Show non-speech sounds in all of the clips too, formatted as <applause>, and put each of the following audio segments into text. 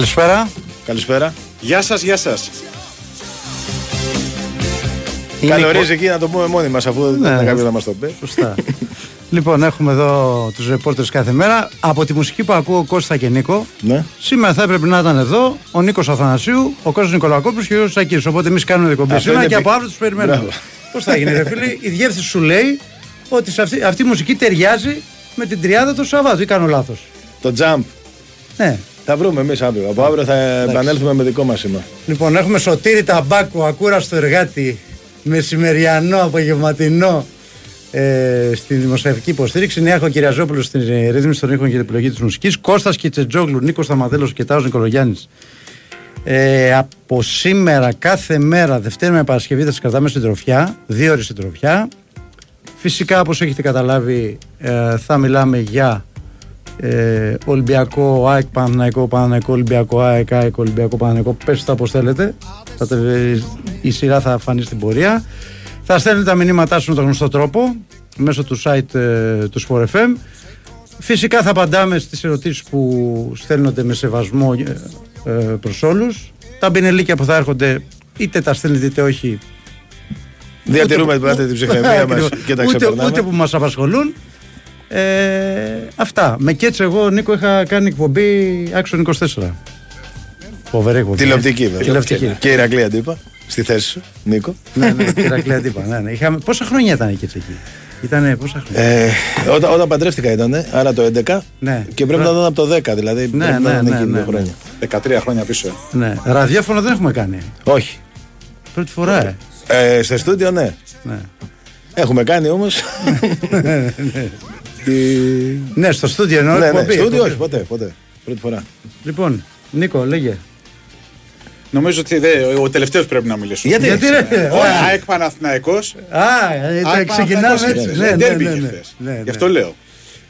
Καλησπέρα. Καλησπέρα. Γεια σας, γεια σας. Είναι Καλωρίζει εκεί να το πούμε μόνοι μας, αφού δεν Ναι. είναι κάποιος να μας το πει. Σωστά. <laughs> λοιπόν, έχουμε εδώ τους ρεπόρτερ κάθε μέρα. Από τη μουσική που ακούω Κώστα και Νίκο, Ναι. σήμερα θα έπρεπε να ήταν εδώ ο Νίκος Αθανασίου, ο Κώστας Νικολακόπουλος και ο Γιώργο Σακύρης. Οπότε εμείς κάνουμε εκπομπή Αυτό σήμερα είναι και πι- από αύριο τους περιμένουμε. Μπράβο. Πώς θα γίνει, ρε φίλε, η διεύθυνση σου λέει ότι σε αυτή, αυτή η μουσική ταιριάζει με την τριάδα του Σαββάτου. Ή κάνω λάθος; Το jump. Ναι. Θα βρούμε εμείς αύριο. Από αύριο θα επανέλθουμε με δικό μας σήμα. Λοιπόν, έχουμε Σωτήρη Ταμπάκου, ακούραστο εργάτη, μεσημεριανό, απογευματινό ε, στην δημοσιογραφική υποστήριξη. Νέα Κυριαζόπουλος στην ε, ρύθμιση των ήχων και την επιλογή της μουσικής. Κώστας Κιτσετζόγλου, Νίκος Σταματέλο και Τάο Νικολογιάννης. Ε, από σήμερα, κάθε μέρα, Δευτέρα με Παρασκευή, θα σας κρατάμε συντροφιά. Δύο ώρες συντροφιά. Φυσικά, όπως έχετε καταλάβει, ε, θα μιλάμε για ε, Ολυμπιακό, ΑΕΚ, Παναναϊκό, Παναναϊκό, Ολυμπιακό, ΑΕΚ, ΑΕΚ, Ολυμπιακό, Παναναϊκό. Πες τα όπως θέλετε. Θα τε- η σειρά θα φανεί στην πορεία. Θα στέλνετε τα μηνύματά σου με τον γνωστό τρόπο μέσω του site ε, του Sport FM. Φυσικά θα απαντάμε στις ερωτήσεις που στέλνονται με σεβασμό ε, ε, προς όλους. Τα μπινελίκια που θα έρχονται είτε τα στέλνετε είτε όχι Διατηρούμε Ούτε- πάντα την ψυχραιμία <laughs> μας Ακριβώς. και τα ούτε, ξεπερνάμε. ούτε που μας απασχολούν. Ε, αυτά. Με κέτσε εγώ, Νίκο, είχα κάνει εκπομπή Action 24. Φοβερή εκπομπή. Τηλεοπτική βέβαια. Τηλεοπτική. Και η Ηρακλή αντίπα. Στη θέση σου, Νίκο. ναι, ναι, Ηρακλή Αντίπα. Ναι, ναι. Είχαμε, πόσα χρόνια ήταν η κέτσε εκεί; Ήτανε πόσα χρόνια; Ε, όταν, όταν παντρεύτηκα ήταν, άρα το 11. Ναι. Και πρέπει να ήταν από το 10, δηλαδή. Ναι, πρέπει να ναι, ήταν ναι, εκεί ναι, δύο ναι. χρόνια. 13 χρόνια πίσω. ε. ναι. Ραδιόφωνο δεν έχουμε κάνει. Όχι. Πρώτη φορά, ε. Ε, σε στούντιο, ναι. Ναι. Έχουμε κάνει όμως. <laughs> τη... ναι, στο στούντιο εννοώ. ναι, ναι, εκπομπή, στούντιο εκπομπή. όχι, ποτέ, ποτέ. Πρώτη φορά. Λοιπόν, Νίκο, λέγε. Νομίζω ότι δε, ο τελευταίος πρέπει να μιλήσω. Γιατί, Γιατί ρε. Ο ΑΕΚ Παναθηναϊκός Α, ε, τα ΑΕΚ ξεκινάμε Παναθηναϊκός έτσι. ήρθε. Ναι, ναι, Ντέρμπι ναι, είχε ναι. χθες. Ναι, ναι. Γι' αυτό λέω.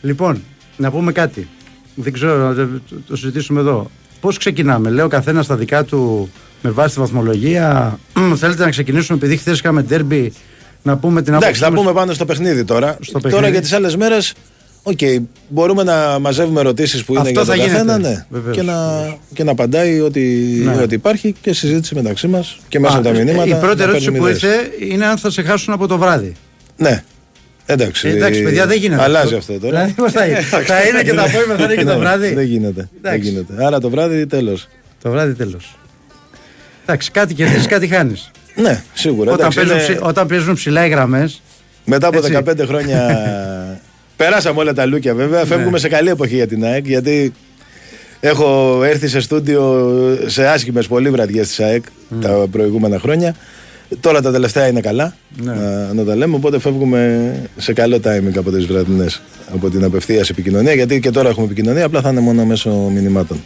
Λοιπόν, να πούμε κάτι. Δεν ξέρω, το, το, το συζητήσουμε εδώ. Πώς ξεκινάμε, λέει ο καθένας τα δικά του με βάση τη βαθμολογία. Θέλετε να ξεκινήσουμε, επειδή χθες είχαμε ντέρμπι, να πούμε την Εντάξει, θα μας. πούμε πάνω στο παιχνίδι τώρα. Στο Τώρα παιχνίδι. για τις άλλες μέρες, οκ, μπορούμε να μαζεύουμε ερωτήσεις που είναι Αυτό για θα τον καθένα γίνεται, ναι. βεβαίως. και, να, και να απαντάει ό,τι, Ναι. ό,τι υπάρχει και συζήτηση μεταξύ μας και μέσα Α, από τα μηνύματα. Η πρώτη να ερώτηση παίρνουμε που ιδέες. ήρθε είναι αν θα σε χάσουν από το βράδυ. Ναι. Εντάξει, Ε, εντάξει, παιδιά, δεν γίνεται. Αλλάζει αυτό τώρα. Δηλαδή, πώς θα, είναι; θα είναι και το απόγευμα, θα είναι και το Ναι, βράδυ; Δεν γίνεται. Δεν Εντάξει. γίνεται. Άρα το βράδυ τέλος. Το βράδυ τέλος. Εντάξει, κάτι κερδίζεις, κάτι χάνεις. Ναι, σίγουρα. Όταν, Εντάξει, παίζουν είναι- ψη- όταν παίζουν ψηλά οι γραμμές. Μετά από Έτσι. 15 χρόνια. <laughs> Περάσαμε όλα τα λούκια βέβαια. Φεύγουμε Ναι. σε καλή εποχή για την ΑΕΚ γιατί έχω έρθει σε στούντιο σε άσχημες πολύ βραδιές της ΑΕΚ τα προηγούμενα χρόνια. Τώρα τα τελευταία είναι καλά Ναι. να, να τα λέμε. Οπότε φεύγουμε σε καλό timing από τις βραδινέ. Από την απευθείας επικοινωνία. Γιατί και τώρα έχουμε επικοινωνία, απλά θα είναι μόνο μέσω μηνυμάτων.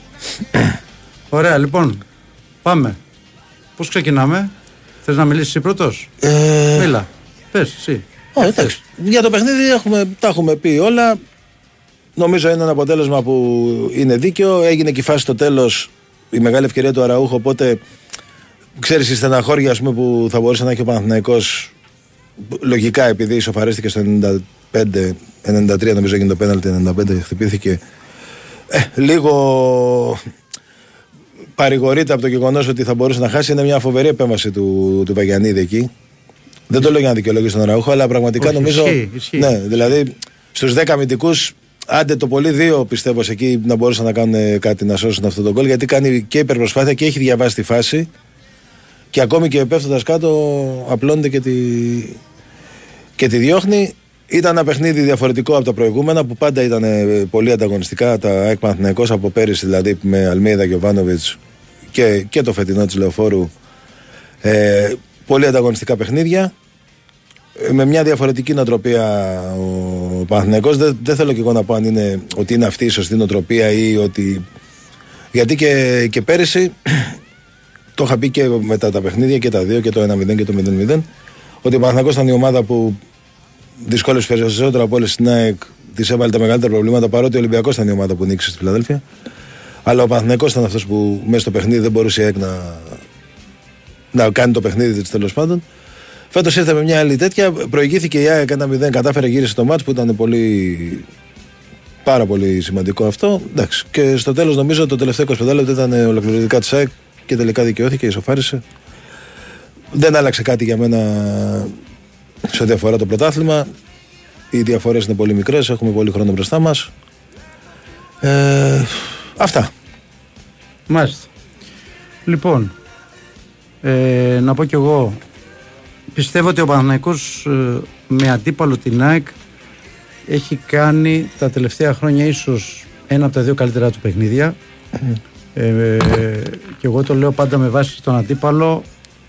Ωραία, λοιπόν. Πάμε. Πώς ξεκινάμε, Θες να μιλήσεις εσύ πρώτος; Ε, Μίλα. Πες, εσύ. όχι, εντάξει. Για το παιχνίδι έχουμε, τα έχουμε πει όλα. Νομίζω είναι ένα αποτέλεσμα που είναι δίκαιο. Έγινε και η φάση στο τέλος η μεγάλη ευκαιρία του Αραούχο. Οπότε ξέρεις η στεναχώρια ας πούμε, που θα μπορούσε να έχει ο Παναθηναϊκός λογικά επειδή ισοφαρίστηκε στο 95 93 νομίζω έγινε το πέναλτι, 95 χτυπήθηκε. Ε, λίγο παρηγορείται από το γεγονός ότι θα μπορούσε να χάσει. Είναι μια φοβερή επέμβαση του, του Βαγιανίδη εκεί. Δεν το λέω για να δικαιολογήσω τον Ραούχο, αλλά πραγματικά Όχι, νομίζω. ισχύει, ισχύει. Ναι, δηλαδή στους 10 αμυντικούς, άντε το πολύ δύο πιστεύω σε εκεί να μπορούσαν να κάνουν κάτι να σώσουν αυτό το γκολ. Γιατί κάνει και υπερπροσπάθεια και έχει διαβάσει τη φάση. Και ακόμη και πέφτοντας κάτω, απλώνεται και τη, και τη διώχνει. Ήταν ένα παιχνίδι διαφορετικό από τα προηγούμενα που πάντα ήταν ε, πολύ ανταγωνιστικά. Τα ΑΕΚ Παναθηναϊκός από πέρυσι δηλαδή με Αλμίδα και Βάνοβιτς και, και το φετινό της Λεωφόρου. Ε, πολύ ανταγωνιστικά παιχνίδια. Ε, με μια διαφορετική νοοτροπία ο Παναθηναϊκός. Δεν, δεν θέλω και εγώ να πω αν είναι, ότι είναι αυτή η σωστή νοοτροπία ή ότι. Γιατί και, και πέρυσι <clears throat> το είχα πει και μετά τα παιχνίδια και τα δύο και το 1-0 και το 0-0 ότι ο Παναθηναϊκός ήταν η ομάδα που δυσκόλεψε περισσότερο από όλες στην ΑΕΚ τη έβαλε τα μεγαλύτερα προβλήματα παρότι ο Ολυμπιακός ήταν η ομάδα που νίκησε στη Φιλαδέλφια. Αλλά ο Παναθηναϊκός ήταν αυτός που μέσα στο παιχνίδι δεν μπορούσε η ΑΕΚ να, να κάνει το παιχνίδι της τέλος πάντων. Φέτος ήρθε με μια άλλη τέτοια. Προηγήθηκε η ΑΕΚ 1-0, κατάφερε γύρισε το μάτς που ήταν πολύ. Πάρα πολύ σημαντικό αυτό. Εντάξει. Και στο τέλος νομίζω το τελευταίο 25 λεπτό ήταν ολοκληρωτικά της ΑΕΚ και τελικά δικαιώθηκε, ισοφάρισε. Δεν άλλαξε κάτι για μένα σε ό,τι αφορά το πρωτάθλημα. Οι διαφορές είναι πολύ μικρές, έχουμε πολύ χρόνο μπροστά μας. Ε, αυτά. Μάλιστα. Λοιπόν, ε, να πω κι εγώ, πιστεύω ότι ο Παναθηναϊκός ε, με αντίπαλο την ΑΕΚ έχει κάνει τα τελευταία χρόνια ίσως ένα από τα δύο καλύτερα του παιχνίδια. Ε, και εγώ το λέω πάντα με βάση τον αντίπαλο.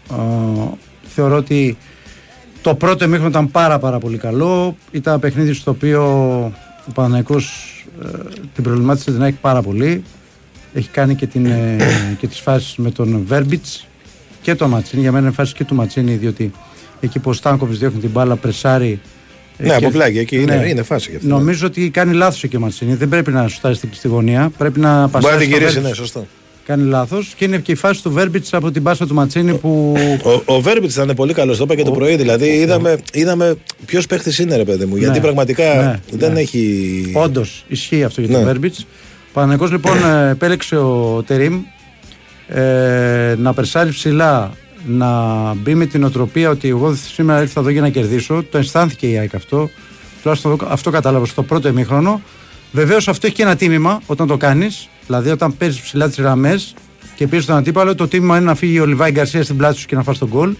Α, θεωρώ ότι το πρώτο εμίχρονο ήταν πάρα πάρα πολύ καλό. Ήταν ένα παιχνίδι στο οποίο ο Παναθηναϊκός ε, την προβλημάτισε την ΑΕΚ πάρα πολύ. Έχει κάνει και, την, ε, <coughs> και τις φάσεις με τον Βέρμπιτς και τον Ματσίνη. Για μένα είναι φάση και του Ματσίνη, διότι εκεί που ο Στάνκοβιτς διώχνει την μπάλα, πρεσάρει. ε, Ναι, και- από πλάγια εκεί είναι, είναι φάση για αυτό. Νομίζω ότι κάνει λάθος εκεί ο Ματσίνη. Δεν πρέπει να σουτάρει στην στη γωνία. Πρέπει να Μπορεί να πασάρεις την στο γυρίσει, Βέρμπιτς. ναι, σωστό. Κάνει λάθος. Και είναι και η φάση του Βέρμπιτς από την πάσα του Ματσίνη που. Ο, ο Βέρμπιτς ήταν πολύ καλός, το είπα και το πρωί. Δηλαδή, είδαμε, είδαμε ποιος παίχτης είναι, ρε παιδί μου. Γιατί Ναι. πραγματικά Ναι, δεν ναι. έχει. Όντως ισχύει αυτό για τον Ναι. Βέρμπιτς. Παναγενικός λοιπόν <clears throat> ε, επέλεξε ο Τερήμ ε, να περσάρει ψηλά, να μπει με την οτροπία ότι εγώ σήμερα ήρθα εδώ για να κερδίσω. Το αισθάνθηκε η ΑΕΚ αυτό. Τουλάχιστον αυτό κατάλαβα στο πρώτο ημίχρονο. Βεβαίως αυτό έχει και ένα τίμημα όταν το κάνεις. Δηλαδή όταν παίζεις ψηλά τις γραμμές και πήρες τον αντίπαλο, το τίμημα είναι να φύγει ο Λιβάη Γκαρσίας στην πλάτη σου και να φας τον γκολ.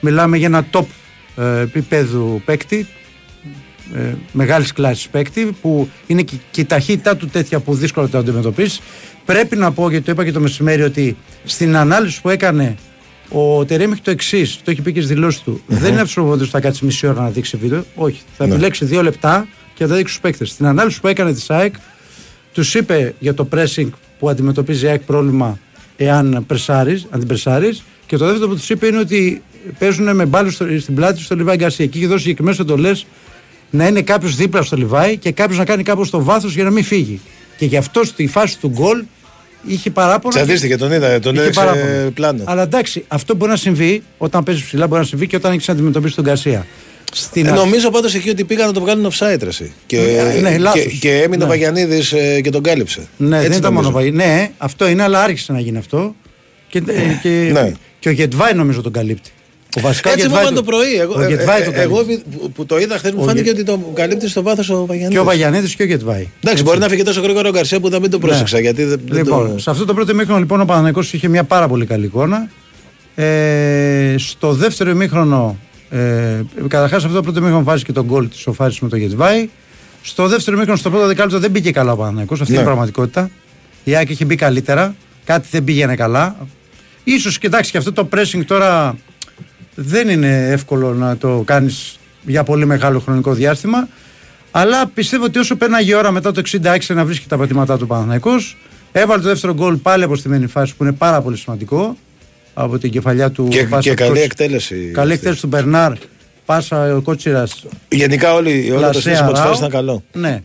Μιλάμε για ένα top ε, επίπεδου παίκτη, ε, μεγάλης κλάσης παίκτη που είναι και, και η ταχύτητά του τέτοια που δύσκολα το αντιμετωπίσει. Πρέπει να πω, γιατί το είπα και το μεσημέρι, ότι στην ανάλυση που έκανε ο Τερέμ έχει το εξής, το έχει πει και στις δηλώσεις του. Δεν είναι αυτό ο προπονητής που θα κάτσει μισή ώρα να δείξει βίντεο. Όχι. Θα Ναι. επιλέξει δύο λεπτά και θα τα δείξει στου παίκτες. Στην ανάλυση που έκανε της ΑΕΚ, τους είπε για το pressing που αντιμετωπίζει η ΑΕΚ πρόβλημα εάν πρεσάρεις, αν την πρεσάρεις. Και το δεύτερο που τους είπε είναι ότι παίζουν με μπάλους στην πλάτη τους στο Λιβάη Γκαρσία. Και έχει δώσει συγκεκριμένε εντολέ να είναι κάποιος δίπλα στο Λιβάη και κάποιος να κάνει κάπου στο βάθος για να μην φύγει. Και γι' αυτό στη φάση του γκολ είχε παράπονα. και- Τσαντίστηκε, τον είδα, τον είχε έδειξε παράπονα. πλάνο. Αλλά εντάξει, αυτό μπορεί να συμβεί όταν παίζεις ψηλά, μπορεί να συμβεί και όταν έχεις να αντιμετωπίσεις τον Γκαρσία. Στην Ε, αρχή- νομίζω πάντως εκεί ότι πήγαν να το βγάλουν offside ρε, εσύ. Και, Ναι, ναι, λάθος. και, και έμεινε Ναι. ο Βαγιανίδη και τον κάλυψε. Ναι, Έτσι δεν ήταν νομίζω. μόνο Παγι- Ναι, αυτό είναι, αλλά άρχισε να γίνει αυτό. Και, ε, και, Ναι. και ο Γετβάη νομίζω τον καλύπτει. Ο βασικά ο Έτσι μου Γετβάη είπαν το πρωί. Εγώ, ο ε, Γετβάη ε, τον εγώ καλύπτει. που- που το είδα χθες μου Ο φάνηκε Γε- ότι το καλύπτει στο βάθος ο Βαγιανίδη. Και ο Βαγιανίδη και ο Γετβάη. Εντάξει, μπορεί να φύγει τόσο γρήγορα ο Γκαρσία που θα μην το πρόσεξα. Ναι. Γιατί δεν, δεν Λοιπόν, το... σε αυτό το πρώτο ημίχρονο λοιπόν ο Παναγενικός είχε μια πάρα πολύ καλή εικόνα. Ε, στο δεύτερο ημίχρονο, ε, καταρχάς αυτό το πρώτο ημίχρονο βάζει και τον γκολ της σοφάριση με το Γετβάη. Στο δεύτερο ημίχρονο, στο πρώτο δεκάλεπτο δεν μπήκε καλά ο Παναγενικός, αυτή Ναι. είναι η πραγματικότητα. Η Άκη είχε μπει καλύτερα, κάτι δεν πήγαινε καλά. Ίσως κοιτάξει και αυτό το pressing τώρα δεν είναι εύκολο να το κάνεις για πολύ μεγάλο χρονικό διάστημα. Αλλά πιστεύω ότι όσο πέρναγε η ώρα μετά το 66 να βρίσκει τα πατήματά του Παναθηναϊκός έβαλε το δεύτερο γκολ πάλι από στημένη φάση που είναι πάρα πολύ σημαντικό από την κεφαλιά του Και, Πάσα και του καλή Κώστα. εκτέλεση. Καλή εκτέλεση του Μπερνάρ. Πάσα ο Κότσιρας. Γενικά όλη, όλο το σύστημα της φάσης ήταν καλό. Ναι.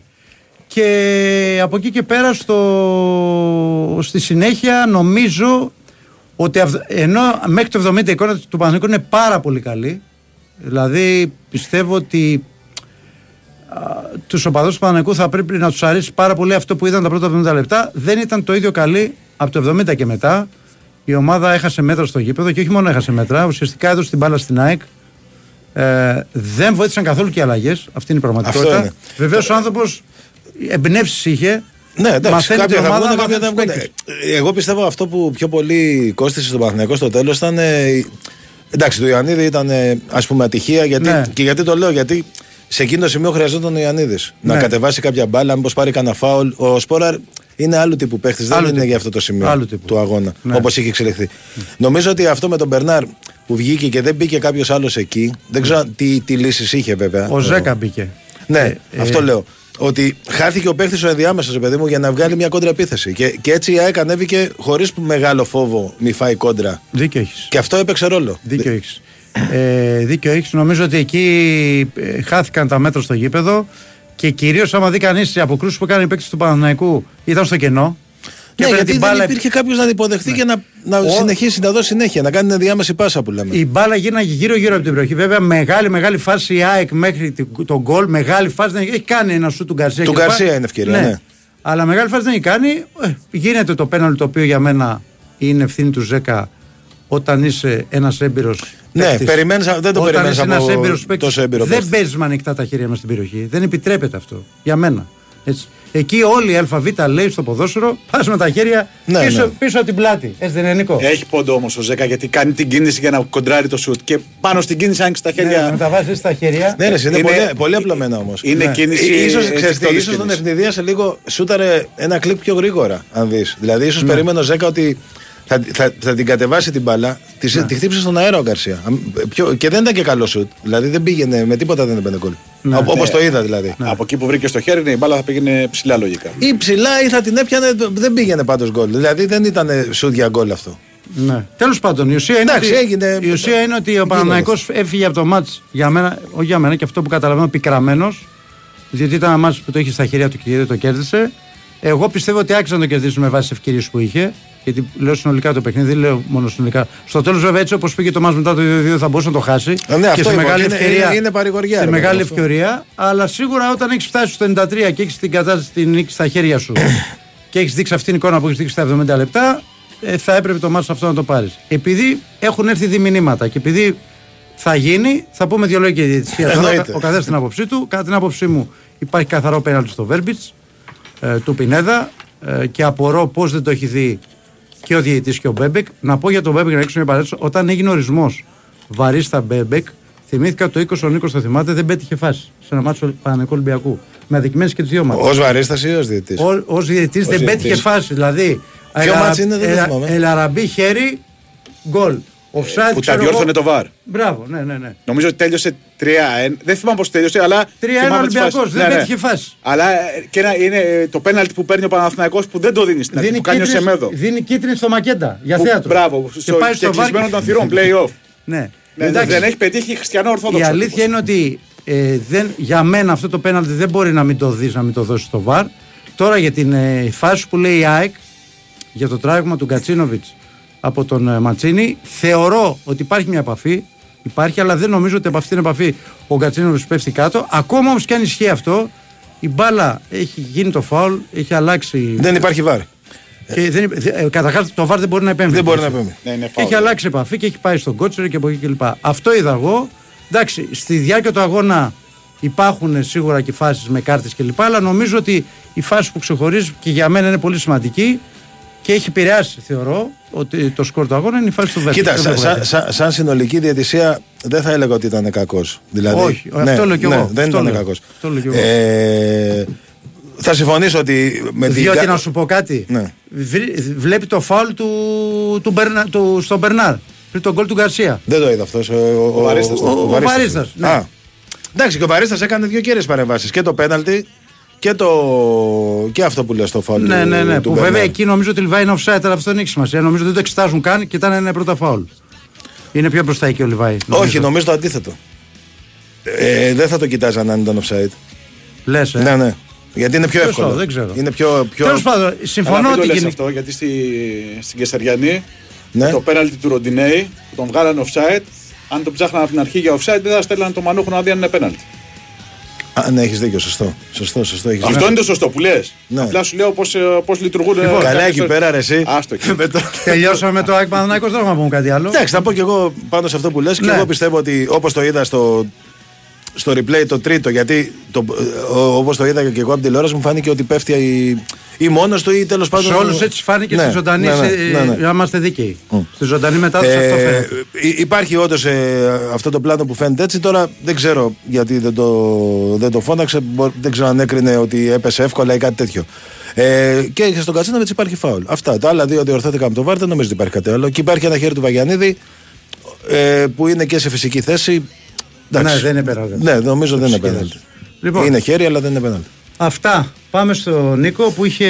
Και από εκεί και πέρα στο... στη συνέχεια νομίζω ότι αυ- ενώ μέχρι το 70 η εικόνα του Παναθηναϊκού είναι πάρα πολύ καλή δηλαδή πιστεύω ότι τους οπαδούς του Παναγικού θα πρέπει να τους αρέσει πάρα πολύ αυτό που είδαν τα πρώτα 70 λεπτά. Δεν ήταν το ίδιο καλή από το 70 και μετά. Η ομάδα έχασε μέτρα στο γήπεδο και όχι μόνο έχασε μέτρα, ουσιαστικά έδωσε την μπάλα στην ΑΕΚ. Ε, δεν βοήθησαν καθόλου και οι αλλαγές. Αυτή είναι η Αυτό πραγματικότητα. είναι. Βεβαίως ο άνθρωπος εμπνεύσεις είχε. Ναι, εντάξει, Μαθαίνει κάποια την θα ομάδα, βγουν, κάποια μαθαίνει θα τους βγουν. παίκτες. Ε, Εγώ πιστεύω αυτό που πιο πολύ κόστησε στον Παναθηναϊκό στο τέλος ήταν. ε, εντάξει, το Ιωαννίδη ήταν ας πούμε ατυχία. Γιατί, Ναι. Και γιατί το λέω, γιατί σε εκείνο το σημείο χρειαζόταν ο Ιωαννίδης. Να Ναι. κατεβάσει κάποια μπάλα, μήπως πάρει κανένα φάουλ. Ο Σπόραρ είναι άλλου τύπου παίχτης, δεν Άλλου είναι τύπου. για αυτό το σημείο Άλλου τύπου. του αγώνα. Ναι. Όπως είχε εξελιχθεί. Νομίζω ότι αυτό με τον Μπερνάρ που βγήκε και δεν μπήκε κάποιος άλλος εκεί. Δεν ξέρω τι, τι λύσεις είχε βέβαια. Ο Ζέκα μπήκε. Ναι, Ε, αυτό ε, λέω. Ότι χάθηκε ο παίχτης ο ενδιάμεσος, ρε παιδί μου, για να βγάλει μια κόντρα επίθεση. Και, και έτσι η ΑΕΚ ανέβηκε χωρίς μεγάλο φόβο μη φάει κόντρα. Δίκιο έχεις. Και αυτό έπαιξε ρόλο. Δίκιο έχεις. Ε, δίκιο έχεις. Νομίζω ότι εκεί ε, χάθηκαν τα μέτρα στο γήπεδο και κυρίως άμα δει κανείς οι αποκρούσει που έκανε οι παίκτες του Παναναϊκού ήταν στο κενό. Και Ναι, έπαιρνε γιατί την δεν μπάλα- υπήρχε κάποιος να την υποδεχτεί και να, να Ο- συνεχίσει να δώσει συνέχεια, να κάνει την ενδιάμεση πάσα που λέμε. Η μπάλα γίναγε γύρω-γύρω από την περιοχή. Βέβαια, μεγάλη, μεγάλη φάση η ΑΕΚ μέχρι την- τον γκολ. Μεγάλη φάση δεν έχει, έχει κάνει ένα σου του Γκαρσία. Του κλπ. Γκαρσία είναι ευκαιρία, ναι. Αλλά μεγάλη φάση δεν έχει κάνει. Ε, γίνεται το πέναλ το οποίο για μένα είναι ευθύνη του Ζέκα όταν είσαι ένας έμπειρος. Ναι, περιμένεις- δεν το περιμένεις είσαι από ένας έμπειρος παίκτης, τόσο έμπειρο Δεν παίκτη. παίζεις με ανοιχτά τα χέρια μα στην περιοχή. Δεν επιτρέπεται αυτό. Για μένα. Έτσι. Εκεί όλη η ΑΒ λέει στο ποδόσφαιρο, πας με τα χέρια Ναι, πίσω, ναι. πίσω από την πλάτη. Έτσι δεν είναι Νικό. Έχει πόντο όμως ο Ζέκα γιατί κάνει την κίνηση για να κοντράρει το σουτ. Και πάνω στην κίνηση άνοιξε τα Ναι, χέρια. να τα βάζεις στα χέρια. Ναι, ρε, είναι, Είναι- πολύ, πολύ απλωμένα όμως. Είναι κίνηση. ίσως, ε, ξέρεις τι, εκτόλης ίσως τον κίνησης. ευνηδίασε λίγο, σούταρε ένα κλικ πιο γρήγορα, αν δεις. Δηλαδή, ίσως περίμενε ο Ζέκα ότι θα, θα, θα την κατεβάσει την μπάλα, της, τη χτύπησε στον αέρα ο Γκαρσία. Αμ, πιο- και δεν ήταν και καλό σουτ. Δηλαδή, δεν πήγαινε, με τίποτα δεν έμπαινε γκολ. Ναι. Όπως Ναι. το είδα δηλαδή. Από εκεί που βρήκε στο χέρι, ναι, η μπάλα θα πήγαινε ψηλά λογικά. Ή ψηλά ή θα την έπιανε, δεν πήγαινε πάντως γκολ. Δηλαδή, δεν ήταν σουτ για γκολ αυτό. Ναι. Τέλος πάντων, η ουσία, είναι Εντάξει, ότι, έγινε- η ουσία είναι ότι ο Παναναναϊκό έφυγε από το μάτς για μένα, όχι για μένα και αυτό που καταλαβαίνω, πικραμένος. Διότι ήταν ένα μάτς που το είχε στα χέρια του και δεν το κέρδισε. Εγώ πιστεύω ότι άξιζε να το κερδίσει με βάση τις ευκαιρίες που είχε. Γιατί λέω συνολικά το παιχνίδι, δεν λέω μόνο συνολικά. Στο τέλος, βέβαια, έτσι όπως πήγε το μάτ μετά το 2-2, θα μπορούσε να το χάσει. Ε, ναι, αυτό και σε είπα, μεγάλη είναι- ευκαιρία. είναι- είναι παρηγοριά, σε ρε, μεγάλη αυτό. ευκαιρία. Αλλά σίγουρα όταν έχεις φτάσει στο 93 και έχεις την κατάσταση την νίκη στα χέρια σου <coughs> και έχεις δείξει αυτήν την εικόνα που έχεις δείξει στα 70 λεπτά, ε, θα έπρεπε το μάτι αυτό να το πάρεις. Επειδή έχουν έρθει διμηνύματα και επειδή θα γίνει, θα πούμε δύο λόγια για τη διαιτησία. τώρα. Εννοείται. Ο καθένας την άποψή του. Κατά την άποψή μου, υπάρχει καθαρό πέναλτι στο Βέρμπιτ ε, του Πινέδα ε, και απορώ πώς δεν το έχει δει και ο διαιτητής και ο Μπέμπεκ. Να πω για τον Μπέμπεκ να ρίξω μια παρένθεση. Όταν έγινε ορισμός βαρίστα Μπέμπεκ, θυμήθηκα το 20 ο Νίκος το θυμάται, δεν πέτυχε φάση σε ένα ματς Παναθηναϊκού Ολυμπιακού. Με αδικημένες και τις δύο ομάδες. Ω βαρίστας ή ως διαιτητής. Ω διαιτητής δεν διαιτητής. πέτυχε φάση. Δηλαδή, Ποιο μάτς είναι, δεν το θυμάμαι. Ελ Αραμπί χέρι, γκολ. Offside, Που τα ξέρω διόρθωνε εγώ. το VAR. Μπράβο, ναι, ναι, ναι. Νομίζω ότι τέλειωσε 3-1. Δεν θυμάμαι πώς τέλειωσε, αλλά. 3-1 θυμάμαι τις Ολυμπιακός, φάσεις. δεν πέτυχε φάση. Αλλά ε, και ένα, είναι ε, το πέναλτι που παίρνει ο Παναθηναϊκός που δεν το δίνει στην αρχή. Που κάνει ο κίτρινη- Σεμέδο. δίνει κίτρινη στο Μακέντα για Που- θέατρο. Μπράβο. Και στο- πάει Και στο VAR. κλεισμένο των θυρών, <laughs> play-off. Ναι. Ναι, Εντάξει, δεν έχει πετύχει χριστιανό Η ορθόδοξο. αλήθεια είναι ότι ε, δεν, για μένα αυτό το πέναλτι δεν μπορεί να μην το δεις, να μην το δώσεις στο βαρ. Τώρα για την ε, φάση που λέει η ΑΕΚ για το τράγμα του Γκατσίνοβιτς από τον ε, Ματσίνη, θεωρώ ότι υπάρχει μια επαφή. Υπάρχει, αλλά δεν νομίζω ότι από αυτήν την επαφή ο Γκατσίνοβιτς πέφτει κάτω. Ακόμα όμως και αν ισχύει αυτό, η μπάλα έχει γίνει το φάουλ, έχει αλλάξει. Δεν υπάρχει βάρ. Και δεν, ε, καταρχάς, το βαρ δεν μπορεί να επέμβει. Δεν μπορεί να επέμβει. Ναι, είναι Και φάουλ. έχει αλλάξει επαφή και έχει πάει στον κότσερ και από εκεί κλπ. Αυτό είδα εγώ. Εντάξει, στη διάρκεια του αγώνα υπάρχουν σίγουρα και φάσεις με κάρτες κλπ. Αλλά νομίζω ότι η φάση που ξεχωρίζει και για μένα είναι πολύ σημαντική και έχει επηρεάσει, θεωρώ, ότι το σκορ του αγώνα είναι η φάση του Βέρμπιτ. Κοίτα, Δεν σαν, το σαν, βγάζει. σαν, σαν συνολική διαιτησία δεν θα έλεγα ότι ήταν κακός. Δηλαδή, Όχι, αυτό λέω κι εγώ. Ναι, δεν Αυτό ήταν λέω. κακός. Αυτό λέω κι εγώ. Ε, θα συμφωνήσω ότι με την. Διότι κα- να σου πω κάτι. Ναι. Βρει- Βλέπει το φάουλ του, του, Μπερνα, του στον Μπερνάρ πριν τον γκολ του Γκαρσία. Δεν το είδα αυτός. Ο, ο, Βαρίστας. Ο- ο Βαρίστας, ναι. Α. Εντάξει, και ο Βαρίστα έκανε δύο κύριε παρεμβάσεις. Και το πέναλτι και, το... και αυτό που λες στο φάουλ. Ναι, του- ναι, ναι. του Που Μπερνάρ. βέβαια εκεί νομίζω ότι Λιβάη είναι offside, αλλά αυτό δεν έχει σημασία. Νομίζω ότι δεν το εξετάζουν καν και ήταν ένα πρώτα φάουλ. Είναι πιο μπροστά εκεί ο Λιβάη. Όχι, νομίζω το αντίθετο. Ε, δεν θα το κοιτάζαν αν ήταν offside. Λες, ε. Ναι, ναι. Γιατί είναι πιο Σωστό, εύκολο. δεν ξέρω. Είναι πιο. πιο... Τέλος πάντων, Αλλά συμφωνώ μην το ότι. λες γίνει- αυτό, γιατί στη, στην Κεσαριανή Ναι. το πέναλτι του Ροντινέη που τον βγάλανε offside, αν το ψάχναν από την αρχή για offside, δεν θα στέλνανε το Μανούχο να δει αν είναι πέναλτι. Α, ναι, έχεις δίκιο. Σωστό. Σωστό, σωστό. Έχεις Αυτό δίκιο. είναι το σωστό που λες. Ναι. Απλά σου λέω πώς λειτουργούν. Λοιπόν, ε, Καλά κάποιες εκεί πέρα, ρε, εσύ. Άστο εκεί. <laughs> Με το- Τελειώσαμε με το ΑΕΚ Παναθηναϊκός, δεν έχουμε να πούμε κάτι άλλο. Εντάξει, θα πω και εγώ πάνω σε αυτό που λες και Ναι. εγώ πιστεύω ότι όπως το είδα στο, στο replay το τρίτο, γιατί το, όπως το είδα και εγώ από την τηλεόραση, μου φάνηκε ότι πέφτει η, ή μόνος του ή τέλος πάντων. Σε όλους έτσι φάνηκε Ναι, στη ζωντανή. ναι, ναι, σε- ναι, ναι. Για να είμαστε δίκαιοι. Στη ζωντανή μετάδοση αυτό Ε, φαίνεται. υ- υπάρχει όντως αυτό το πλάνο που φαίνεται έτσι. Τώρα δεν ξέρω γιατί δεν το, δεν το φώναξε. μπο- Δεν ξέρω αν έκρινε ότι έπεσε εύκολα ή κάτι τέτοιο. Ε, και στον Κατσίνοβιτ υπάρχει φάουλ. Αυτά. Τα άλλα δύο διορθώθηκαν από το Βάρ. Δεν νομίζω ότι υπάρχει κάτι άλλο. Και υπάρχει ένα χέρι του Βαγιανίδη ε, που είναι και σε φυσική θέση. Εντάξει. Ναι, δεν είναι πέναλτι. Ναι, νομίζω δεν είναι Φυσική πέναλτι. θέση. Λοιπόν. Είναι χέρι, αλλά δεν είναι πέναλτι. Αυτά. Πάμε στον Νίκο που είχε.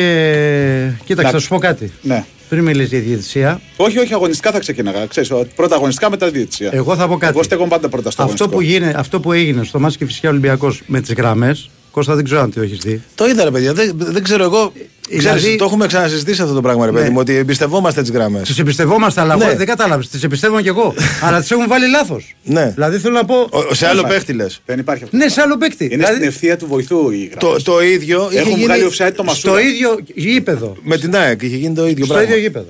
Κοίταξε, Να- θα σου πω κάτι. Ναι. Πριν μιλήσεις για διαιτησία, Όχι, όχι, αγωνιστικά θα ξεκίναγα. Ξέρεις, ο- πρώτα αγωνιστικά μετά διαιτησία. εγώ θα πω κάτι. Εγώ στέκομαι πάντα πρώτα στο αυτό, που αγωνιστικό. γίνε, αυτό που έγινε στο Μάσκι Φυσικά Ολυμπιακός με τις γραμμές, Κώστα δεν ξέρω αν το έχεις δει. Το είδα, ρε παιδιά. Δεν, δεν ξέρω εγώ. Δηλαδή- Ξέρεις, το έχουμε ξανασυζητήσει αυτό το πράγμα, ρε παιδί Ναι. μου, ότι εμπιστευόμαστε τις γραμμές. Τι εμπιστευόμαστε, αλλά Ναι. εγώ δεν κατάλαβες. Τις εμπιστεύομαι κι εγώ. <laughs> αλλά τις έχουν βάλει λάθος. Ναι. Δηλαδή θέλω να πω. Σε άλλο παίχτη λες. Δεν υπάρχει αυτό. Ναι, σε άλλο παίκτη. Είναι δηλαδή, στην ευθεία του βοηθού η γραμμή. Το, το ίδιο είχε Έχουν γίνει βγάλει offside το Μασούρα. στο ίδιο γήπεδο. με την ΑΕΚ. Είχε γίνει το ίδιο Στο πράγμα. ίδιο γήπεδο.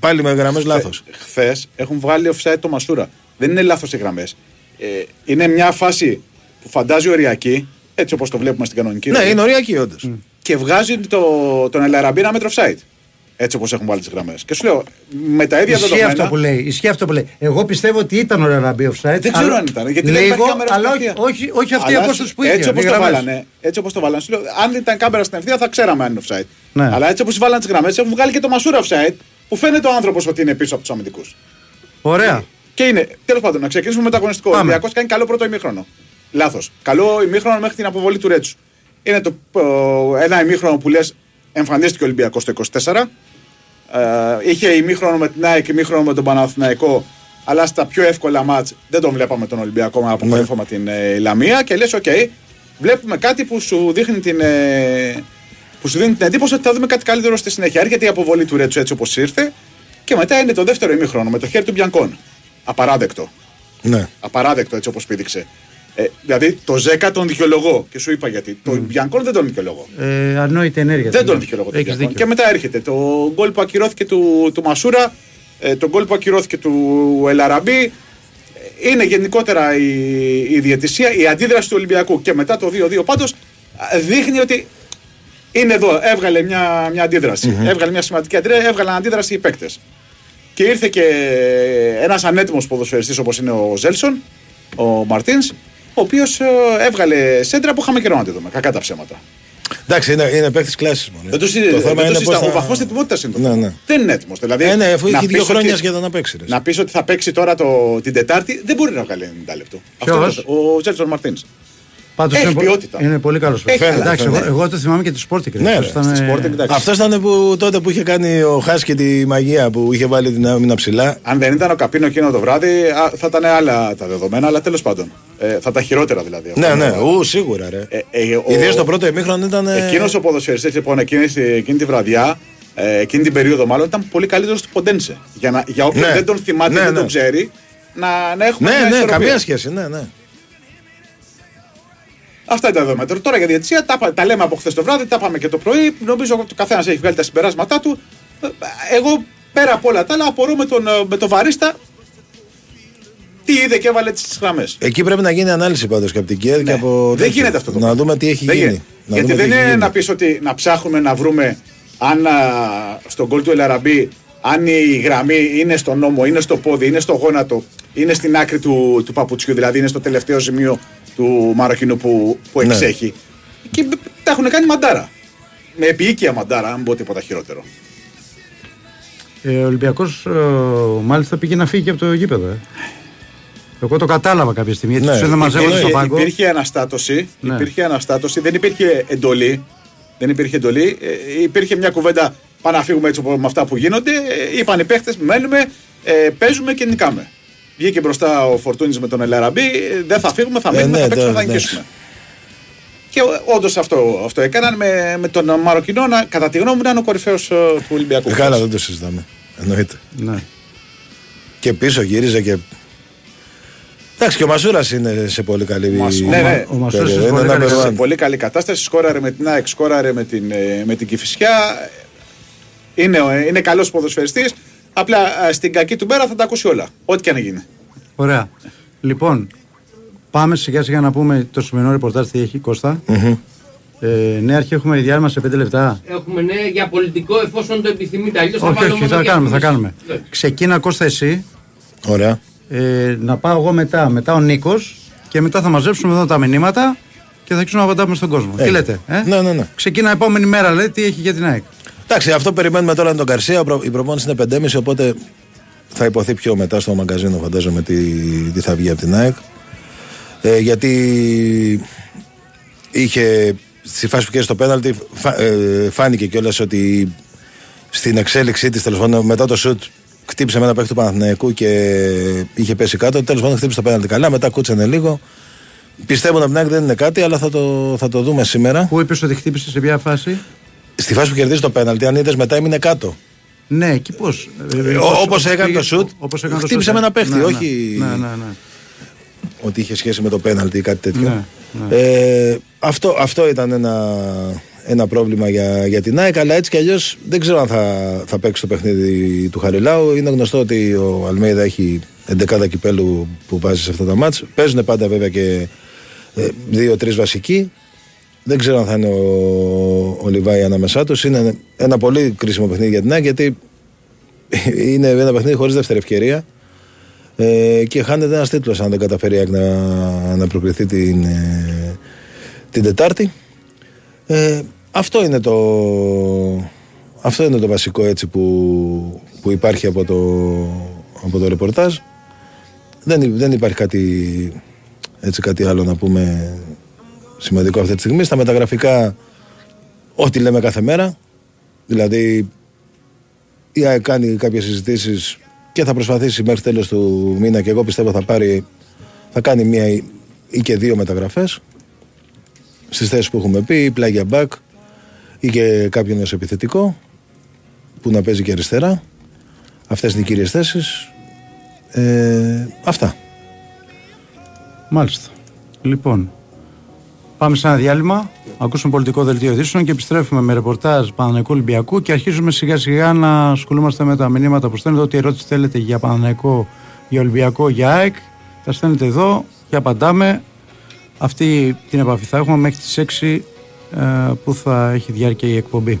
Πάλι με γραμμές λάθος. Χθες έχουν βγάλει offside το Μασούρα. Δεν είναι λάθος οι γραμμές. Ε, είναι μια φάση που φαντάζει οριακή, έτσι όπως το βλέπουμε στην κανονική. Ναι, ροή, είναι οριακή όντως. Και βγάζει το, τον Ελαραμπή ένα μέτρο offside. Έτσι όπως έχουν βάλει τι γραμμές. Και σου λέω, με τα ίδια Ισχύει δεδομένα. αυτό που λέει. Ισχύει αυτό που λέει. Εγώ πιστεύω ότι ήταν ωραία να μπει offside. Δεν ξέρω αλλά- αν ήταν. Γιατί δεν λίγο, υπάρχει κάμερα αλλά στην όχι, ευθεία. όχι, όχι αυτή η Αλλά απόσταση που είχε. Έτσι όπως οι το γραμμές. βάλανε. Έτσι όπως το βάλανε. Σου λέω, αν ήταν κάμερα στην ευθεία θα ξέραμε αν είναι offside. Ναι. Αλλά έτσι όπως βάλανε τις γραμμές έχουν βγάλει και το Μασούρα offside που φαίνεται ο άνθρωπος ότι είναι πίσω από τους αμυντικούς. Ωραία. Και είναι, τέλος πάντων, να ξεκινήσουμε με το αγωνιστικό. Ο Πάμε. Ολυμπιακός κάνει καλό πρώτο ημίχρονο. Λάθος. Καλό ημίχρονο μέχρι την αποβολή του Ρέτσου. Είναι το, ο, ένα ημίχρονο που λες εμφανίστηκε ο Ολυμπιακός το 24. Ε, είχε ημίχρονο με την ΑΕΚ, ημίχρονο με τον Παναθηναϊκό. Αλλά στα πιο εύκολα μάτς δεν τον βλέπαμε τον Ολυμπιακό με αποκορύφωμα την ε, Λαμία. Και λες, οκ, βλέπουμε κάτι που σου δείχνει την. Ε, που σου δίνει την εντύπωση ότι θα δούμε κάτι καλύτερο στη συνέχεια. Έρχεται η αποβολή του Ρέτσου έτσι όπως ήρθε. Και μετά είναι το δεύτερο ημίχρονο με το χέρι του Μπιανκόν. Απαράδεκτο. Ναι. Απαράδεκτο έτσι όπως πήδηξε. Ε, δηλαδή το Ζέκα τον δικαιολογώ και σου είπα γιατί. Το Μπιανκόν δεν τον δικαιολογώ. Ε, ανόητη ενέργεια. Δεν το τον λέω. δικαιολογώ τον Έχεις Μπιανκόν. δίκιο. Και μετά έρχεται το γκολ που ακυρώθηκε του, του Μασούρα, ε, το γκολ που ακυρώθηκε του Ελαραμπή. Ε, Είναι γενικότερα η, η διαιτησία, η αντίδραση του Ολυμπιακού και μετά το 2-2 πάντως δείχνει ότι είναι εδώ. Έβγαλε μια, μια αντιδραση Έβγαλε μια σημαντική αντίδραση, έβγαλε αντίδραση οι παίκτες. Και ήρθε και ένας ανέτοιμος ποδοσφαιριστής όπως είναι ο Ζέλσον, ο Μαρτίνς, ο οποίος έβγαλε σέντρα που είχαμε καιρό να τη δούμε. Κακά τα ψέματα. Εντάξει, είναι, είναι παίχτη κλάσης μόνο. Δεν το, συ... το δεν θέμα το είναι συζητάω. πώς Ο θα- βαθμό ετοιμότητας είναι το Ναι, θέμα. ναι. Δεν είναι έτοιμος. Δηλαδή, Ε, ναι, αφού να έχει δύο πεις χρόνια ότι- σχεδόν να παίξεις. ρε. Να πεις ότι θα παίξει τώρα το... την Τετάρτη, δεν μπορεί να βγάλει 90 λεπτό. Ποιος; Αυτό είναι το- ο Ζέλσον Μαρτίνς. Πάντως Έχει είναι, πο- ποιότητα. είναι πολύ καλός Έχει, παίκτης. Εντάξει, φαίνεται. εγώ, εγώ το θυμάμαι και τη Sporting. Ναι, Αυτός ρε, ήταν, στη ε, Sporting, εντάξει. Αυτός ήταν που, τότε που είχε κάνει ο Χάσκι και τη μαγεία που είχε βάλει την άμυνα ψηλά. Αν δεν ήταν ο Καπίνο εκείνο το βράδυ, α, θα ήταν άλλα τα δεδομένα, αλλά τέλος πάντων. Ε, θα τα χειρότερα δηλαδή. Ναι, Αυτό ναι, είναι- ου, σίγουρα ρε. Ε, ε, ο- Ιδίως το πρώτο ημίχρονο ήταν. ε, Εκείνος ο ποδοσφαιριστής λοιπόν εκείνη, εκείνη τη βραδιά, ε, εκείνη την περίοδο μάλλον ήταν πολύ καλύτερος του Ποντένσε. Για, να, για όποιον Ναι. δεν τον θυμάται, Ναι, δεν ναι. τον ξέρει, να, να έχουμε Ναι, μια ναι, ισορροπία. καμία σχέση. Ναι, ναι. Αυτά είναι τα δεδομένα. Τώρα για διαιτησία τα, πα- τα λέμε από χθες το βράδυ, τα πάμε και το πρωί. Νομίζω ότι ο καθένας έχει βγάλει τα συμπεράσματά του. Ε, Εγώ πέρα από όλα τα άλλα απορώ με τον, ε, με τον Βαρίστα τι είδε και έβαλε τις γραμμές. Εκεί πρέπει να γίνει ανάλυση πάντως και από την ΚΕΔ και από. Δεν τέτοιο. γίνεται αυτό το Να πράγμα. δούμε τι έχει Δεν γίνει. γίνεται. Να Γιατί δούμε τι δεν έχει είναι γίνει. να πεις ότι να ψάχνουμε να βρούμε αν α, στον γκολ του Ελαραμπή αν η γραμμή είναι στο νόμο, είναι στο πόδι, είναι στο γόνατο, είναι στην άκρη του, του παπουτσιού, δηλαδή είναι στο τελευταίο σημείο του Μαροκινού που, που Ναι. εξέχει. Και τα έχουν κάνει μαντάρα. Με επίοικια μαντάρα, αν πω τίποτα χειρότερο. Ε, ο Ολυμπιακός μάλιστα πήγε να φύγει και από το γήπεδο. Ε. Εγώ το κατάλαβα κάποια στιγμή. Γιατί Ναι, τους είδα μαζεύοντας στο πάγκο. υπήρχε αναστάτωση, Ναι. υπήρχε αναστάτωση, δεν υπήρχε εντολή. Δεν υπήρχε εντολή. Ε, υπήρχε μια κουβέντα πάμε να φύγουμε έτσι με αυτά που γίνονται. Ε, είπαν οι παίχτες, μένουμε, ε, παίζουμε και νικάμε. Βγήκε μπροστά ο Φορτούνης με τον Ελαραμπή. ε, δεν θα φύγουμε, θα Ε, μείνουμε, ναι, θα παίξουμε, τώρα, θα νικήσουμε. Και όντως αυτό, αυτό έκαναν με, με τον Μαροκινό να, κατά τη γνώμη μου, ήταν ο κορυφαίος του Ολυμπιακού. Ε, Καλά, δεν το συζητάμε. Εννοείται. Ναι. Και πίσω γύριζε και. Εντάξει και ο Μασούρας είναι σε πολύ καλή Μασου- ναι, ναι. Ο Μασούρας περίοδο. είναι Είναι πολύ number καλή- one. σε πολύ καλή κατάσταση. Σκόραρε με την ΑΕΚ, σκόραρε με την, ε, με την Κηφισιά. Είναι, ε, είναι καλός ποδοσφαιριστής. Απλά ε, στην κακή του μέρα θα τα ακούσει όλα. Ό,τι και αν γίνει. Ωραία. Λοιπόν, πάμε σιγά σιγά να πούμε το σημερινό ρεπορτάζ τι έχει Κώστα. Ε, ναι, αρχή έχουμε διάλειμμα σε 5 λεπτά. Έχουμε ναι για πολιτικό εφόσον το επιθυμείτε. Αλλιώς θα όχι, βάλω όχι, μόνο θα κάνουμε, θα διαφήμιση. κάνουμε. Ναι. Ξεκίνα Κώστα εσύ, Ωραία. ε, να πάω εγώ μετά, μετά ο Νίκος και μετά θα μαζέψουμε εδώ τα μηνύματα και θα αρχίσουμε να απαντάμε στον κόσμο. Τι Έγινε. λέτε, ε; Ναι, ναι, ναι. Ξεκίνα επόμενη μέρα, λέει, τι έχει για την ΑΕΚ. Εντάξει, αυτό περιμένουμε τώρα είναι τον Καρσία. Ο προ- Η προπόνηση είναι 5.30 οπότε θα υποθεί πιο μετά στο μαγκαζίνο, φαντάζομαι τι, τι θα βγει από την ΑΕΚ. Ε, γιατί είχε στη φάση που και στο πέναλτι φα, ε, φάνηκε κιόλας ότι στην εξέλιξή της τέλος πάντων μετά το σουτ χτύπησε με ένα παίχτη του Παναθηναϊκού και είχε πέσει κάτω. Τέλος πάντων χτύπησε το πέναλτι καλά, μετά κούτσανε λίγο. Πιστεύω να την ΑΕΚ δεν είναι κάτι, αλλά θα το, θα το δούμε σήμερα. Πού είπε ότι χτύπησε σε ποια φάση; Στη φάση που κερδίζει το πέναλτι, αν είδες μετά έμεινε κάτω. Ναι, εκεί πώς. Όπως έκανε το σουτ, χτύπησε με ένα παίχτη, ναι, όχι Ναι, ναι, ναι. ότι είχε σχέση με το πέναλτι ή κάτι τέτοιο. Ναι, ναι. Ε, αυτό, αυτό ήταν ένα, ένα πρόβλημα για, για την ΑΕΚ, αλλά έτσι κι αλλιώς δεν ξέρω αν θα, θα παίξει το παιχνίδι του Χαριλάου. Είναι γνωστό ότι ο Αλμέιδα έχει 11 κυπέλου που βάζει σε αυτά τα μάτς. Παίζουν πάντα βέβαια και ε, δύο-τρεις βασικοί. Δεν ξέρω αν θα είναι ο, ο Λιβάη ανάμεσά τους. Είναι ένα πολύ κρίσιμο παιχνίδι για την ΑΕΚ γιατί είναι ένα παιχνίδι χωρίς δεύτερη ευκαιρία. Ε, και χάνεται ένας τίτλος αν δεν καταφέρει η ΑΕΚ να, να προκριθεί την, ε, την Τετάρτη. Ε, αυτό, είναι το, αυτό είναι το βασικό έτσι που, που υπάρχει από το, από το ρεπορτάζ. Δεν, υ- δεν υπάρχει κάτι, έτσι, κάτι άλλο να πούμε σημαντικό αυτή τη στιγμή. Στα μεταγραφικά, ό,τι λέμε κάθε μέρα. Δηλαδή, η ΑΕΚ κάνει κάποιες συζητήσεις και θα προσπαθήσει μέχρι τέλος του μήνα και εγώ πιστεύω θα πάρει, θα κάνει μία ή ή και δύο μεταγραφές στις θέσεις που έχουμε πει, ή πλάγια back ή και κάποιον ως επιθετικό που να παίζει και αριστερά. Αυτές είναι οι κύριες θέσεις. Ε, αυτά. Μάλιστα. Λοιπόν, πάμε σε ένα διάλειμμα, ακούσουμε πολιτικό δελτίο ειδήσεων και επιστρέφουμε με ρεπορτάζ Παναναϊκού Ολυμπιακού και αρχίζουμε σιγά σιγά να ασχολούμαστε με τα μηνύματα που στέλνετε. Ό,τι ερώτηση θέλετε για Παναναϊκό, για Ολυμπιακό, για ΑΕΚ, τα στέλνετε εδώ και απαντάμε. Αυτή την επαφή θα έχουμε μέχρι τις 6 ε, που θα έχει διάρκεια η εκπομπή.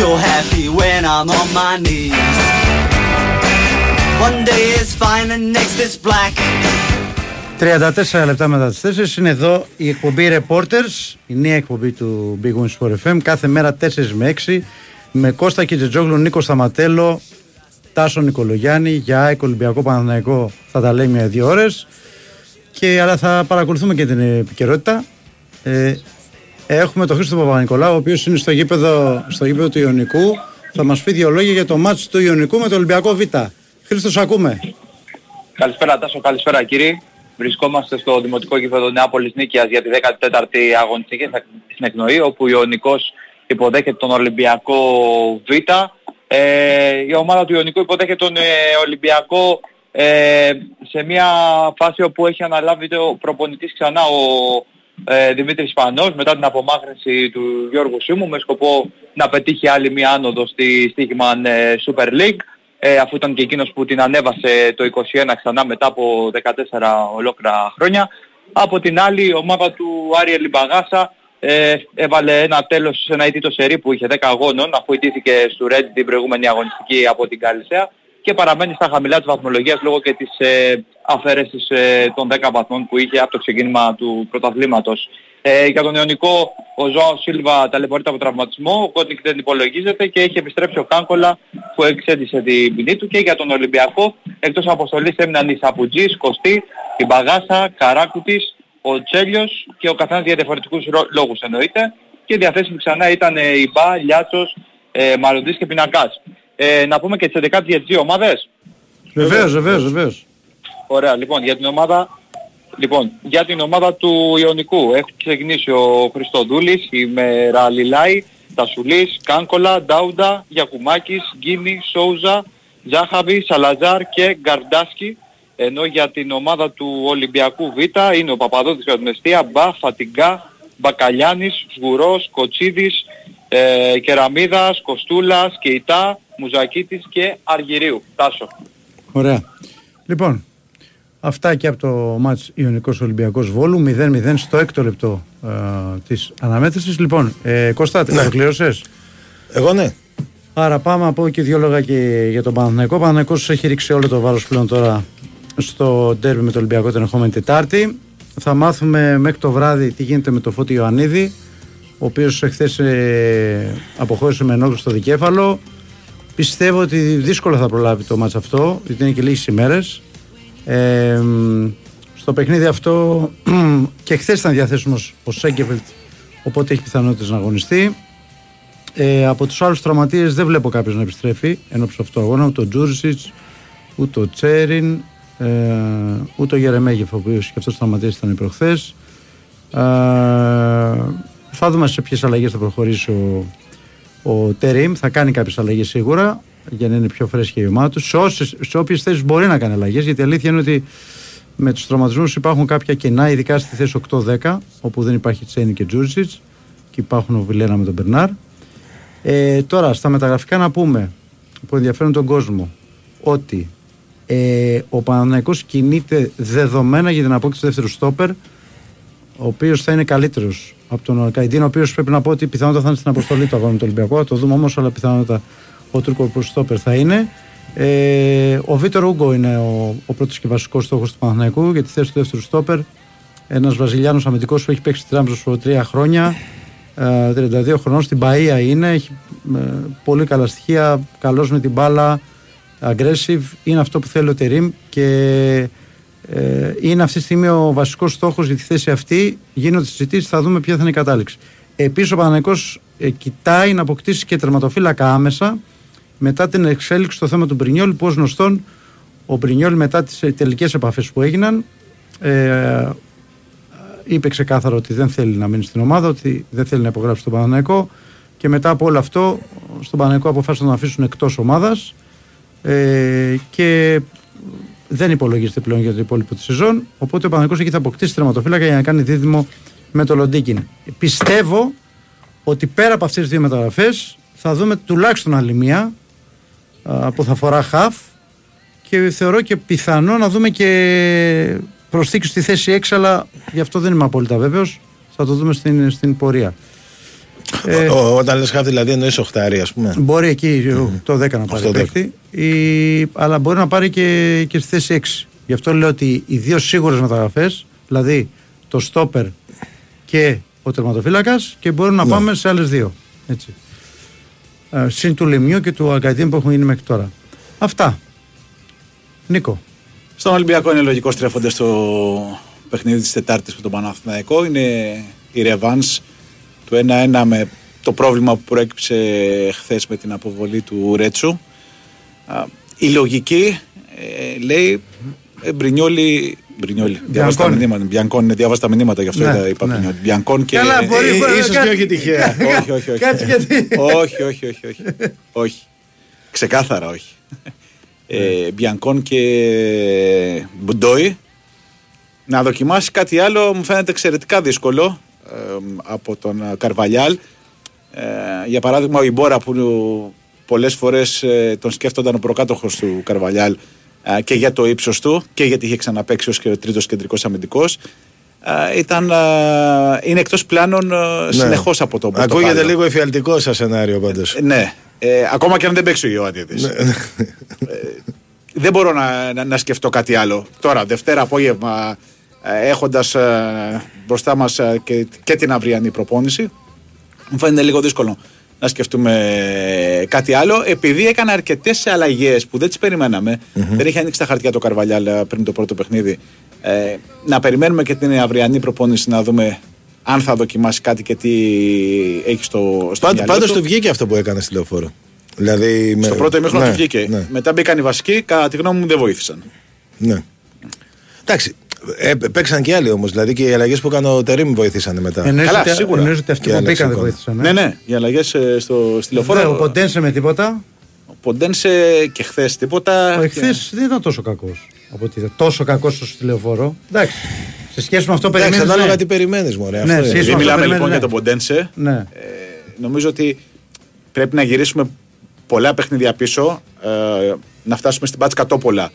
You're happy when I'm on my knees. One day is fine and next is black. 34 λεπτά μετά τις 4 είναι εδώ η εκπομπή Reporters, η νέα εκπομπή του Big Wings Sport FM, κάθε μέρα 4 με 6 με Κώστα Κιτζετζόγλου, Νίκος Σταματέλο, Τάσο Νικολογιάννη, για ΑΕΚ Ολυμπιακό Παναθηναϊκό θα τα λέμε δύο ώρες και, αλλά θα παρακολουθούμε και την επικαιρότητα. Ε, έχουμε τον Χρήστο Παπα-Νικολάου, ο οποίος είναι στο γήπεδο, στο γήπεδο του Ιωνικού, θα μας πει δύο λόγια για το μάτς του Ιωνικού με το Ολυμπιακό Β. Χρήστος, ακούμε. Καλησπέρα Τάσο, καλησπέρα κύριοι. Βρισκόμαστε στο Δημοτικό Γήπεδο Νεάπολης Νίκαιας για τη 14η αγωνιστική στην εκνοή, όπου ο Ιωνικός υποδέχεται τον Ολυμπιακό Β. Ε, η ομάδα του Ιωνικού υποδέχεται τον ε, Ολυμπιακό ε, σε μια φάση όπου έχει αναλάβει το προπονητής ξανά ο ε, Δημήτρης Πανός μετά την απομάκρυνση του Γιώργου Σίμου με σκοπό να πετύχει άλλη μια άνοδο στη Στίχημαν ε, Super League ε, αφού ήταν και εκείνος που την ανέβασε το 21 ξανά μετά από 14 ολόκληρα χρόνια. Από την άλλη η ομάδα του Άρη Ελιμπαγάσα ε, έβαλε ένα τέλος σε ένα ηττήτο σερί που είχε 10 αγώνων αφού ιτήθηκε στο Ρέντ την προηγούμενη αγωνιστική από την Καλυσέα και παραμένει στα χαμηλά της βαθμολογίας λόγω και της ε, αφαίρεσης ε, των 10 βαθμών που είχε από το ξεκίνημα του πρωταθλήματος. Ε, για τον Ιωνικό ο Ζωάο Σίλβα ταλαιπωρείται από τραυματισμό, ο Κότικ δεν υπολογίζεται και έχει επιστρέψει ο Κάνκολα που εξέντησε την ποινή του και για τον Ολυμπιακό εκτός αποστολής έμειναν οι Σαπουτζής, Κωστή, η Μπαγάσα, Καράκουτης, ο Τσέλιος και ο καθένας για διαφορετικούς ρο- λόγους εννοείται και διαθέσιμοι ξανά ήταν ε, η Μπα, Λιάτσος, ε, Μαροντής και Πινακάς. Ε, να πούμε και τις 11 για τις δύο ομάδες. Βεβαίως, βεβαίως, βεβαίως. Ωραία, λοιπόν, για την ομάδα, λοιπόν, για την ομάδα του Ιωνικού έχει ξεκινήσει ο Χριστοδούλης, η Μεραλιλάη, Τασουλής, Κάνκολα, Ντάουντα, Γιακουμάκης, Γκίνη, Σόουζα, Ζάχαβη, Σαλαζάρ και Γκαρντάσκι. Ενώ για την ομάδα του Ολυμπιακού Β είναι ο Παπαδότης για την Εστία, Μπα, Φατιγκά, Μπακαλιάνης, Σγουρός, Κοτσίδης, ε, Κεραμίδας, Κοστούλας, Κεϊτά, Μουζακίτης και Αργυρίου. Τάσο. Ωραία. Λοιπόν, αυτά και από το μάτς Ιωνικός Ολυμπιακός Βόλου 0-0 στο έκτο λεπτό ε, της αναμέτρησης. Λοιπόν, ε, Κώστα, ναι. ολοκλήρωσες; Εγώ ναι. Άρα πάμε να πω και δύο λόγια και για τον Παναθηναϊκό. Ο Παναθηναϊκός έχει ρίξει όλο το βάρος πλέον τώρα στο ντέρμπι με το Ολυμπιακό την ερχόμενη Τετάρτη. Θα μάθουμε μέχρι το βράδυ τι γίνεται με το Φώτη Ιωαννίδη, ο οποίος εχθές ε, αποχώρησε με ενόχληση στο δικέφαλο. Πιστεύω ότι δύσκολα θα προλάβει το μάτς αυτό, γιατί είναι και λίγες ημέρες. Ε, μ, στο παιχνίδι αυτό <clears throat> και χθες ήταν διαθέσιμος ο Σέγκεφελτ, οπότε έχει πιθανότητες να αγωνιστεί. Ε, από τους άλλους τραυματίες δεν βλέπω κάποιος να επιστρέφει ενώ από αυτό το αγώνα. Ούτε ο Τζούρισιτς, ούτε ο Τσέριν, ε, ούτε ο Γερεμέγεφ, ο οποίος και αυτός τραυματίε ήταν προχθές. Ε, θα δούμε σε ποιες αλλαγές θα προχωρήσει ο, ο Τερίμ. Θα κάνει κάποιες αλλαγές σίγουρα για να είναι πιο φρέσκια η ομάδα τους. Σε, όσες- σε όποιες θέσεις μπορεί να κάνει αλλαγές, γιατί η αλήθεια είναι ότι με τους τραυματισμούς υπάρχουν κάποια κενά, ειδικά στη θέση 8-10, όπου δεν υπάρχει Τσένι και Τζούρισιτ και υπάρχουν ο Βιλένα με τον Μπερνάρ. Ε, τώρα, στα μεταγραφικά να πούμε που ενδιαφέρουν τον κόσμο ότι ε, ο Παναναϊκός κινείται δεδομένα για την απόκτηση του δεύτερου στόπερ ο οποίος θα είναι καλύτερος από τον Καϊντίν, ο οποίος πρέπει να πω ότι πιθανότατα θα είναι στην αποστολή του αγώνα με τον Ολυμπιακό. Θα το δούμε όμως, αλλά πιθανότατα ο Τούρκος στόπερ θα είναι. Ε, ο Βίτορ Ούγκο είναι ο, ο πρώτος και βασικός στόχος του Παναθηναϊκού για τη θέση του δεύτερου στόπερ. Ένας Βραζιλιάνος αμυντικός που έχει παίξει τη Τράμπζο τρία χρόνια. Ε, 32 χρονών στην Παία είναι. Έχει ε, πολύ καλά στοιχεία. Καλός με την μπάλα. Aggressive. Είναι αυτό που θέλει ο Τερήμ και ε, είναι αυτή τη στιγμή ο βασικός στόχος για τη θέση αυτή. Γίνονται συζητήσεις, θα δούμε ποια θα είναι η κατάληξη. Επίσης, ο Παναγενικό ε, κοιτάει να αποκτήσει και τερματοφύλακα άμεσα μετά την εξέλιξη στο θέμα του Μπρινιόλ, που ως γνωστόν ο Μπρινιόλ μετά τις τελικές επαφές που έγιναν ε, είπε ξεκάθαρα ότι δεν θέλει να μείνει στην ομάδα, ότι δεν θέλει να υπογράψει τον Παναναϊκό και μετά από όλο αυτό στον Παναναϊκό αποφάσισαν να τον αφήσουν εκτός ομάδας ε, και δεν υπολογίζεται πλέον για το υπόλοιπο της σεζόν. Οπότε ο Παναγενικό εκεί θα αποκτήσει τερματοφύλακα για να κάνει δίδυμο με το Λοντίκιν. Πιστεύω ότι πέρα από αυτές τις δύο μεταγραφές θα δούμε τουλάχιστον άλλη μία α, που θα φορά χαφ και θεωρώ και πιθανό να δούμε και προσθήκη στη θέση 6, αλλά γι' αυτό δεν είμαι απόλυτα βέβαιος. Θα το δούμε στην, στην πορεία. Ε, ο, όταν λες χάφ δηλαδή εννοείς οχτάρι ας πούμε. Μπορεί εκεί το 10 να πάρει το 10. παίκτη, ή, αλλά μπορεί να πάρει και, και στη θέση 6. Γι' αυτό λέω ότι οι δύο σίγουρες μεταγραφές, δηλαδή το στόπερ και ο τερματοφύλακας, και μπορούμε να πάμε σε άλλες δύο. Έτσι. Ε, συν του Λεμιού και του Αγκαντίν που έχουν γίνει μέχρι τώρα. Αυτά. Νίκο. Στον Ολυμπιακό είναι λογικό στρέφονται στο παιχνίδι της Τετάρτης με τον Παναθηναϊκό. Είναι η ρεβάνς του 1-1 με το πρόβλημα που προέκυψε χθες με την αποβολή του Ρέτσου. Α, Η λογική ε, λέει ε, Μπρινιόλι. Μπρινιόλι. Διάβασα τα Μπιανκόνι. μηνύματα. Μπιανκόν, ναι, διάβασα τα μηνύματα γι' αυτό Ναι, είδα- είπα ναι. Μπρινιόλι. Μπιανκόν και. Καλά, μπορεί, Ε, μπορεί, ίσως κάτι- και όχι τυχαία. όχι, όχι, όχι. Κάτσε γιατί. όχι, όχι, όχι, όχι. όχι. Ξεκάθαρα όχι. Ε, Μπιανκόν και Μπουντόι. Να δοκιμάσει κάτι άλλο μου φαίνεται εξαιρετικά δύσκολο ε, από τον ε, Καρβαλιάλ. Ε, για παράδειγμα ο Ιμπόρα που πολλές φορές ε, τον σκέφτονταν ο προκάτοχος του Καρβαλιάλ ε, και για το ύψος του και γιατί είχε ξαναπαίξει ως και ο τρίτος κεντρικός αμυντικός ε, ήταν, ε, είναι εκτός πλάνων ε, συνεχώς από τον Ακούγεται Πορτοκάλο. λίγο εφιαλτικό σαν σενάριο πάντως. Ε, Ναι, Ε, ακόμα και αν δεν παίξει ο Ιωάννιδης. Ε, δεν μπορώ να, να, να σκεφτώ κάτι άλλο. Τώρα, Δευτέρα απόγευμα, ε, έχοντας ε, μπροστά μας ε, και, και την αυριανή προπόνηση, μου φαίνεται λίγο δύσκολο να σκεφτούμε ε, κάτι άλλο. Επειδή έκανε αρκετές αλλαγές που δεν τις περιμέναμε, δεν είχε ανοίξει τα χαρτιά το Καρβαλιάλ ε, πριν το πρώτο παιχνίδι. Ε, να περιμένουμε και την αυριανή προπόνηση να δούμε αν θα δοκιμάσει κάτι και τι έχει στο, στο Πάντω μυαλό πάντως του. του βγήκε αυτό που έκανε στη λεωφόρο. Δηλαδή, με- Στο πρώτο ημίχρονο ναι, του βγήκε. Ναι, Μετά μπήκαν οι βασικοί, κατά τη γνώμη μου δεν βοήθησαν. ναι. Εντάξει, ε, παίξαν και άλλοι όμως. Δηλαδή και οι αλλαγές που έκανε ο Τερήμ βοηθήσαν μετά. Εννοείς Καλά, ότι- σίγουρα. εννοείς ότι αυτοί Και που άλλαξε μπήκαν δεν εικόνα. βοήθησαν. Ναι, ναι, οι αλλαγές στη λεωφόρο. Δεν, ο Ποντένσε με τίποτα. Ο Ποντένσε και χθες τίποτα. Ο Και- εχθές δεν ήταν τόσο κακός. Από ότι είδα. Τόσο κακός στο τηλεοφόρο. Εντάξει. Σε σχέση με αυτό Εντάξει, περιμένεις. ανάλογα τι περιμένεις, Μωρέ. Ναι, αυτό είναι. σχέση Επειδή αυτό μιλάμε περιμένεις, λοιπόν ναι. για τον Ποντένσε, Ναι. ε, νομίζω ότι πρέπει να γυρίσουμε πολλά παιχνίδια πίσω, ε, να φτάσουμε στην πάτση κατόπολα.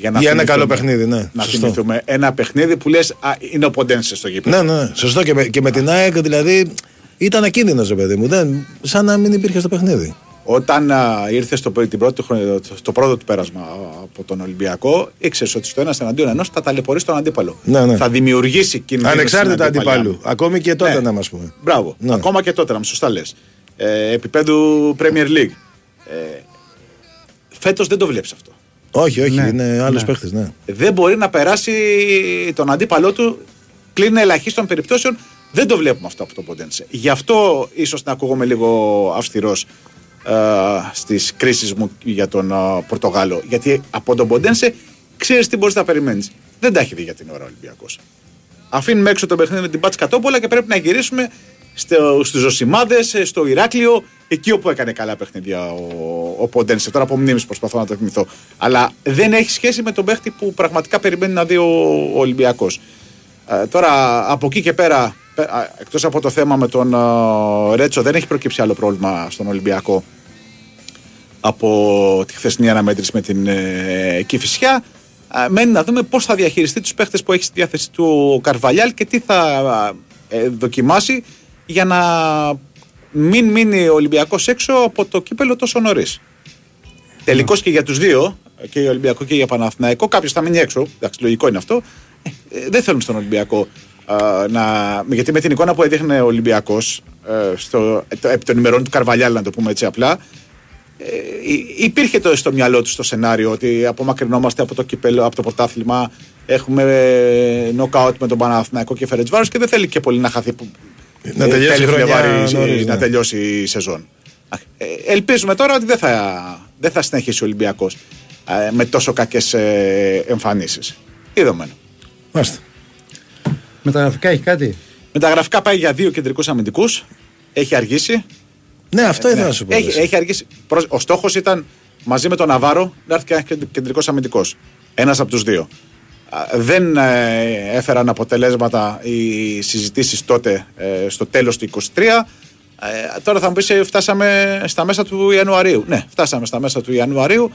Για, να Για ένα θυμηθούμε- καλό παιχνίδι, ναι. Να Σωστό. θυμηθούμε ένα παιχνίδι που λες α, είναι ο Ποντένσε στο γήπεδο. Ναι, ναι, σωστό. Και με, και με την ΑΕΚ δηλαδή ήταν ακίνδυνος, ρε παιδί μου. Δεν, σαν να μην υπήρχε στο παιχνίδι. Όταν α, ήρθε στο, την πρώτη, χρονιά- στο πρώτο του πέρασμα α, από τον Ολυμπιακό, ήξερες ότι στο ένας εναντίον ενός θα ταλαιπωρήσει τον αντίπαλο. Ναι, ναι. Θα δημιουργήσει κινδύνου. Ανεξάρτητα αντιπάλου. Ακόμη και τότε Ναι. να μας πούμε. Μπράβο. Ναι. Ακόμα και τότε, να σωστά λες. Ε, επίπεδου Premier League. Ε, Φέτος δεν το βλέπεις αυτό. Όχι, όχι, Ναι, είναι άλλος ναι. παίχτης, ναι. Δεν μπορεί να περάσει τον αντίπαλό του πλην ελαχίστων περιπτώσεων. Δεν το βλέπουμε αυτό από τον Ποντένσε. Γι' αυτό ίσως να ακούγομαι λίγο αυστηρός ε, στις κρίσεις μου για τον ε, Πορτογάλο. Γιατί από τον Ποντένσε ξέρεις τι μπορείς να περιμένεις. Δεν τα έχει δει για την ώρα ο Ολυμπιακός. Αφήνουμε έξω το παιχνίδι με την Πάτση Κατόπολα και πρέπει να γυρίσουμε στο, στους Ζωσιμάδες, ε, στο Ηράκλειο, εκεί όπου έκανε καλά παιχνίδια ο, ο Ποντένσε. Τώρα από μνήμης προσπαθώ να το θυμηθώ. Αλλά δεν έχει σχέση με τον παίχτη που πραγματικά περιμένει να δει ο, ο Ολυμπιακός. Ε, τώρα από εκεί και πέρα, πε- α, εκτός από το θέμα με τον ε, Ρέτσο, δεν έχει προκύψει άλλο πρόβλημα στον Ολυμπιακό από τη χθεσινή αναμέτρηση με την ε, Κηφισιά. Α, μένει να δούμε πώς θα διαχειριστεί τους παίχτες που έχει στη διάθεση του ο Καρβαλιάλ και τι θα ε, δοκιμάσει για να μην μείνει ο Ολυμπιακός έξω από το κύπελο τόσο νωρίς. Τελικώ και για τους δύο, και για Ολυμπιακό και για Παναθηναϊκό, κάποιος θα μείνει έξω. Εντάξει, λογικό είναι αυτό. Ε, ε, δεν θέλουν στον Ολυμπιακό α, να. Γιατί με την εικόνα που έδειχνε ο Ολυμπιακός επί των ημερών του Καρβαλιάλ, να το πούμε έτσι απλά, ε, υ- υπήρχε το στο μυαλό του το σενάριο ότι απομακρυνόμαστε από το κυπέλο, από το πρωτάθλημα. Έχουμε νοκάουτ με τον Παναθηναϊκό και Φερετσβάρο και δεν θέλει και πολύ να χαθεί. Που- Να ε, τελειώσει τέλη η χρονιά Φλεβάρι, νωρίς, να ναι. τελειώσει η σεζόν. Ε, ελπίζουμε τώρα ότι δεν θα, δεν θα συνεχίσει ο Ολυμπιακός με τόσο κακές ε, εμφανίσεις. Είδαμε. Μάλιστα. Με τα γραφικά έχει κάτι; Με τα γραφικά πάει για δύο κεντρικούς αμυντικούς. Έχει αργήσει. Ναι, αυτό ήθελα Ναι. να σου πω. Έχει, εσύ. έχει αργήσει. Προς- Ο στόχος ήταν μαζί με τον Ναβάρο να έρθει και ένας κεντρικός αμυντικός. Ένας από τους δύο. Α, Δεν ε, έφεραν αποτελέσματα οι συζητήσεις τότε ε, στο τέλος του 23. Ε, τώρα θα μου πεις, φτάσαμε στα μέσα του Ιανουαρίου. Ναι, φτάσαμε στα μέσα του Ιανουαρίου.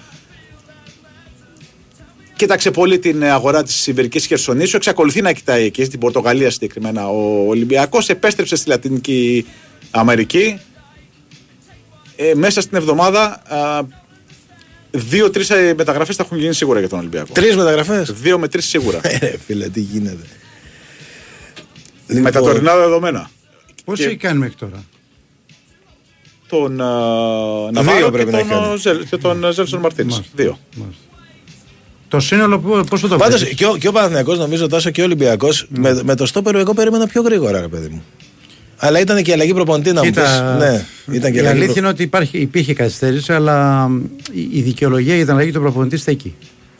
Κοίταξε πολύ την αγορά της Ιβερικής Χερσονήσου. Εξακολουθεί να κοιτάει εκεί, στην Πορτογαλία συγκεκριμένα. Ο Ολυμπιακός επέστρεψε στη Λατινική Αμερική. Ε, μέσα στην εβδομάδα δύο-τρεις μεταγραφές θα έχουν γίνει σίγουρα για τον Ολυμπιακό. Τρεις μεταγραφές; Δύο με τρεις σίγουρα. <laughs> Ε, φίλε, τι γίνεται. με τα Λοιπόν, τωρινά δεδομένα. Πώ Και- έχει κάνει μέχρι τώρα; Τον uh, Ναβάρο και πρέπει να τον, έχει κάνει. α, Ζελ- και τον Ζέλσον Μαρτίνς. Μάλιστα. Δύο. Μάλιστα. Το σύνολο πώς το Πάντως βλέπεις; και ο, και ο Παναθηναϊκός νομίζω τόσο και ο Ολυμπιακός Ναι. με, με το στόπερο εγώ περίμενα πιο γρήγορα, ρε παιδί μου. Αλλά ήταν και η αλλαγή προπονητή να μου Κοίτα, πεις. Ναι, ήταν και η αλλαγή αλήθεια προ- είναι ότι υπάρχει, υπήρχε καθυστέρηση, αλλά η, η δικαιολογία για την αλλαγή του προπονητή στέκει.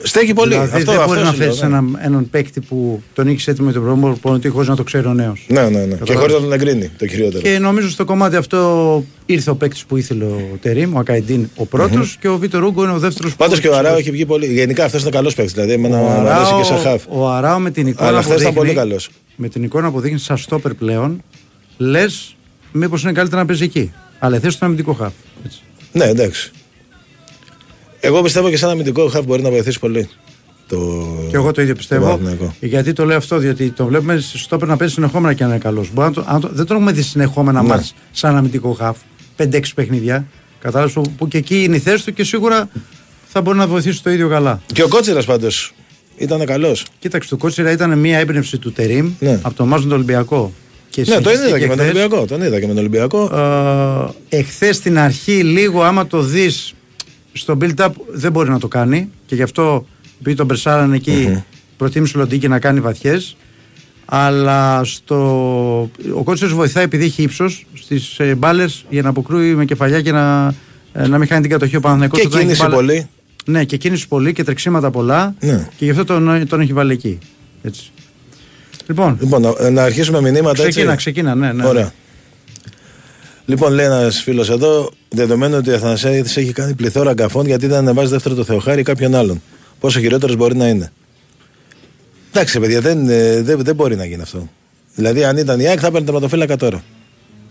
Στέκει πολύ. δηλαδή αυτό, δεν αυτό μπορεί να σου λέω, φέρει ναι. έναν, έναν παίκτη που τον έχεις έτοιμο για τον προπονητή χωρίς να το ξέρει ο νέος. Ναι, ναι, ναι. Και Καταλάβεις. χωρίς να τον εγκρίνει το κυριότερο. Και νομίζω στο κομμάτι αυτό ήρθε ο παίκτης που ήθελε ο Τερήμ, ο Ακαϊντίν ο πρώτος και ο Βίτορ Ούγκο είναι ο δεύτερος. Πάντως και ο Αράο έχει βγει πολύ. Γενικά αυτός ήταν καλός παίκτης. Δηλαδή, εμένα μου αρέσει και σαν χαφ. ο Αράο με την εικόνα Αλλά που χθες ήταν δείχνει, πολύ καλός. με την εικόνα που δείχνει σαν στόπερ πλέον, λες μήπως είναι καλύτερα να παίζει εκεί. Αλλά θες τον αμυντικό χαφ. Έτσι. Ναι, εντάξει. Εγώ πιστεύω και σαν αμυντικό χαφ μπορεί να βοηθήσει πολύ. Το... Και εγώ το ίδιο το πιστεύω. Παναθηναϊκό. Γιατί το λέω αυτό, διότι το βλέπουμε στο να παίζει συνεχόμενα και να είναι καλός. Δεν τον έχουμε δει συνεχόμενα Ναι. μάτς σαν αμυντικό χαφ. 5-6 παιχνίδια. Κατάλαβες που, που και εκεί είναι η θέση του και σίγουρα θα μπορεί να βοηθήσει το ίδιο καλά. Και ο Κότσιρας πάντως ήταν καλός. Κοίταξε, το Κότσιρα ήταν μια έμπνευση του Τερήμ Ναι. από το Μάζον του Ολυμπιακό. Και Ναι, το συνεχίστηκε είδα και με τον χθες. Ολυμπιακό. Τον είδα και με τον Ολυμπιακό. Ε, εχθές στην αρχή λίγο άμα το δεις στο build-up δεν μπορεί να το κάνει και γι' αυτό επειδή τον Μπερσάραν εκεί προτίμησε ο Λοντίκη να κάνει βαθιές αλλά στο... ο κότσος βοηθάει επειδή έχει ύψος στις ε, μπάλες για να αποκρούει με κεφαλιά και να, ε, να μην χάνει την κατοχή ο Παναθηναϊκός Και όταν έχει κίνηση μπάλα- πολύ. Ναι και κίνηση πολύ και τρεξίματα πολλά Ναι. και γι' αυτό τον, τον έχει βάλει εκεί. Έτσι. Λοιπόν, Λοιπόν, να, να αρχίσουμε μηνύματα έτσι. ξεκίνα, ξεκίνα, ναι, ναι. Ωραία. Λοιπόν, λέει ένας φίλος εδώ, δεδομένου ότι ο Αθανασιάδη έχει κάνει πληθώρα αγκαφών γιατί δεν ανεβάζει δεύτερο το Θεοχάρη ή κάποιον άλλον. Πόσο χειρότερος μπορεί να είναι. Εντάξει, παιδιά, δεν, ε, δεν, δεν μπορεί να γίνει αυτό. Δηλαδή, αν ήταν η ΑΕΚ, θα έπαιρνε τερματοφύλακα τώρα.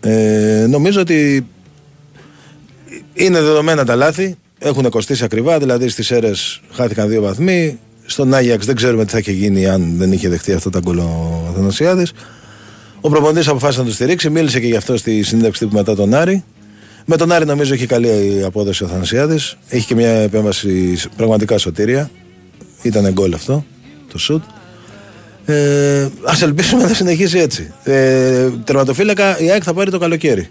Ε, νομίζω ότι είναι δεδομένα τα λάθη. Έχουν κοστίσει ακριβά. Δηλαδή, στις αίρες χάθηκαν δύο βαθμοί. Στον Άγιαξ δεν ξέρουμε τι θα είχε γίνει αν δεν είχε δεχτεί αυτό τα γκολ ο Αθανασιάδης. Ο προπονητής αποφάσισε να του στηρίξει, μίλησε και γι' αυτό στη συνέντευξη τύπου μετά τον Άρη. Με τον Άρη νομίζω έχει καλή απόδοση ο Θανασιάδη. Έχει και μια επέμβαση σ- πραγματικά σωτήρια. Ήταν γκολ αυτό, το σουτ. Ε, Α ελπίσουμε να συνεχίσει έτσι. Ε, τερματοφύλακα η ΑΕΚ θα πάρει το καλοκαίρι.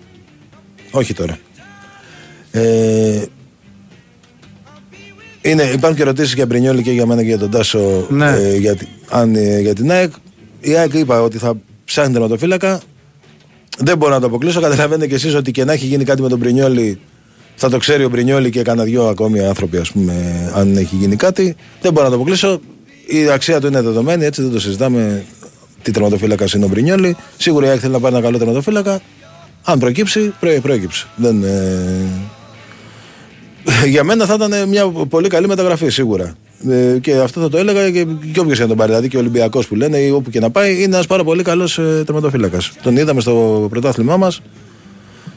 Όχι τώρα. Ε, είναι, υπάρχουν και ερωτήσεις για Μπρινιόλη και για μένα και για τον Τάσο Ναι. ε, για, τη- αν, ε, για την ΑΕΚ. Η ΑΕΚ είπα ότι θα ψάχνει τερματοφύλακα. Δεν μπορώ να το αποκλείσω. Καταλαβαίνετε κι εσείς ότι και να έχει γίνει κάτι με τον Μπρινιόλη θα το ξέρει ο Μπρινιόλη και κανένα δυο ακόμη άνθρωποι, ας πούμε, αν έχει γίνει κάτι. Δεν μπορώ να το αποκλείσω. Η αξία του είναι δεδομένη, έτσι δεν το συζητάμε. Τι τερματοφύλακας είναι ο Μπρινιόλη. Σίγουρα η ΑΕΚ θέλει να πάρει ένα καλό τερματοφύλακα. Αν προκύψει, προ, προέκυψε. Δεν, ε, για μένα θα ήταν μια πολύ καλή μεταγραφή σίγουρα. Ε, και αυτό θα το έλεγα και, και όποιος και να τον πάρει. Δηλαδή και ο Ολυμπιακός που λένε ή όπου και να πάει είναι ένας πάρα πολύ καλός ε, τερματοφύλακας. Τον είδαμε στο πρωτάθλημά μας.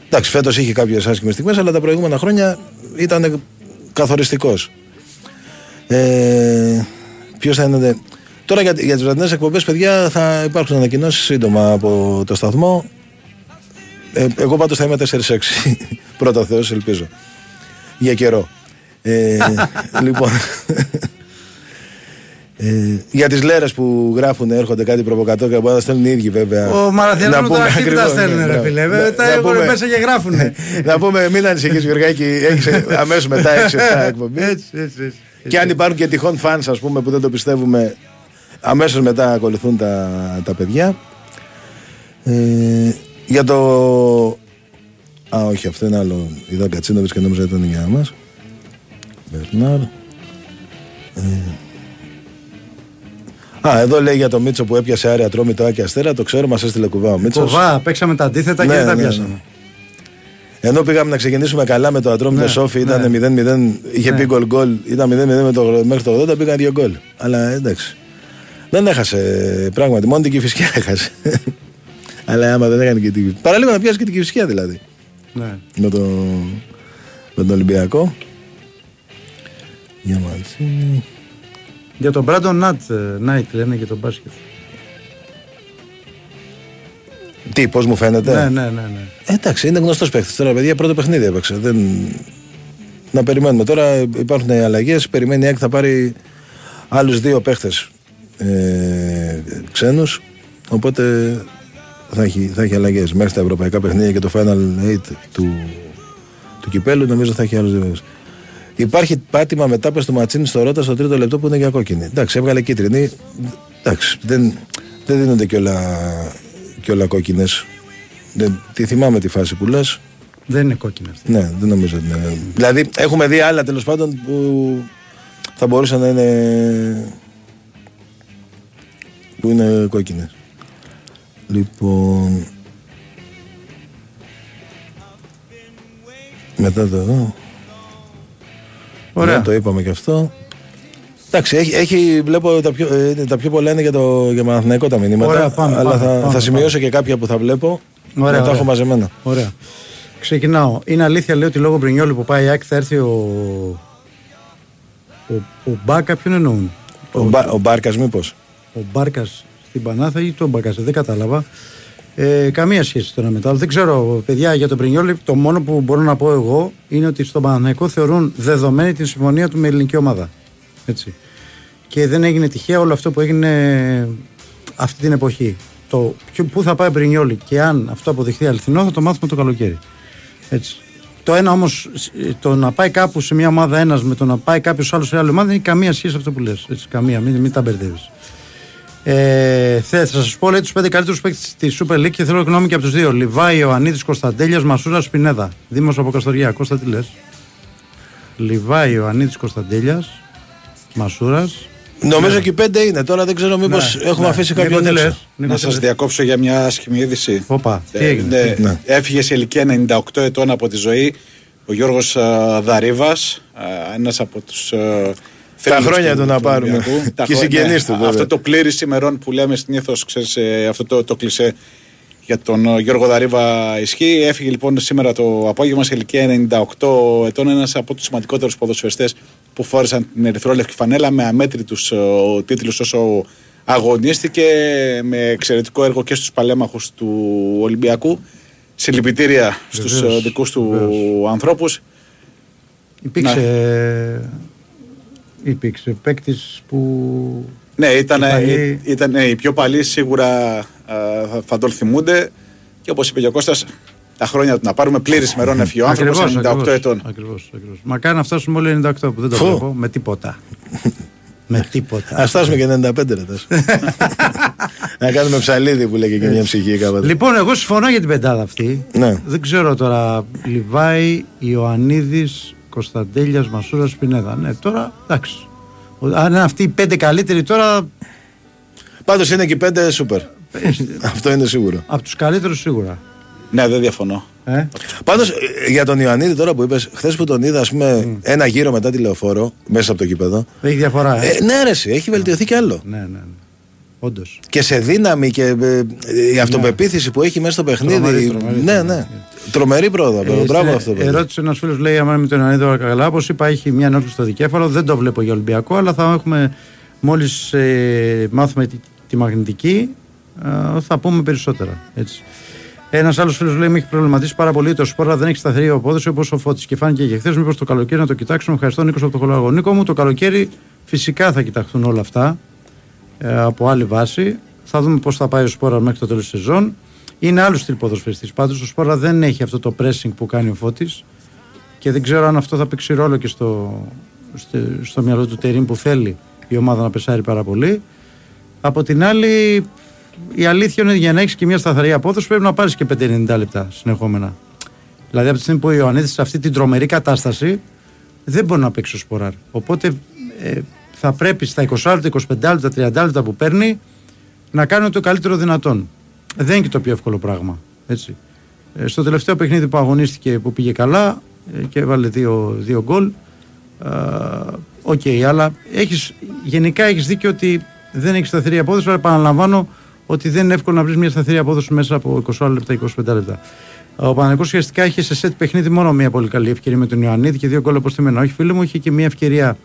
Εντάξει, φέτος είχε κάποιες άσχημες στιγμές, αλλά τα προηγούμενα χρόνια ήταν καθοριστικός. Ε, Ποιος θα είναι. Τώρα για, για τις βραδινές εκπομπές, παιδιά, θα υπάρξουν ανακοινώσεις σύντομα από το σταθμό. Ε, εγώ πάντως θα είμαι 4-6. <laughs> Πρώτα Θεός, ελπίζω. Για καιρό. Ε, <laughs> λοιπόν. Ε, για τις λέρες που γράφουν έρχονται κάτι προβοκατό και από να στέλνουν οι ίδιοι βέβαια. Ο Μαραθιανό Να τώρα πούμε τι τα ακριβώς, στέλνουν, ναι, ρε ναι. φίλε. Να- Βέβαια, Τα να έχουν πούμε- μέσα και γράφουνε. <laughs> να πούμε, μην ανησυχείς Γιωργάκη, έχεις αμέσως μετά 6-7 <laughs> εκπομπή. Έτσι, έτσι, έτσι. Και αν υπάρχουν και τυχόν φανς ας πούμε που δεν το πιστεύουμε, αμέσως μετά ακολουθούν τα, τα παιδιά. Ε, για το... Α, όχι, αυτό είναι άλλο. Είδα Κατσίνοβιτς και νόμιζα ήταν για μας. Μπερνάρ. Ε, Α, εδώ λέει για το Μίτσο που έπιασε άρια τρόμη το Άκη Αστέρα. Το ξέρω, μας έστειλε κουβά ο Μίτσος. Κοβά, παίξαμε τα αντίθετα και Ναι, δεν τα ναι, πιάσαμε. ναι. Ενώ πήγαμε να ξεκινήσουμε καλά με το Ατρόμητο Ναι, Σόφι, ναι. ήταν 0-0, είχε Ναι. πει γκολ γκολ, ήταν 0-0 με το, μέχρι το 80, πήγαν δύο γκολ. Αλλά εντάξει. Δεν έχασε πράγματι, μόνο την Κυφυσιά <laughs> έχασε. Αλλά άμα δεν έκανε και την Παραλίγο να πιάσει και την Κυφυσιά δηλαδή. Ναι. Με, το, με τον Ολυμπιακό. Για Μαντσίνη. Για τον Μπράντον Νάτ, ε, Νάιτ λένε και τον μπάσκετ. Τι, πώς μου φαίνεται; Ναι, ναι, ναι. ναι. Ε, εντάξει, είναι γνωστός παίκτης. Τώρα, παιδιά, πρώτο παιχνίδι έπαιξε. Δεν... Να περιμένουμε. Τώρα υπάρχουν αλλαγές. Περιμένει η ΑΕΚ θα πάρει άλλους δύο παίχτε ε, ξένους. Οπότε θα έχει, θα έχει αλλαγές. Μέχρι τα ευρωπαϊκά παιχνίδια και το Final 8 του, του κυπέλου νομίζω θα έχει άλλου δύο παίχτες. Υπάρχει πάτημα μετά πες του Ματσίνης στο Ρότα στο τρίτο λεπτό που είναι για κόκκινη. Εντάξει, έβγαλε κίτρινη. Εντάξει, δεν, δεν δίνονται κιόλα, κιόλα κόκκινες. Δεν, τη θυμάμαι τη φάση που λες. Δεν είναι κόκκινη αυτή. Ναι, δεν νομίζω ότι είναι. Δηλαδή, έχουμε δει άλλα τέλος πάντων που θα μπορούσαν να είναι. που είναι κόκκινες. Λοιπόν. Μετά το εδώ. Ωραία. Ναι, το είπαμε και αυτό. Εντάξει, έχει, έχει, βλέπω τα πιο, ε, τα πιο πολλά είναι για το για Παναθηναϊκό τα μηνύματα. Ωραία, πάμε, αλλά πάμε, θα, πάμε, θα σημειώσω και κάποια που θα βλέπω. Ωραία, να τα ωραία. έχω μαζεμένα. Ωραία. Ξεκινάω. Είναι αλήθεια, λέει ότι λόγω Μπρινιόλου που πάει η ΑΕΚ θα έρθει ο. Ο, ο Μπάκα, ποιον εννοούν; Ο, Μπα, ο Μπάρκας, μήπως. ο Μπάρκας στην Πανάθα ή τον Μπάκα, δεν κατάλαβα. Ε, καμία σχέση τώρα μετά. Δεν ξέρω, παιδιά, για τον Πρινιόλη, το μόνο που μπορώ να πω εγώ είναι ότι στον Παναθηναϊκό θεωρούν δεδομένη τη συμφωνία του με ελληνική ομάδα. Έτσι. Και δεν έγινε τυχαία όλο αυτό που έγινε αυτή την εποχή. Το ποιο- πού θα πάει ο Πρινιόλη και αν αυτό αποδειχθεί αληθινό θα το μάθουμε το καλοκαίρι. Έτσι. Το ένα όμως, το να πάει κάπου σε μια ομάδα ένας με το να πάει κάποιος άλλος σε άλλη ομάδα δεν έχει καμία σχέση αυτό που λες. Καμία, μην, μην τα μπερδεύεις. Ε, θε, θα σας πω λέει τους πέντε καλύτερους παίκτες τη Super League και θέλω γνώμη και από τους δύο. Λιβάη, Ιωαννίδης, Κωνσταντέλιας, Μασούρα, Σπινέδα. Δήμος από Καστοριά. Κώστα τι λες; Λιβάη, Ιωαννίδης, Κωνσταντέλιας, Μασούρας. Νομίζω και οι πέντε είναι. Τώρα δεν ξέρω μήπως Ναι, έχουμε ναι. αφήσει Νίκο, κάποιον τι λες; έξω. Νίκο, Να τι σας λες; διακόψω για μια άσχημη είδηση. Όπα, τι Ε, έγινε; ναι, Ναι. Έφυγε σε ηλικία 98 ετών από τη ζωή ο Γιώργος ε, Δαρίβας, ε, ένας από τους ε, θρύλους χρόνια του να πάρουμε. Ολυμπιακού. Τα Και οι χρόνια- συγγενείς του, βέβαια. Αυτό το πλήρης ημερών που λέμε συνήθως, ξέρεις, ε, αυτό το, το κλισέ για τον ε, Γιώργο Δαρίβα ισχύει. Έφυγε λοιπόν σήμερα το απόγευμα σε ηλικία 98 ετών ένας από τους σημαντικότερους ποδοσφαιριστές που φόρεσαν την ερυθρόλευκη φανέλα με αμέτρητους ε, τίτλους όσο αγωνίστηκε με εξαιρετικό έργο και στους παλέμαχους του Ολυμπιακού. Συλληπιτήρια στους Βεβαίως, ε, δικούς του βεβαίως. ανθρώπους. Υπήρξε, υπήρξε παίκτης που. Ναι, ήταν, Οι παλιοί- ήταν ναι, οι πιο παλιοί σίγουρα ε, θα, θα τον θυμούνται και όπως είπε και ο Κώστας τα χρόνια του να πάρουμε πλήρης ημερών έφυγε ο άνθρωπος 98 ετών. Ακριβώς, ακριβώς. Μακάρι να φτάσουμε όλοι 98 που δεν το Φω. βλέπω με τίποτα. <laughs> με τίποτα. Α φτάσουμε και 95 ρε τας. <laughs> Να κάνουμε ψαλίδι που λέγε και μια ψυχή κάποτε. Λοιπόν, εγώ συμφωνώ για την πεντάδα αυτή. Ναι. Δεν ξέρω τώρα. Λιβάη, Ιωαννίδης, Κωνσταντέλιας, Μασούρας, Σπινέδα. Ναι, τώρα εντάξει. Ο- Αν είναι αυτοί οι πέντε καλύτεροι τώρα, Πάντως είναι και οι πέντε σούπερ. Αυτό είναι σίγουρο. από τους καλύτερους σίγουρα. Ναι, δεν διαφωνώ. Ε; Πάντως για τον Ιωαννίδη τώρα που είπες, χθες που τον είδα, ας πούμε, ένα γύρο μετά τη λεωφόρο, μέσα από το κήπεδο. Έχει διαφορά, ε; Ε, ναι, ρε, εσύ, έχει βελτιωθεί κι άλλο. Ναι, ναι, ναι. Όντως. Και σε δύναμη και ε, ε, η αυτοπεποίθηση που έχει μέσα στο παιχνίδι. Ναι. Τρομερή, τρομερή, ναι, τρομερή. ναι. Τρομερή πρόοδο. Ε, Μπράβο στην- αυτό. παιδί. Ερώτησε ένας φίλος, λέει: Αν με τον Ιωαννίδη όλα καλά, όπως είπα, έχει μια ενόχληση στο δικέφαλο. Δεν το βλέπω για Ολυμπιακό, αλλά θα έχουμε μόλις ε, μάθουμε τη, τη μαγνητική, ε, θα πούμε περισσότερα. Έτσι. Ένας άλλος φίλος λέει: Με έχει προβληματίσει πάρα πολύ το σπόρα, δεν έχει σταθερή απόδοση όπως ο Φώτης. Και φάνηκε και χθες. Μήπως το καλοκαίρι να το κοιτάξουμε. Ευχαριστώ, Νίκος από το Χολάγο. Νίκο μου, το καλοκαίρι φυσικά θα κοιταχθούν όλα αυτά ε, από άλλη βάση. Θα δούμε πώς θα πάει ο Σπόρα μέχρι το τέλος της σεζόν. Είναι άλλο στυλ ποδοσφαιριστής. Πάντως ο Σπόρα δεν έχει αυτό το pressing που κάνει ο Φώτης και δεν ξέρω αν αυτό θα παίξει ρόλο και στο, στο, στο μυαλό του Τερήμ που θέλει η ομάδα να πεσάρει πάρα πολύ. Από την άλλη, η αλήθεια είναι ότι για να έχεις και μια σταθερή απόδοση πρέπει να πάρεις και 5-90 λεπτά συνεχόμενα. Δηλαδή, από τη στιγμή που ο Ιωαννίδης σε αυτή την τρομερή κατάσταση δεν μπορεί να παίξει ο Σποράρ. Οπότε ε, θα πρέπει στα 20 λεπτά, 25 λεπτά, 30 λεπτά που παίρνει να κάνει το καλύτερο δυνατόν. Δεν είναι και το πιο εύκολο πράγμα. Έτσι. Ε, στο τελευταίο παιχνίδι που αγωνίστηκε που πήγε καλά ε, και έβαλε δύο, δύο γκολ. ε, Οκ, αλλά έχεις, γενικά έχεις δίκιο ότι δεν έχεις σταθερή απόδοση. Αλλά επαναλαμβάνω ότι δεν είναι εύκολο να βρεις μια σταθερή απόδοση μέσα από 20 λεπτά, 25 λεπτά. Ο Παναθηναϊκός ουσιαστικά είχε σε σετ παιχνίδι μόνο μια πολύ καλή ευκαιρία με τον Ιωαννίδη και δύο γκολ από στημένα. Όχι, φίλε μου, είχε και μια ευκαιρία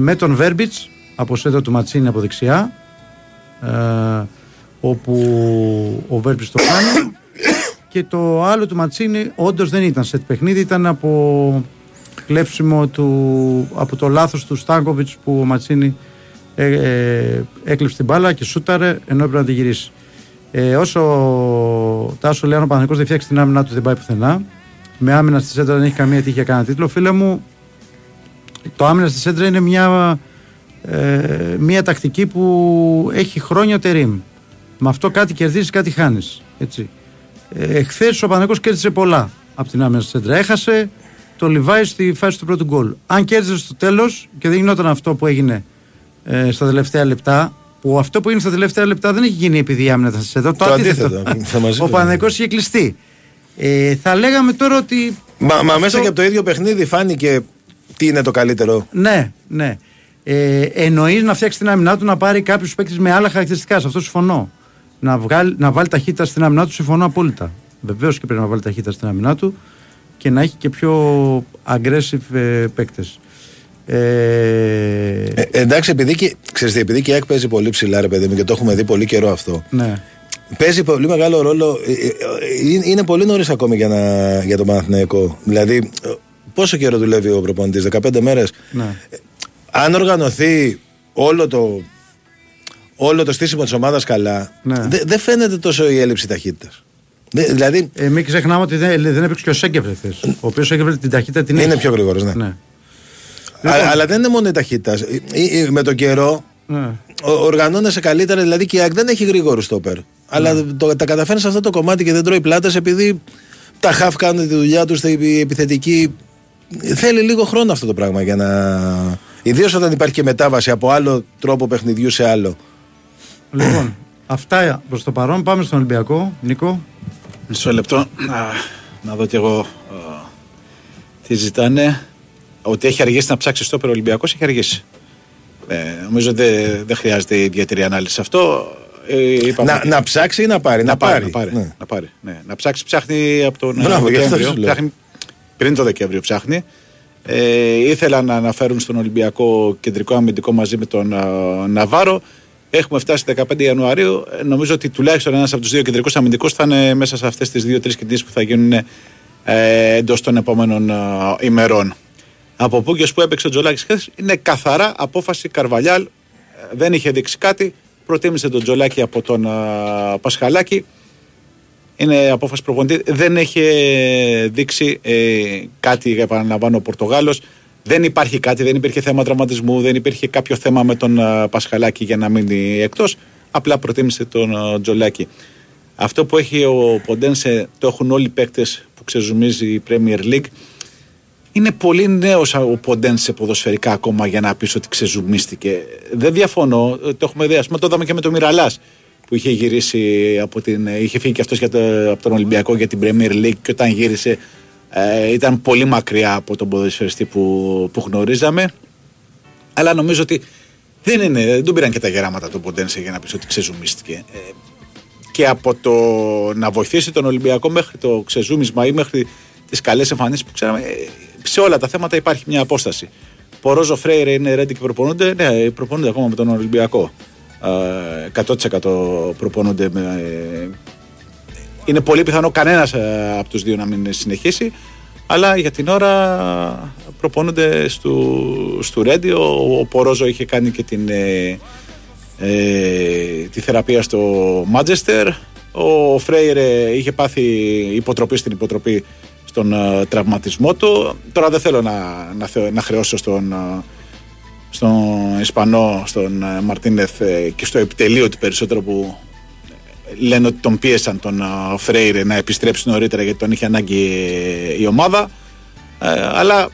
με τον Βέρμπιτς από σέντα του Μαντσίνι από δεξιά. Ε, όπου ο Βέρμπιτς το κάνει. και το άλλο του Ματσίνη όντως δεν ήταν σετ παιχνίδι, ήταν από κλέψιμο του, από το λάθος του Στάνκοβιτς που ο Ματσίνη ε, ε, έκλειψε την μπάλα και σούταρε ενώ έπρεπε να τη γυρίσει. Ε, όσο ο Τάσο λέει αν ο Παναγικός δεν φτιάξει την άμυνα του δεν πάει πουθενά με άμυνα στη σέντρα δεν έχει καμία τύχη για κανένα τίτλο φίλε μου το άμυνα στη σέντρα είναι μια, ε, μια τακτική που έχει χρόνια ο Τερίμ με αυτό κάτι κερδίζεις κάτι χάνεις έτσι. Ε, Χθε ο Παναγικός κέρδισε πολλά από την άμυνα στη σέντρα έχασε το Λιβάη στη φάση του πρώτου γκολ. Αν κέρδισε στο τέλος και δεν γινόταν αυτό που έγινε ε, στα τελευταία λεπτά, που αυτό που έγινε στα τελευταία λεπτά δεν έχει γίνει επειδή η άμυνα ήταν σε εδώ. Το, Το αντίθετο. αντίθετο, θα μας <laughs> ο είπε. Παναγικός είχε κλειστεί. Ε, θα λέγαμε τώρα ότι. Μα, μα αυτό- μέσα και από το ίδιο παιχνίδι φάνηκε τι είναι το καλύτερο. Ναι, ναι. Ε, Εννοεί να φτιάξει την άμυνά του να πάρει κάποιου παίκτε με άλλα χαρακτηριστικά. Σε αυτό συμφωνώ. Να, βγάλει, να βάλει ταχύτητα στην άμυνά του, συμφωνώ απόλυτα. Βεβαίω και πρέπει να βάλει ταχύτητα στην άμυνά του και να έχει και πιο aggressive ε, παίκτε. Ε, Ε, εντάξει, επειδή και, ξέρεις τι, επειδή και η ΑΕΚ παίζει πολύ ψηλά, ρε παιδί μου, και το έχουμε δει πολύ καιρό αυτό. ναι. Παίζει πολύ μεγάλο ρόλο. ε, ε, ε, είναι- Είναι πολύ νωρί ακόμη για, να, για τον Παναθηναϊκό. Δηλαδή, ε, πόσο καιρό δουλεύει ο προπονητής, 15 μέρες; Ναι. Αν οργανωθεί όλο το, όλο το στήσιμο της ομάδας καλά, Ναι. δε- δεν φαίνεται τόσο η έλλειψη ταχύτητας. Δηλαδή, Ε, μην ξεχνάμε ότι δεν, δεν έπαιξε και ο Σέγκεφελ χθες, Ο οποίος Σέγκεφελ την ταχύτητα την είναι έχει. πιο γρήγορος. Ναι. Ναι. Α- Λοιπόν. αλλά δεν είναι μόνο η ταχύτητα. Ε, ε, Με τον καιρό Ναι. ο- οργανώνεσαι καλύτερα. Δηλαδή και η ΑΕΚ δεν έχει γρήγορο στόπερ. Αλλά Ναι. το, τα καταφέρνεις σε αυτό το κομμάτι και δεν τρώει πλάτες επειδή τα χαφ κάνουν τη δουλειά τους, η επιθετική. Θέλει λίγο χρόνο αυτό το πράγμα για να. Ιδίως όταν υπάρχει και μετάβαση από άλλο τρόπο παιχνιδιού σε άλλο. Λοιπόν, αυτά προς το παρόν. Πάμε στον Ολυμπιακό. Νίκο. Μισό λεπτό. Α, να δω κι εγώ α, τι ζητάνε. Ότι έχει αργήσει να ψάξει στο ο Ολυμπιακός έχει αργήσει. Ε, νομίζω δεν δεν χρειάζεται ιδιαίτερη ανάλυση σε αυτό. Ε, είπαμε Να, ότι- να ψάξει ή να πάρει. να, πάρει, να, πάρει, Ναι. να πάρει. Ναι. Να ψάξει, ψάχνει από τον ε, Μπράβο, γι' αυτό Δεκέμβριο. σου λέω. Ψάχνει, πριν το Δεκέμβριο ψάχνει. Ε, ήθελαν να αναφέρουν στον Ολυμπιακό κεντρικό αμυντικό μαζί με τον ε, Ναβάρο. Έχουμε φτάσει 15 Ιανουαρίου. Ε, νομίζω ότι τουλάχιστον ένας από τους δύο κεντρικούς αμυντικούς θα είναι μέσα σε αυτές τις δύο-τρεις κινήσεις που θα γίνουν ε, εντός των επόμενων ε, ημερών. Από πού και ως πού έπαιξε ο Τζολάκης χθες είναι καθαρά απόφαση Καρβαλιάλ. Ε, Δεν είχε δείξει κάτι. Προτίμησε τον Τζολάκη από τον ε, Πασχαλάκη. Είναι απόφαση προπονητή. Δεν έχει δείξει ε, κάτι, επαναλαμβάνω, ο Πορτογάλος. Δεν υπάρχει κάτι, δεν υπήρχε θέμα τραυματισμού, δεν υπήρχε κάποιο θέμα με τον ε, Πασχαλάκη για να μείνει εκτός. Απλά προτίμησε τον ε, Τζολάκη. Αυτό που έχει ο Ποντένσε το έχουν όλοι οι παίκτες που ξεζουμίζει η Premier League. Είναι πολύ νέος ο Ποντένσε ποδοσφαιρικά ακόμα για να πεις ότι ξεζουμίστηκε. Δεν διαφωνώ, ε, το έχουμε δει. Α πούμε, το είδαμε και με τον Μυραλά που είχε γυρίσει από την. είχε φύγει και αυτός από τον Ολυμπιακό για την Premier League και όταν γύρισε ε, ήταν πολύ μακριά από τον ποδοσφαιριστή που, που γνωρίζαμε. Αλλά νομίζω ότι δεν είναι, δεν τον πήραν και τα γεράματα του Ποντένσε για να πεις ότι ξεζουμίστηκε. Ε, και από το να βοηθήσει τον Ολυμπιακό μέχρι το ξεζούμισμα ή μέχρι τις καλές εμφανίσεις που ξέραμε, ε, σε όλα τα θέματα υπάρχει μια απόσταση. Πορόζο Φρέιρε είναι ρέντι και προπονούνται. Ναι, προπονούνται ακόμα με τον Ολυμπιακό. Ε, 100% προπονούνται. Με, ε, είναι πολύ πιθανό κανένας από τους δύο να μην συνεχίσει. Αλλά για την ώρα προπονούνται στο, στο Ρέντι. Ο, ο Πορόζο είχε κάνει και την, ε, ε, τη θεραπεία στο Μάντζεστερ. Ο Φρέιρε είχε πάθει υποτροπή στην υποτροπή στον ε, τραυματισμό του. Τώρα δεν θέλω να, να, θεω- να χρεώσω στον, ε, στον Ισπανό, στον ε, Μαρτίνεθ ε, και στο επιτελείο του περισσότερο που ε, λένε ότι τον πίεσαν τον ε, Φρέιρε να επιστρέψει νωρίτερα γιατί τον είχε ανάγκη ε, η ομάδα. Ε, αλλά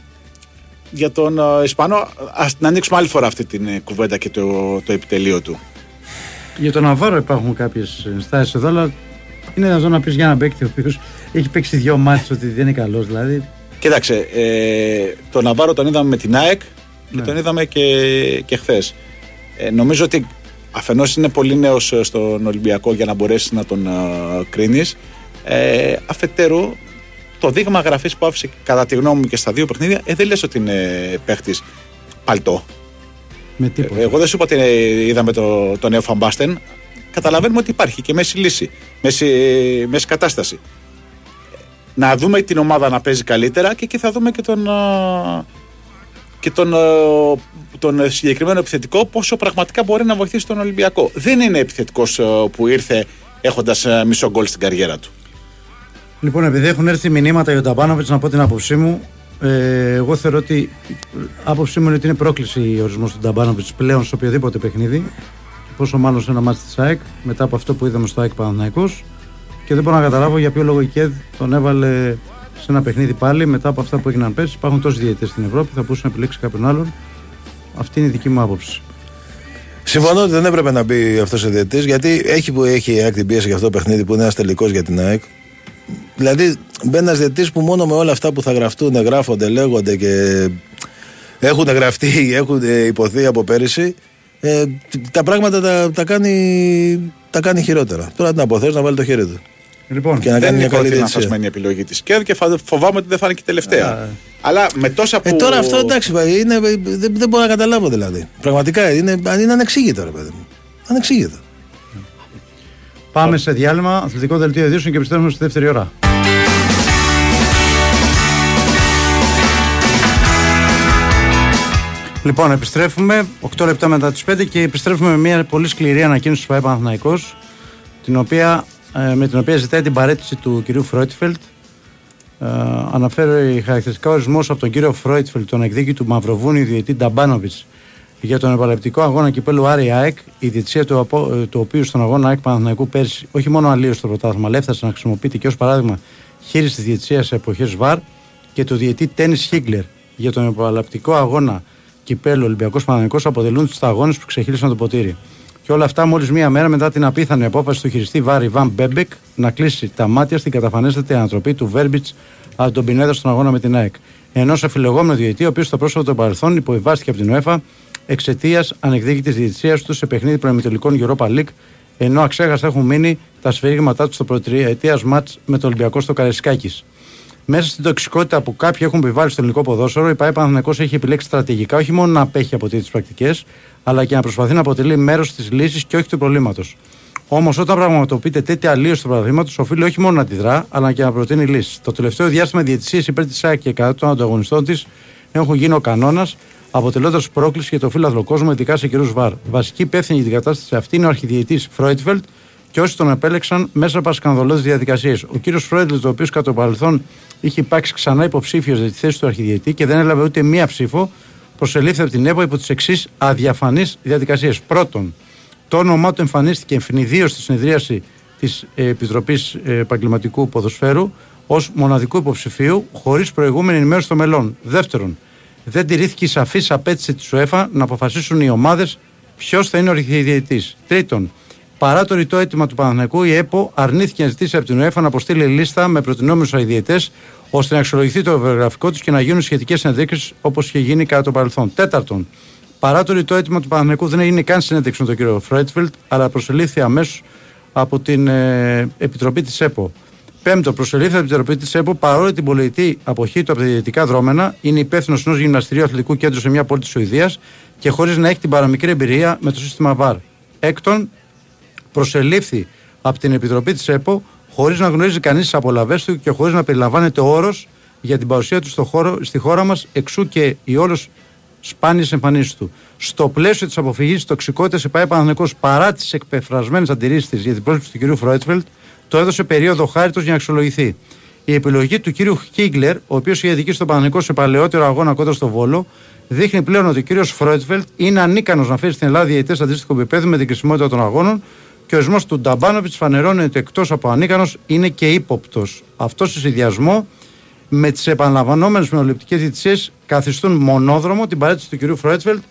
για τον ε, Ισπανό, ας την ανοίξουμε άλλη φορά αυτή την ε, κουβέντα και το, το επιτελείο του. Για τον Ναβάρο υπάρχουν κάποιες ενστάσεις εδώ, αλλά είναι δυνατόν να πεις για έναν παίκτη ο οποίος έχει παίξει δύο μάτσε ότι δεν είναι καλός. Δηλαδή. Κοίταξε, ε, τον Ναβάρο τον είδαμε με την ΑΕΚ και Ναι. τον είδαμε και, και χθες. Ε, νομίζω ότι αφενός είναι πολύ νέος ε, στον Ολυμπιακό για να μπορέσεις να τον ε, κρίνεις. Ε, αφετέρου, το δείγμα γραφής που άφησε κατά τη γνώμη μου και στα δύο παιχνίδια, ε, δεν λες ότι είναι παίχτης παλτό. Με τίποτα. Εγώ δεν σου είπα ότι ε, είδαμε το, το νέο Φαμπάστεν. Καταλαβαίνουμε ότι υπάρχει και μέση λύση, μέση, μέση κατάσταση. Να δούμε την ομάδα να παίζει καλύτερα και εκεί θα δούμε και τον, α, και τον, α, τον συγκεκριμένο επιθετικό πόσο πραγματικά μπορεί να βοηθήσει τον Ολυμπιακό. Δεν είναι επιθετικός α, που ήρθε έχοντας α, μισό γκολ στην καριέρα του. Λοιπόν, επειδή έχουν έρθει μηνύματα για τον Ταμπάνοβιτ, να πω την άποψή μου. Ε, εγώ θεωρώ ότι η άποψή μου είναι ότι είναι πρόκληση ο ορισμός του Ταμπάνοβιτ πλέον σε οποιοδήποτε παιχνίδι. Πόσο μάλλον σε ένα μάτι της ΑΕΚ, μετά από αυτό που είδαμε στο ΑΕΚ Παναθηναϊκός Και δεν μπορώ να καταλάβω για ποιο λόγο η ΚΕΔ τον έβαλε σε ένα παιχνίδι πάλι μετά από αυτά που έγιναν πέρσι. Υπάρχουν τόσοι διαιτητές στην Ευρώπη, θα μπορούσε να επιλέξει κάποιον άλλον. Αυτή είναι η δική μου άποψη. Συμφωνώ ότι δεν έπρεπε να μπει αυτός ο διαιτητής γιατί έχει που έχει η ΑΕΚ την πίεση για αυτό το παιχνίδι που είναι ένας τελικός για την ΑΕΚ. Δηλαδή μπαίνει ένας διαιτητής που μόνο με όλα αυτά που θα γραφτούν, γράφονται, λέγονται και έχουν γραφτεί, <laughs> έχουν υποθεί από πέρυσι, ε, τα πράγματα τα, τα, κάνει, τα κάνει χειρότερα. Τώρα τι να αποθέσει να βάλει το χέρι του. Λοιπόν, Και να δεν κάνει μια είναι καλή ότι είναι διαιτησία. λανθασμένη η επιλογή της ΚΕΔ και φα- φοβάμαι ότι δεν θα είναι και η τελευταία. Αλλά με τόσα που... Ε, τώρα αυτό εντάξει, παι, είναι, δεν, δεν μπορώ να καταλάβω δηλαδή. Πραγματικά είναι, είναι ανεξήγητο, ρε παιδί μου. Ανεξήγητο. Πάμε σε διάλειμμα, αθλητικό δελτίο ειδήσεων και επιστρέφουμε στη δεύτερη ώρα. Λοιπόν, επιστρέφουμε 8 λεπτά μετά τις 5 και επιστρέφουμε με μια πολύ σκληρή ανακοίνωση του ΠΑΕ Παναθηναϊκός την οποία, ε, με την οποία ζητάει την παραίτηση του κυρίου Φρόιτφελτ. Ε, αναφέρει χαρακτηριστικά ορισμός από τον κύριο Φρόιτφελτ, τον εκδίκη του Μαυροβούνιου διαιτητή Νταμπάνοβιτς για τον επαναληπτικό αγώνα κυπέλου Άρη ΑΕΚ, η διαιτησία του, απο- ε, του οποίου στον αγώνα ΑΕΚ Παναθηναϊκού πέρσι όχι μόνο αλλοίωσε το πρωτάθλημα, αλλά έφτασε να χρησιμοποιείται και ως παράδειγμα χείριστης διαιτησίας σε εποχές VAR και του διαιτητή Ντένις Χίγκλερ για τον επαναληπτικό αγώνα κυπέλου Ολυμπιακός Παναθηναϊκός αποτελούν τους αγώνες που ξεχείλισαν το ποτήρι. Και όλα αυτά μόλις μία μέρα μετά την απίθανη απόφαση του χειριστή VAR Ιβάν Μπέμπεκ να κλείσει τα μάτια στην καταφανέστατη ανατροπή του Βέρμπιτς από τον Πινέδα στον αγώνα με την ΑΕΚ. Ενός αφιλεγόμενου διαιτή, ο οποίος στο πρόσωπο του παρελθόν υποβιβάστηκε από την ΟΕΦΑ εξαιτίας ανεκδίκητης διαιτησίας τους σε παιχνίδι προεμιτελικών Europa League, ενώ αξέχαστα έχουν μείνει τα σφυρίγματά τους στο πρωτριετίας μάτς με το Ολυμπιακό στο Καρεσκάκη. Μέσα στην τοξικότητα που κάποιοι έχουν επιβάλει στο ελληνικό ποδόσφαιρο, η ΠαΕ Παναθηναϊκός έχει επιλέξει στρατηγικά όχι μόνο να απέχει από τέτοιες πρακτικές, αλλά και να προσπαθεί να αποτελεί μέρος της λύσης και όχι του προβλήματος. Όμως, όταν πραγματοποιείται τέτοια αλλίωση του παραδείγματο, οφείλει όχι μόνο να αντιδρά, αλλά και να προτείνει λύσεις. Το τελευταίο διάστημα, οι διαιτησίες υπέρ της ΣΑΚ και κατά των ανταγωνιστών της έχουν γίνει ο κανόνας, αποτελώντας πρόκληση για το φίλαθλο κόσμο, ειδικά σε καιρούς VAR. Βασική υπεύθυνοι για την κατάσταση αυτή είναι ο αρχιδιαιτητής Φρόιτφελτ και όσοι τον επέλεξαν μέσα από σκανδαλώδεις διαδικασίες. Ο κύριος Φρόιτφελτ, ο οποίος κατά το παρελθόν είχε υπάρξει ξανά υποψήφιος για τη θέση του αρχιδιαιτητή και δεν έλαβε ούτε μία ψήφο, προσελήφθη από την ΕΠΟ υπό τις εξής αδιαφανείς διαδικασίες. Πρώτον, το όνομά του εμφανίστηκε αιφνιδίως στη συνεδρίαση της Επιτροπής Επαγγελματικού Ποδοσφαίρου ως μοναδικού υποψηφίου, χωρίς προηγούμενη ενημέρωση των μελών. Δεύτερον, δεν τηρήθηκε η σαφής απέτηση της ΟΕΦΑ να αποφασίσουν οι ομάδες ποιος θα είναι ο αρχιδιαιτητή. Τρίτον, παρά το ρητό αίτημα του Παναθηναϊκού, η ΕΠΟ αρνήθηκε να ζητήσει από την ΟΕΦΑ να αποστείλει λίστα με προτινόμενους αειδιαιτές, ώστε να αξιολογηθεί το βιογραφικό τους και να γίνουν σχετικές συνεντεύξεις όπως είχε γίνει κατά το παρελθόν. Τέταρτον, παρά το ρητό αίτημα του Παναθηναϊκού, δεν έγινε καν συνέντευξη με τον κύριο Φρέτφιλτ, αλλά προσελήφθη αμέσως από την ε, Επιτροπή της ΕΠΟ. Πέμπτο, προσελήφθη από την Επιτροπή της ΕΠΟ παρόλο την πολιτική αποχή του από τα διαιτητικά δρόμενα, είναι υπεύθυνος ενός γυμναστηρίου αθλητικού κέντρου σε μια πόλη της Σουηδίας και χωρίς να έχει την παραμικρή εμπειρία με το σύστημα VAR. Έκτον, προσελήφθη από την Επιτροπή της ΕΠΟ χωρίς να γνωρίζει κανείς τις απολαυές του και χωρίς να περιλαμβάνεται όρος για την παρουσία του στο χώρο, στη χώρα μας, εξού και η όλος σπάνιες εμφανίσεις του. Στο πλαίσιο της αποφυγής της τοξικότητας, η ΠΑΕ Παναθηναϊκός, παρά τις εκπεφρασμένες αντιρρήσεις της για την πρόσληψη του κ. Φρόιτσφελτ, του έδωσε περίοδο χάριτος για να αξιολογηθεί. Η επιλογή του κ. Χίγκλερ, ο οποίος είχε αδικήσει τον Παναθηναϊκό σε παλαιότερο αγώνα κόντρα στο Βόλο, δείχνει πλέον ότι ο κ. Φρόιτσφελτ είναι ανίκανος να φέρει στην Ελλάδα διαιτητές αντίστοιχου επιπέδου με την κρισιμότητα των αγώνων και ο ορισμός του Νταμπάνοβιτς φανερώνει ότι εκτός από ανίκανος είναι και ύποπτος. Αυτό σε συνδυασμό με τις επαναλαμβανόμενες μεροληπτικές διαιτησίες καθιστούν μονόδρομο την παραίτηση του κ. Φρόιτσφελτ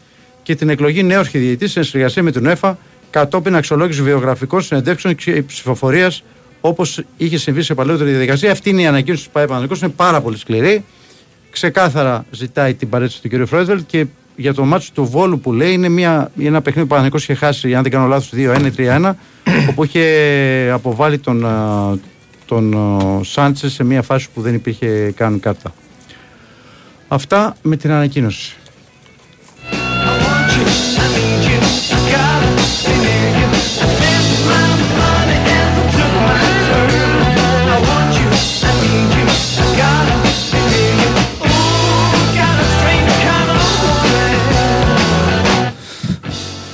και την εκλογή νέου αρχιδιαιτητή σε συνεργασία με την ΕΦΑ κατόπιν αξιολόγησης βιογραφικών συνεντεύξεων και ψηφοφορίας όπως είχε συμβεί σε παλαιότερη διαδικασία. Αυτή είναι η ανακοίνωση του ΠαΕ Παναθηναϊκός, είναι πάρα πολύ σκληρή. Ξεκάθαρα ζητάει την παρέτηση του κ. Φρόιτσφελτ και για το μάτσο του Βόλου που λέει είναι μια, ένα παιχνίδι που ο Παναθηναϊκός είχε χάσει, αν δεν κάνω λάθος, 2-1-3-1, <coughs> όπου είχε αποβάλει τον, α, τον α, Σάντσες σε μια φάση που δεν υπήρχε καν κάρτα. Αυτά με την ανακοίνωση.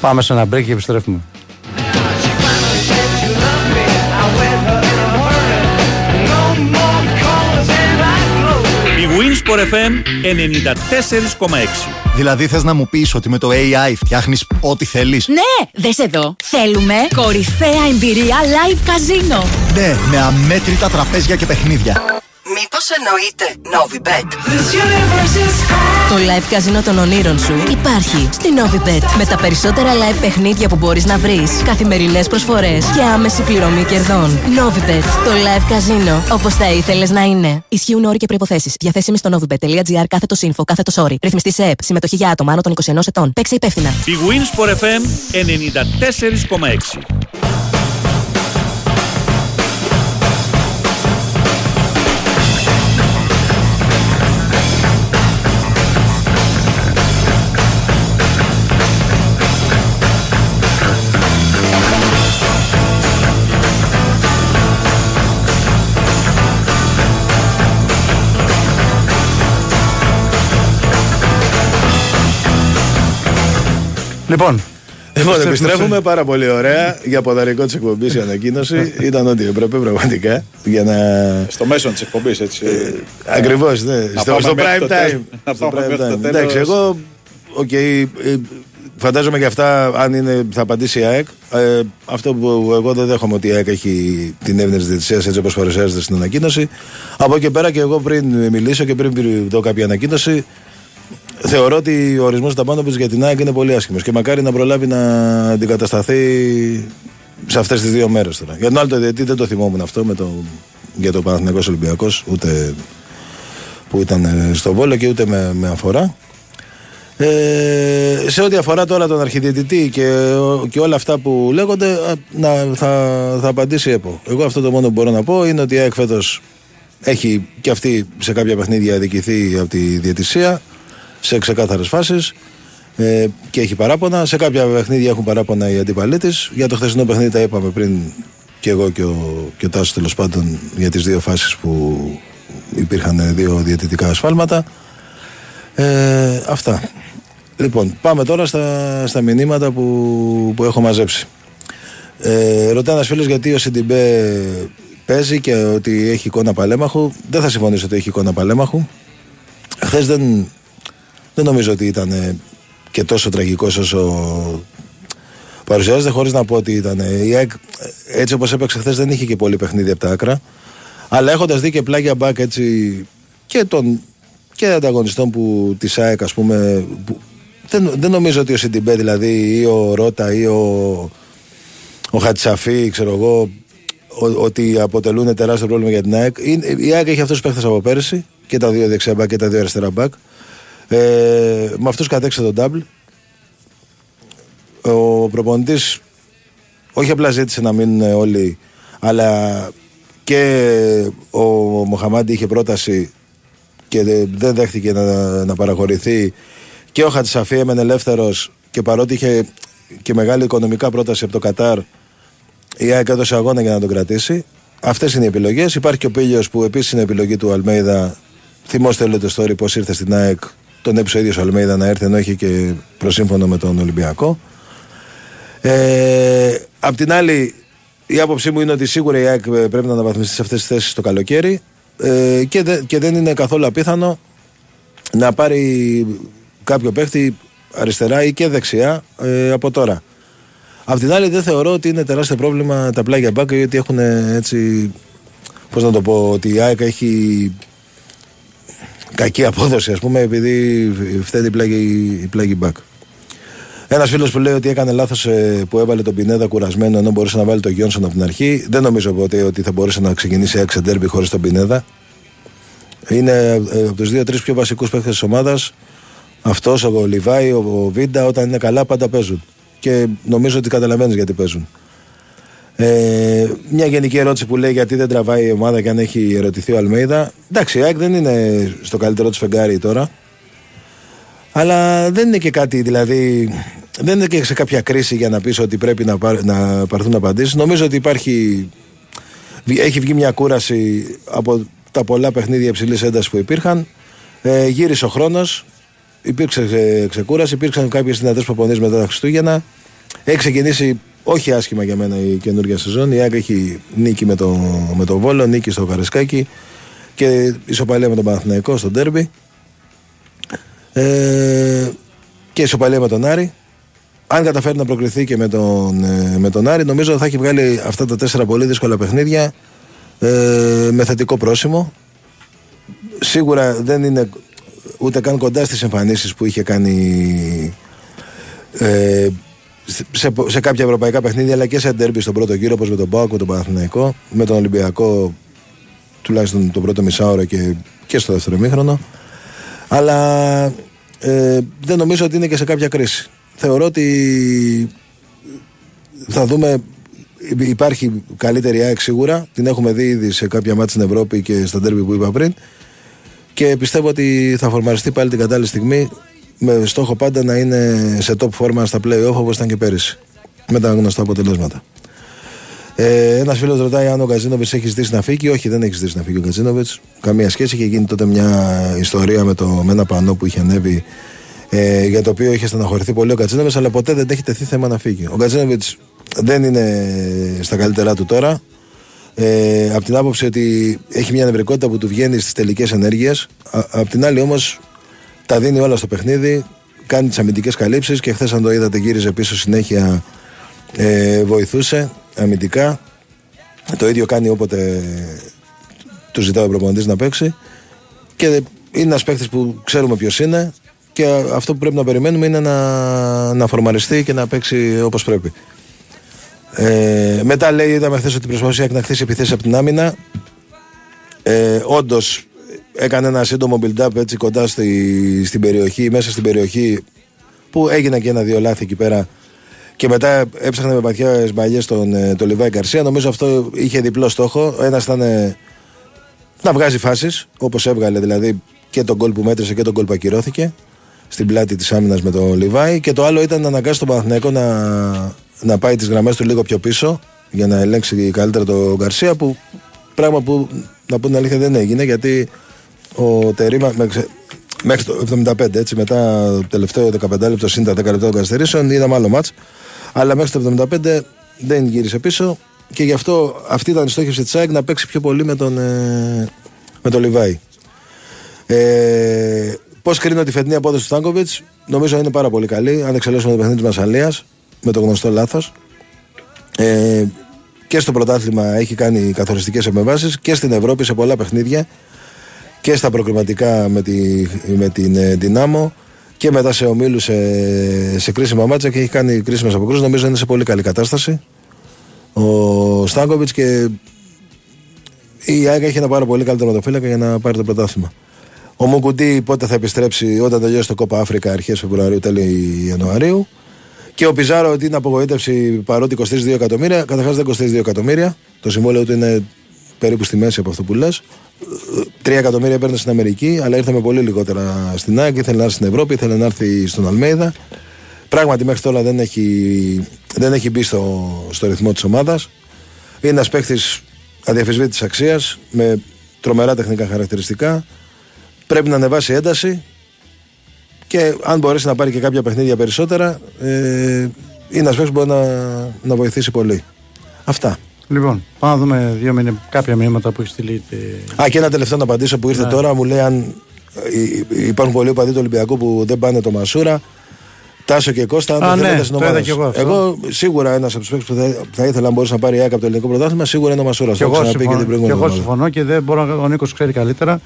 Πάμε σε ένα break και επιστρέφουμε. Η Winsport FM 94,6. Δηλαδή θες να μου πεις ότι με το AI φτιάχνεις ό,τι θέλεις; Ναι, δες εδώ. Θέλουμε κορυφαία εμπειρία live καζίνο. Ναι, με αμέτρητα τραπέζια και παιχνίδια. Μήπως εννοείται Novibet. Το live καζίνο των ονείρων σου υπάρχει στη Novibet. Με τα περισσότερα live παιχνίδια που μπορείς να βρεις, καθημερινές προσφορές και άμεση πληρωμή κερδών. Novibet. Το live καζίνο όπως θα ήθελες να είναι. Ισχύουν όροι και προϋποθέσεις. Διαθέσιμοι στο novibet.gr κάθετος info κάθετος όρι. Ρυθμιστή σε ΕΠ. Συμμετοχή για άτομα άνω των 21 ετών. Παίξε υπεύθυνα. Η Winsport FM 94,6. Λοιπόν, Λοιπόν, επιστρέφουμε πάρα πολύ ωραία για ποδαρικό της εκπομπής, η ανακοίνωση. Ήταν ό,τι έπρεπε πραγματικά για να. Στο μέσο της εκπομπής, έτσι. Ακριβώς, ναι. Να Στο, πάμε στο μέχρι prime το time. τέλος. Να Στο πάμε prime μέχρι το time. τέλος. Εντάξει, εγώ. Οκ, ε, φαντάζομαι και αυτά, αν είναι, θα απαντήσει η ΑΕΚ. Ε, αυτό που εγώ δεν δέχομαι ότι η ΑΕΚ έχει την έβνευση της διαιτησίας έτσι όπως παρουσιάζεται στην ανακοίνωση. Από εκεί και πέρα και εγώ πριν μιλήσω και πριν δω κάποια ανακοίνωση, θεωρώ ότι ο ορισμός Ταμπάνοβιτ για την ΑΕΚ είναι πολύ άσχημος και μακάρι να προλάβει να αντικατασταθεί σε αυτές τις δύο μέρες τώρα. Για τον άλλο το διαιτή δεν το θυμόμουν αυτό με το, για το Παναθηναϊκός Ολυμπιακός ούτε που ήταν ε, στο Βόλο και ούτε με, με αφορά. Ε, σε ό,τι αφορά τώρα τον αρχιδιαιτητή και, και όλα αυτά που λέγονται, α, να, θα, θα απαντήσει η ΕΠΟ. Εγώ αυτό το μόνο που μπορώ να πω είναι ότι η ΑΕΚ φέτος έχει και αυτή σε κάποια παιχνίδια αδικηθεί από τη διαιτησία σε ξεκάθαρες φάσεις ε, και έχει παράπονα. Σε κάποια παιχνίδια έχουν παράπονα οι αντίπαλοι της. Για το χθεσινό παιχνίδι τα είπαμε πριν και εγώ και ο, και ο Τάσος τέλος πάντων για τις δύο φάσεις που υπήρχαν δύο διαιτητικά ασφάλματα. Ε, αυτά. Λοιπόν, πάμε τώρα στα, στα μηνύματα που, που έχω μαζέψει. Ε, ρωτάει ένας φίλος γιατί ο Σιντιμπέ παίζει και ότι έχει εικόνα παλέμαχου. Δεν θα συμφωνήσω ότι έχει εικόνα παλέμαχου. Χθες δεν, δεν νομίζω ότι ήταν ε, και τόσο τραγικός όσο παρουσιάζεται, χωρίς να πω ότι ήταν. ε, Η ΑΕΚ, ε, έτσι όπως έπαιξε χθες, δεν είχε και πολύ παιχνίδι από τα άκρα. Αλλά έχοντας δει και πλάγια μπακ έτσι και των και ανταγωνιστών που της ΑΕΚ, ας πούμε. Που, δεν, δεν νομίζω ότι ο Σιντιμπέ δηλαδή ή ο Ρότα ή ο, ο Χατσαφή, ξέρω εγώ, ο- ότι αποτελούν τεράστιο πρόβλημα για την ΑΕΚ. Είναι- Η ΑΕΚ έχει αυτούς τους παίχτε από πέρυσι και τα δύο δεξιά μπακ και τα δύο αριστερά μπακ. Ε, με αυτούς κατέξε τον double. Ο προπονητής όχι απλά ζήτησε να μείνουν όλοι, αλλά και ο Μοχαμάντη είχε πρόταση και δε- δεν δέχτηκε να, να παραχωρηθεί και ο Χατσαφή έμενε ελεύθερος και παρότι είχε και μεγάλη οικονομικά πρόταση από το Κατάρ η ΑΕΚ έδωσε αγώνα για να τον κρατήσει. Αυτές είναι οι επιλογές. Υπάρχει και ο Πίλιος που επίσης είναι επιλογή του Αλμέιδα. Θυμόστε όλο το story πώς ήρθε στην ΑΕΚ. Τον έπεισε ο ίδιος ο Αλμέιδα να έρθει ενώ είχε και προσύμφωνο με τον Ολυμπιακό. Ε, απ' την άλλη, η άποψή μου είναι ότι σίγουρα η ΑΕΚ ε, πρέπει να αναβαθμιστεί σε αυτές τις θέσεις το καλοκαίρι ε, και, δε- και δεν είναι καθόλου απίθανο να πάρει κάποιο παίχτη αριστερά ή και δεξιά ε, από τώρα. Απ' την άλλη, δεν θεωρώ ότι είναι τεράστιο πρόβλημα τα πλάγια μπάκα γιατί έχουν ε, έτσι. Πώς να το πω, ότι η ΑΕΚ έχει κακή απόδοση, ας πούμε, επειδή φταίνει η πλάγη, η πλάγη μπακ. Ένας φίλος που λέει ότι έκανε λάθος που έβαλε τον Πινέδα κουρασμένο ενώ μπορούσε να βάλει τον Γιόνσον από την αρχή. Δεν νομίζω ποτέ ότι θα μπορούσε να ξεκινήσει έξι ντέρμπι χωρίς τον Πινέδα. Είναι ε, από τους δύο-τρει πιο βασικούς παίχτε της ομάδας. Αυτός, ο Λιβάη, ο, ο Βίντα, όταν είναι καλά πάντα παίζουν. Και νομίζω ότι καταλαβαίνεις γιατί παίζουν. Ε, μια γενική ερώτηση που λέει γιατί δεν τραβάει η ομάδα και αν έχει ερωτηθεί ο Αλμέιδα. Εντάξει, η ΑΕΚ δεν είναι στο καλύτερο του φεγγάρι τώρα. Αλλά δεν είναι και κάτι, δηλαδή. Δεν είναι και σε κάποια κρίση για να πεις ότι πρέπει να, πάρ, να πάρθουν απαντήσεις. Νομίζω ότι υπάρχει. Έχει βγει μια κούραση από τα πολλά παιχνίδια υψηλής έντασης που υπήρχαν. Ε, γύρισε ο χρόνος. Υπήρξε ξε- ξεκούραση. Υπήρξαν κάποιες δυνατέ προπονήσει μετά τα Χριστούγεννα. Έχει ξεκινήσει όχι άσχημα για μένα η καινούργια σεζόν. Η ΑΕΚ έχει νίκη με το, με το Βόλο, νίκη στο Καρεσκάκι και ισοπαλία με τον Παναθηναϊκό στο Ντέρμπι. Ε, και ισοπαλία με τον Άρη. Αν καταφέρει να προκριθεί και με τον, ε, με τον Άρη, νομίζω θα έχει βγάλει αυτά τα τέσσερα πολύ δύσκολα παιχνίδια ε, με θετικό πρόσημο. Σίγουρα δεν είναι ούτε καν κοντά στις εμφανίσεις που είχε κάνει ε, σε, σε κάποια ευρωπαϊκά παιχνίδια αλλά και σε ντέρμπι στον πρώτο γύρο όπως με τον Πάοκ, με τον Παναθηναϊκό με τον Ολυμπιακό τουλάχιστον το πρώτο μισάωρο και, και στο δεύτερο μήχρονο αλλά ε, δεν νομίζω ότι είναι και σε κάποια κρίση. Θεωρώ ότι θα δούμε υπάρχει καλύτερη ΑΕΚ σίγουρα. Την έχουμε δει ήδη σε κάποια μάτια στην Ευρώπη και στα ντέρμπι που είπα πριν. Και πιστεύω ότι θα φορμαριστεί πάλι την κατάλληλη στιγμή με στόχο πάντα να είναι σε top φόρμα στα play-off όπως ήταν και πέρυσι με τα γνωστά αποτελέσματα. Ε, Ένας φίλος ρωτάει αν ο Γκαζίνοβιτ έχει ζητήσει να φύγει. Όχι, δεν έχει ζητήσει να φύγει ο Γκαζίνοβιτ. Καμία σχέση. Είχε γίνει τότε μια ιστορία με, το, με ένα πανό που είχε ανέβει ε, για το οποίο είχε στεναχωρηθεί πολύ ο Κατσίνοβιτ, αλλά ποτέ δεν έχει τεθεί θέμα να φύγει. Ο Κατσίνοβιτ δεν είναι στα καλύτερά του τώρα. Ε, από την άποψη ότι έχει μια νευρικότητα που του βγαίνει στις τελικές ενέργειες. Απ' την άλλη όμως τα δίνει όλα στο παιχνίδι, κάνει τις αμυντικές καλύψεις και χθες, αν το είδατε, γύριζε πίσω συνέχεια, ε, βοηθούσε αμυντικά. Το ίδιο κάνει όποτε του ζητάει ο προπονητής να παίξει. Και είναι ένας παίκτης που ξέρουμε ποιος είναι και αυτό που πρέπει να περιμένουμε είναι να, να φορμαριστεί και να παίξει όπως πρέπει. Ε, μετά λέει, είδαμε χθες ότι προσπαθούσε να χτίσει επιθέσεις από την άμυνα. Ε, Όντως έκανε ένα σύντομο build-up έτσι κοντά στη, στην περιοχή, μέσα στην περιοχή που έγινε και ένα-δύο λάθη εκεί πέρα. Και μετά έψαχνε με παθιά μαλλιέ τον, ε, τον Λιβάη Καρσία. Νομίζω αυτό είχε διπλό στόχο. Ένας ήταν ε, να βγάζει φάσεις όπως έβγαλε δηλαδή και τον γκολ που μέτρησε και τον γκολ που ακυρώθηκε στην πλάτη της άμυνας με τον Λιβάη. Και το άλλο ήταν να αναγκάσει τον Παναθηναϊκό να, να πάει τις γραμμές του λίγο πιο πίσω για να ελέγξει καλύτερα τον Γκαρσία. Που πράγμα που να πω την αλήθεια δεν έγινε γιατί ο Τερήμα μέχρι το 75 έτσι μετά το τελευταίο 15 λεπτό συν τα 10 λεπτά των καθυστερήσεων είδαμε άλλο μάτς αλλά μέχρι το 75 δεν γύρισε πίσω και γι' αυτό αυτή ήταν η στόχευση της ΑΕΚ να παίξει πιο πολύ με τον, ε, με τον Λιβάη. Ε, Πώς κρίνω τη φετινή απόδοση του Στάνκοβιτς, νομίζω είναι πάρα πολύ καλή. Αν εξελίσσουμε το παιχνίδι της Μασαλίας με το γνωστό λάθος. Ε, και στο πρωτάθλημα έχει κάνει καθοριστικές επεμβάσεις και στην Ευρώπη σε πολλά παιχνίδια και στα προκριματικά με, τη, με την ε, Δυνάμω και μετά σε ομίλους σε, σε κρίσιμα μάτσα και έχει κάνει κρίσιμες αποκρούσεις. Νομίζω είναι σε πολύ καλή κατάσταση ο Στάνκοβιτς και η ΑΕΚ έχει ένα πάρα πολύ καλό τερματοφύλακα για να πάρει το πρωτάθλημα. Ο Μουκουντή πότε θα επιστρέψει όταν τελειώσει το Κόπα Αφρικα αρχές Φεβρουαρίου, τέλη Ιανουαρίου. Και ο Πιζάρο ότι είναι απογοήτευση παρότι 22 εκατομμύρια. Καταρχάς δεν 22 εκατομμύρια. Το συμβόλαιο του είναι περίπου στη μέση από αυτό που λες. 3 εκατομμύρια παίρνει στην Αμερική, αλλά ήρθε με πολύ λιγότερα στην ΑΕΚ. Ήθελε να έρθει στην Ευρώπη, ήθελε να έρθει στον Αλμέιδα. Πράγματι μέχρι τώρα δεν έχει, δεν έχει μπει στο, στο ρυθμό της ομάδας. Είναι ένας παίχτη αδιαφεσβήτητη αξίας με τρομερά τεχνικά χαρακτηριστικά. Πρέπει να ανεβάσει ένταση και αν μπορέσει να πάρει και κάποια παιχνίδια περισσότερα, ε, είναι ένας παίχτη που μπορεί να, να βοηθήσει πολύ. Αυτά. Λοιπόν, πάμε να δούμε δύο μήνυ, κάποια μηνύματα που έχει στείλει. Α, και ένα τελευταίο να απαντήσω που ήρθε Ναι. τώρα. Μου λέει αν ε, υπάρχουν πολλοί οπαδοί του Ολυμπιακού που δεν πάνε το Μασούρα. Τάσο και Κώστα, αν Α, δεν ναι, θέλετε στην το ομάδα είδα κι σας. εγώ αυτό. σίγουρα ένας από τους παίκτες που θα, θα ήθελα να μπορούσε να πάρει η ΑΕΚ από το ελληνικό πρωτάθλημα, σίγουρα είναι ο Μασούρας. Και Το έχω εγώ, ξαναπεί και την συμφωνώ, και προηγούμενη εγώ εβδομάδα. συμφωνώ και δεν μπορώ, να- ο Νίκος ξέρει καλύτερα.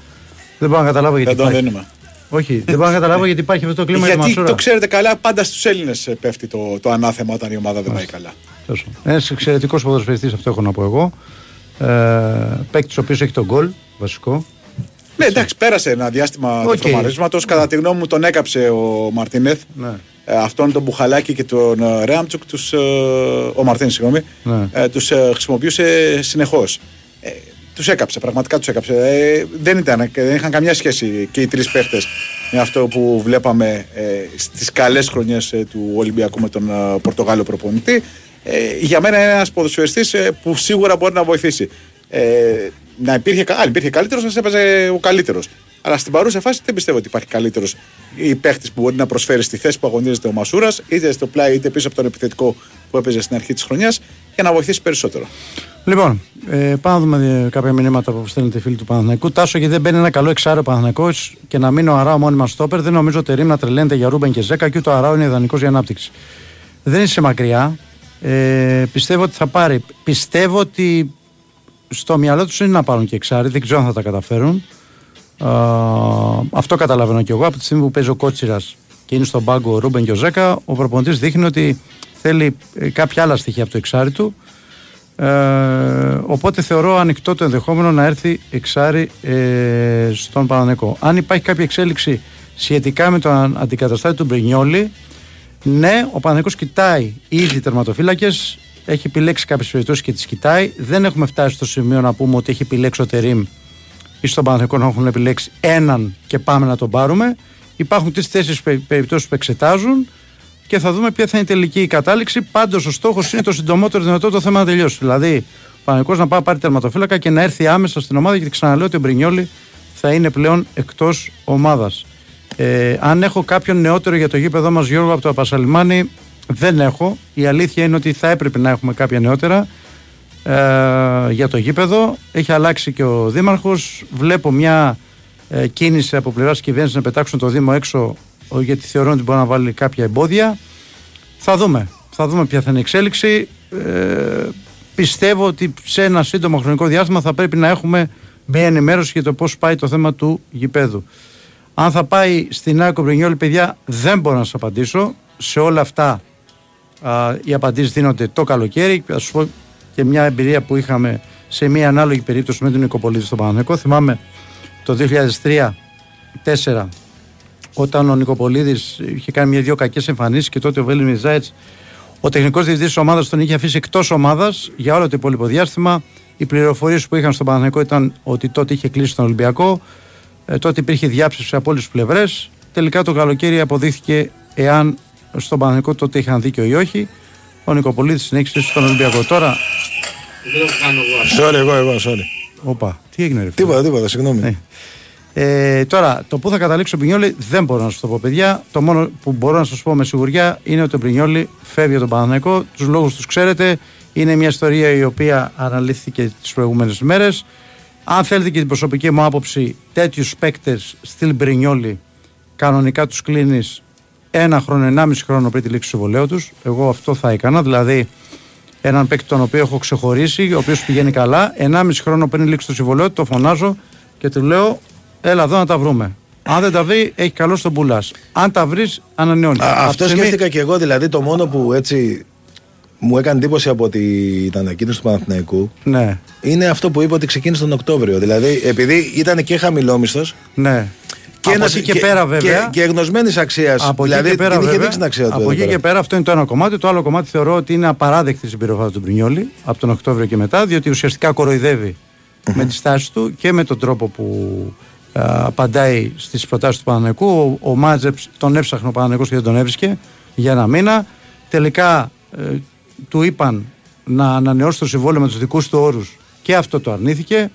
Δεν μπορώ να καταλάβω γιατί. Δεν τον υπάρχει. δίνουμε. Όχι, δεν μπορώ να καταλάβω γιατί υπάρχει αυτό το κλίμα για τη Γιατί Μασούρα. το ξέρετε καλά, πάντα στους Έλληνες πέφτει το, το ανάθεμα όταν η ομάδα δεν πάει καλά. Ένας εξαιρετικός ποδοσφαιριστής, αυτό έχω να πω εγώ. Ε, Παίκτης ο οποίος έχει τον γκολ, βασικό. Ναι, εντάξει, πέρασε ένα διάστημα OK. okay. Κατά τη γνώμη μου τον έκαψε ο Μαρτίνεθ. Ναι. Ε, αυτόν τον Μπουχαλάκη και τον ε, Ρέαμτσουκ, τους, ε, ο Μαρτίν, συγγνώμη, Ναι. ε, τους ε, χρησιμοποιούσε συνεχώς. Ε, τους έκαψε, πραγματικά τους έκαψε. Ε, δεν, ήταν, και δεν είχαν καμιά σχέση και οι τρεις παίχτες με αυτό που βλέπαμε ε, στις καλές χρονιές ε, του Ολυμπιακού με τον ε, Πορτογάλο προπονητή. Ε, για μένα είναι ένας ποδοσφαιριστής ε, που σίγουρα μπορεί να βοηθήσει. Ε, να υπήρχε, κα- αν υπήρχε καλύτερος, θα έπαιζε ο καλύτερος. Αλλά στην παρούσα φάση δεν πιστεύω ότι υπάρχει καλύτερος ή παίχτης που μπορεί να προσφέρει στη θέση που αγωνίζεται ο Μασούρας, είτε στο πλάι είτε πίσω από τον επιθετικό που έπαιζε στην αρχή της χρονιάς, για να βοηθήσει περισσότερο. Λοιπόν, ε, πάμε να δούμε ε, κάποια μηνύματα που στέλνετε οι φίλοι του Παναθηναϊκού. Τάσο, γιατί δεν μπαίνει ένα καλό εξάριο Παναθηναϊκός και να μείνει ο Αράο μόνιμα στόπερ. Δεν νομίζω ότι Ρήμ να τρελαίνεται για Ρούμπεν και Ζέκα και ούτε ο Αράο είναι ιδανικός για ανάπτυξη. Δεν είσαι μακριά. Ε, πιστεύω ότι θα πάρει. Πιστεύω ότι στο μυαλό τους είναι να πάρουν και εξάρι. Δεν ξέρω αν θα τα καταφέρουν. Α, αυτό καταλαβαίνω κι εγώ. Από τη στιγμή που παίζει ο Κότσιρας και είναι στον πάγκο ο Ρούμπεν και ο Ζέκα, ο προπονητής δείχνει ότι θέλει ε, κάποια άλλα στοιχεία από το εξάρι του. Ε, οπότε θεωρώ ανοιχτό το ενδεχόμενο να έρθει εξάρι ε, στον Πανανεκό. Αν υπάρχει κάποια εξέλιξη σχετικά με τον αντικαταστάτη του Μπρινιόλη, ναι, ο Παναναϊκός κοιτάει ήδη τερματοφύλακες, έχει επιλέξει κάποιες περιπτώσεις και τις κοιτάει. Δεν έχουμε φτάσει στο σημείο να πούμε ότι έχει επιλέξει ο Τερήμ ή στον Παναθηναϊκό να έχουν επιλέξει έναν και πάμε να τον πάρουμε. Υπάρχουν τρει-τέσσερι περιπτώσεις που εξετάζουν και θα δούμε ποια θα είναι η τελική κατάληξη. Πάντως ο στόχος είναι το συντομότερο δυνατό το θέμα να τελειώσει. Δηλαδή, ο Παναθηναϊκός να πάει να πάρει τερματοφύλακα και να έρθει άμεσα στην ομάδα γιατί ξαναλέω ότι ο Μπρινιόλη θα είναι πλέον εκτός ομάδας. Ε, αν έχω κάποιον νεότερο για το γήπεδο μας Γιώργο από το Απασαλημάνι δεν έχω. Η αλήθεια είναι ότι θα έπρεπε να έχουμε κάποια νεότερα ε, για το γήπεδο. Έχει αλλάξει και ο Δήμαρχος. Βλέπω μια ε, κίνηση από πλευράς κυβέρνησης να πετάξουν το Δήμο έξω ο- γιατί θεωρούν ότι μπορεί να βάλει κάποια εμπόδια. Θα δούμε. Θα δούμε ποια θα είναι η εξέλιξη. Ε, πιστεύω ότι σε ένα σύντομο χρονικό διάστημα θα πρέπει να έχουμε μια ενημέρωση για το πώς πάει το θέμα του γηπέδου. Αν θα πάει στην Άκο Μπρινιόλη, παιδιά, δεν μπορώ να σας απαντήσω. Σε όλα αυτά α, οι απαντήσεις δίνονται το καλοκαίρι. Θα σου πω και μια εμπειρία που είχαμε σε μια ανάλογη περίπτωση με τον Νικοπολίτη στον Παναγενικό. Θυμάμαι το 2003-2004 όταν ο Νικοπολίδης είχε κάνει μια-δύο κακές εμφανίσεις και τότε ο Βέλης Μιζάιτ, ο τεχνικός διευθυντής της ομάδας, τον είχε αφήσει εκτός ομάδας για όλο το υπόλοιπο διάστημα. Οι πληροφορίες που είχαν στον Παναγενικό ήταν ότι τότε είχε κλείσει τον Ολυμπιακό. Ε, τότε υπήρχε διάψευση από όλες τις πλευρές. Τελικά το καλοκαίρι αποδείχθηκε εάν στον Παναγενικό τότε είχαν δίκιο ή όχι. Ο Νικοπολίδη συνέχισε στον Ολυμπιακό. Τώρα. Δεν το κάνω εγώ. Sorry, εγώ, εγώ, sorry. Όπα, τι έγινε, ρε. φίλε; Τίποτα, τίποτα, συγγνώμη. Ναι. Ε, τώρα, το που θα καταλήξει ο Μπρινιόλη δεν μπορώ να σας το πω, παιδιά. Το μόνο που μπορώ να σας πω με σιγουριά είναι ότι ο Μπρινιόλη φεύγει από τον Παναθηναϊκό. Τους λόγους τους ξέρετε. Είναι μια ιστορία η οποία αναλύθηκε τις προηγούμενες μέρες. Αν θέλετε και την προσωπική μου άποψη, τέτοιους παίκτες στυλ Μπρινιόλη κανονικά τους κλείνεις ένα χρόνο, ενάμιση χρόνο πριν τη λήξη του συμβολέου τους. Εγώ αυτό θα έκανα. Δηλαδή, έναν παίκτη τον οποίο έχω ξεχωρίσει, ο οποίος πηγαίνει καλά, ενάμιση χρόνο πριν λήξει το συμβολέο του, το φωνάζω και του λέω: Έλα εδώ να τα βρούμε. Αν δεν τα βρει, έχει καλό στον πουλάς. Αν τα βρεις, ανανεώνει. Α, Από αυτό τη στιγμή- σκέφτηκα και εγώ. Δηλαδή, το μόνο που έτσι μου έκανε εντύπωση από τη- την ανακοίνωση του Παναθηναϊκού Ναι, είναι αυτό που είπε ότι ξεκίνησε τον Οκτώβριο. Δηλαδή, επειδή ήταν και χαμηλόμισθος. ναι. Και, από ένας- εκεί και, πέρα, βέβαια. Και, και γνωσμένη αξίας. από Δηλαδή, εκεί και πέρα, την είχε βέβαια, δείξει την αξία του. από εδώ εκεί πέρα. και πέρα αυτό είναι το ένα κομμάτι. Το άλλο κομμάτι θεωρώ ότι είναι απαράδεκτη η συμπεριφορά του Μπρινιόλη από τον Οκτώβριο και μετά, διότι ουσιαστικά κοροϊδεύει με τη στάση του και με τον τρόπο που α, απαντάει στις προτάσεις του Παναναϊκού. Ο, ο Μάτζεψ τον έψαχνε ο Παναναϊκός και δεν τον έβρισκε για ένα μήνα. Τελικά ε, του είπαν να ανανεώσει το συμβόλαιο με τους δικούς του όρους και αυτό το αρνήθηκε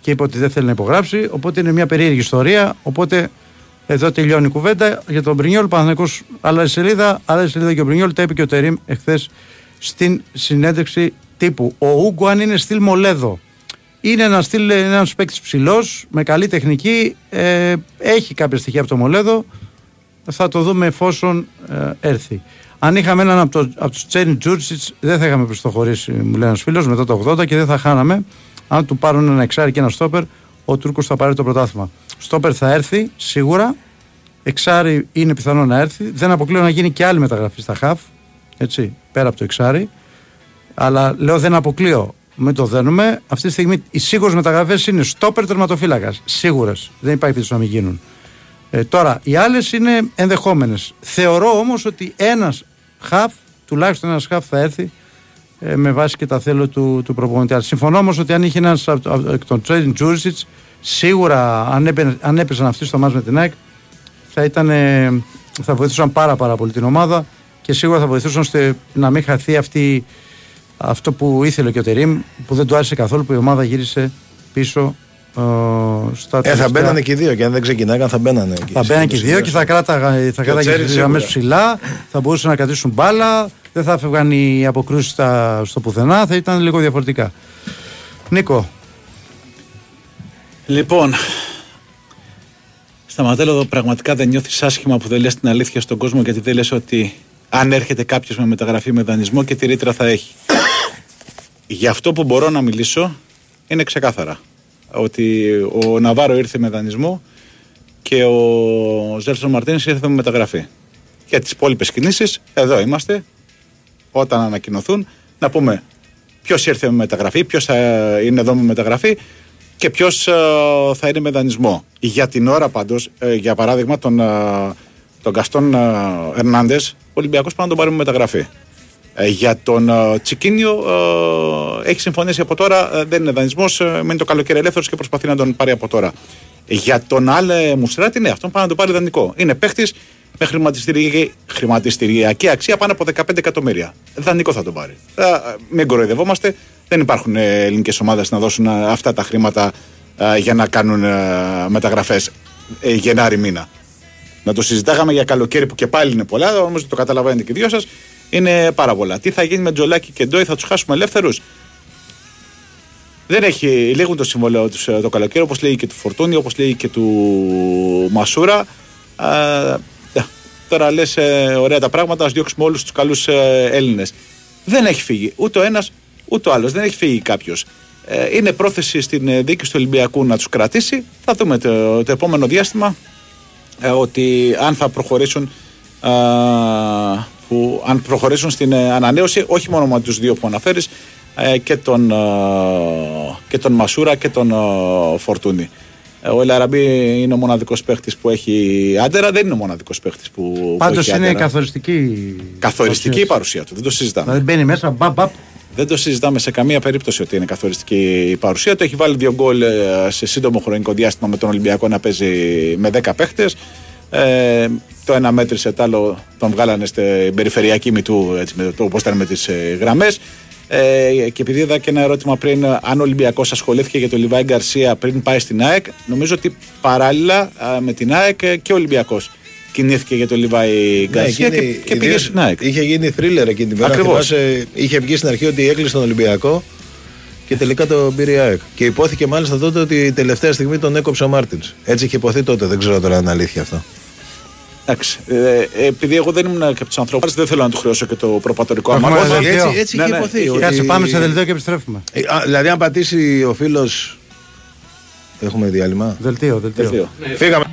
και είπε ότι δεν θέλει να υπογράψει. Οπότε είναι μια περίεργη ιστορία. Οπότε εδώ τελειώνει η κουβέντα για τον Μπρινιόλ. Παναθυνακό άλλα σελίδα, άλλα σελίδα και ο Μπρινιόλ. Τα είπε και ο Τερήμ εχθές στην συνέντευξη τύπου. Ο Ούγκο, αν είναι στυλ Μολέδο, είναι ένας στυλ, ένας παίκτης ψηλός, με καλή τεχνική. Ε, έχει κάποια στοιχεία από το Μολέδο. Θα το δούμε εφόσον ε, έρθει. Αν είχαμε έναν από, το, από τους Τσέριν Τζούρτσιτς, δεν θα είχαμε πιστοχωρήσει, μου λέει ένας φίλος, μετά το 80 και δεν θα χάναμε. Αν του πάρουν ένα εξάρι και ένα στόπερ, ο Τούρκος θα πάρει το πρωτάθλημα. Στόπερ θα έρθει σίγουρα. Εξάρι είναι πιθανό να έρθει. Δεν αποκλείω να γίνει και άλλη μεταγραφή στα χαφ. Έτσι, πέρα από το εξάρι. Αλλά λέω δεν αποκλείω. Μην το δένουμε. Αυτή τη στιγμή οι σίγουρες μεταγραφές είναι στόπερ τερματοφύλακας. Σίγουρες. Δεν υπάρχει περίπτωση να μην γίνουν. Ε, τώρα, οι άλλες είναι ενδεχόμενες. Θεωρώ όμως ότι ένας χαφ, τουλάχιστον ένας χαφ θα έρθει ε, με βάση και τα θέλω του, του προπονητή. Αλλά Συμφωνώ όμως ότι αν είχε ένας εκ των Τρέιν Τζούρισιτς, σίγουρα αν, έπαι, αν έπαιζαν αυτοί στο μάτς με την ΑΕΚ, θα, ήταν, ε, θα βοηθούσαν πάρα, πάρα πολύ την ομάδα και σίγουρα θα βοηθούσαν ώστε να μην χαθεί αυτή, αυτό που ήθελε και ο Τερήμ, που δεν του άρεσε καθόλου που η ομάδα γύρισε πίσω ε, στα Ε, θα τελευταία- μπαίνανε και οι δύο και αν δεν ξεκινάγαν θα μπαίνανε. εκεί θα στην μπαίναν και οι δύο και θα κράταγα θα Και ο κράταγε Τσέριν τι γραμμέ σίγουρα. ψηλά, θα μπορούσαν να κρατήσουν μπάλα, δεν θα έφευγαν οι αποκρούσεις στο πουθενά, θα ήταν λίγο διαφορετικά. Νίκο, Λοιπόν, Σταματέλο, εδώ πραγματικά δεν νιώθεις άσχημα που δεν λες την αλήθεια στον κόσμο γιατί δεν λες ότι αν έρχεται κάποιος με μεταγραφή με δανεισμό και τη ρήτρα θα έχει. Γι' αυτό που μπορώ να μιλήσω είναι ξεκάθαρα. Ότι ο Ναβάρο ήρθε με δανεισμό και ο Ζέλσον Μαρτίνης ήρθε με μεταγραφή. Για τις υπόλοιπες κινήσεις, εδώ είμαστε, όταν ανακοινωθούν, να πούμε ποιος ήρθε με μεταγραφή, ποιος θα είναι εδώ με μεταγραφή και ποιος θα είναι με δανεισμό. Για την ώρα πάντως, για παράδειγμα, τον, ε, τον Καστόν Ερνάντες, ο Ολυμπιακός πάει να τον πάρει με μεταγραφή. Ε, για τον ε, Τσικίνιο ε, έχει συμφωνήσει από τώρα, ε, δεν είναι δανεισμός, μένει το καλοκαίρι ελεύθερος και προσπαθεί να τον πάρει από τώρα. Για τον Άλε Μουστράτη, ναι, αυτόν πάει να τον πάρει δανεικό. Είναι παίχτης με χρηματιστηριακή, χρηματιστηριακή αξία πάνω από 15 εκατομμύρια. Δανεικό θα τον πάρει. Ε, μην κοροϊδευόμαστε. Δεν υπάρχουν ελληνικές ομάδες να δώσουν ε, αυτά τα χρήματα ε, για να κάνουν μεταγραφές Γενάρη μήνα. να το συζητάγαμε για καλοκαίρι που και πάλι είναι πολλά, νομίζω ότι το καταλαβαίνετε και οι δυο σας. Είναι πάρα πολλά. Τι θα γίνει με Τζολάκη και Ντόι, θα τους χάσουμε ελεύθερους; Δεν έχει, λήγουν το συμβολέο τους το καλοκαίρι, όπως λέει και του Φορτούνη, όπως λέει και του Μασούρα. Α, ε, τώρα λες ωραία τα πράγματα, ας διώξουμε όλους τους καλούς ε, Έλληνες. Δεν έχει φύγει ούτε ο ένας ούτε ο άλλος. Δεν έχει φύγει κάποιος. Ε, είναι πρόθεση στην ε, δίκη του Ολυμπιακού να τους κρατήσει. Θα δούμε το, το επόμενο διάστημα ε, ότι αν θα προχωρήσουν α, που, αν προχωρήσουν στην ε, ανανέωση όχι μόνο με τους δύο που αναφέρεις ε, και, τον, ε, και τον Μασούρα και τον ε, Φορτούνη. Ε, Ο Ελαραμπή είναι ο μοναδικός παίχτης που έχει άντερα, δεν είναι ο μοναδικός παίχτης που, που Πάντως έχει είναι άντερα. καθοριστική. Καθοριστική η παρουσία του, δεν το συζητάμε. Δηλαδή μπαίνει μέσα, μπαπ, μπαπ. Δεν το συζητάμε σε καμία περίπτωση ότι είναι καθοριστική η παρουσία του. Έχει βάλει δύο γκολ ε, σε σύντομο χρονικό διάστημα με τον Ολυμπιακό να παίζει με 10 παίχτες. Ε, το ένα μέτρησε, το άλλο τον βγάλανε στην περιφερειακή μητού, έτσι, με το, όπως ήταν με τις ε, γραμμές. Ε, και επειδή είδα και ένα ερώτημα πριν, ε, αν ο Ολυμπιακός ασχολήθηκε για τον Λιβάη Γκαρσία πριν πάει στην ΑΕΚ, νομίζω ότι παράλληλα α, με την ΑΕΚ ε, και ο Ολυμπιακός κινήθηκε για τον Λιβάη Γκαρσία Ναι, και, εκείνη- και πήγε ιδίως στην ΑΕΚ. Είχε γίνει θρίλερ εκείνη την μέρα. Ακριβώς. Θυμάσαι, είχε βγει στην αρχή ότι έκλεισε τον Ολυμπιακό και τελικά το πήρε η ΑΕΚ. Και υπόθηκε μάλιστα τότε ότι τελευταία στιγμή τον έκοψε ο Μάρτινς. Έτσι είχε υποθεί τότε. Δεν ξέρω τώρα αν είναι αλήθεια αυτό. Εντάξει. Ε, επειδή εγώ δεν ήμουν και από τους ανθρώπους, δεν θέλω να του χρεώσω και το προπατορικό Έχουμε αμάρτημα. δελτίο. Έτσι, έτσι Ναι, είχε ναι, υποθεί. είχε- ότι- Κάτσε, πάμε σε δελτίο και επιστρέφουμε. Ε, α, δηλαδή, αν πατήσει ο φίλο. Έχουμε διάλειμμα. Δελτίο, δελτίο. Δελτίο. Φύγαμε.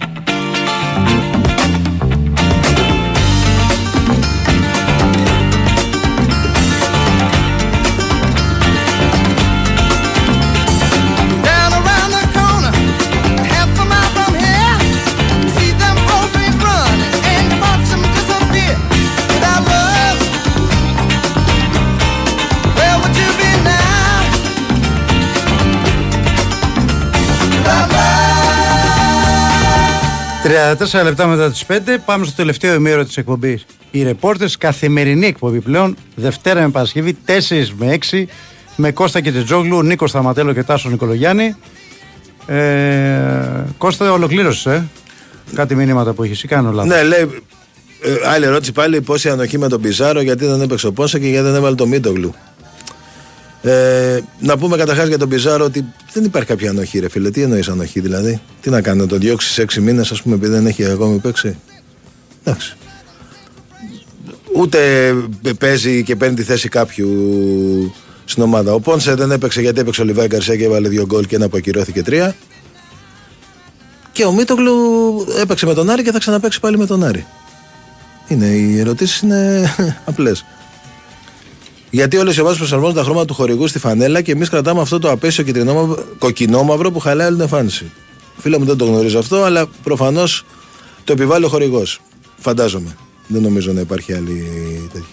34 λεπτά μετά τις 5 πάμε στο τελευταίο ημέρο της εκπομπής. Οι ρεπόρτε, καθημερινή εκπομπή πλέον, Δευτέρα με Παρασκευή, 4 με 6, με Κώστα και Τζόγλου, Νίκος Σταματέλο και Τάσος Νικολογιάννη. Ε, Κώστα, ολοκλήρωσες. Ε; Κάτι μηνύματα που έχεις, κάνω λάθος; Ναι, λέει. ε, άλλη ερώτηση πάλι. Πόση ανοχή με τον Πιζάρο, γιατί δεν έπαιξε ο Πόνσα και γιατί δεν έβαλε το Μίτογλου. Ε, να πούμε καταρχάς για τον Πιζάρο ότι δεν υπάρχει κάποια ανοχή, ρε φίλε. Τι εννοείς ανοχή, δηλαδή; Τι να κάνει, να τον διώξεις 6 μήνες, ας πούμε, επειδή δεν έχει ακόμη παίξει; Εντάξει. Ούτε παίζει και παίρνει τη θέση κάποιου στην ομάδα. Ο Πόνσε δεν έπαιξε γιατί έπαιξε ο Λιβάη Γκαρσία και έβαλε δύο γκολ και ένα που ακυρώθηκε τρία. Και ο Μίτογλου έπαιξε με τον Άρη και θα ξαναπαίξει πάλι με τον Άρη. Είναι, οι ερωτήσεις είναι <laughs> απλές. Γιατί όλες οι ομάδες προσαρμόζουν τα χρώματα του χορηγού στη φανέλα και εμείς κρατάμε αυτό το απέσιο κυτρινόμαυρο, κοκκινόμαυρο που χαλάει όλη την εμφάνιση. Φίλε μου δεν το γνωρίζω αυτό, αλλά προφανώς το επιβάλλει ο χορηγός. Φαντάζομαι. Δεν νομίζω να υπάρχει άλλη τέτοια.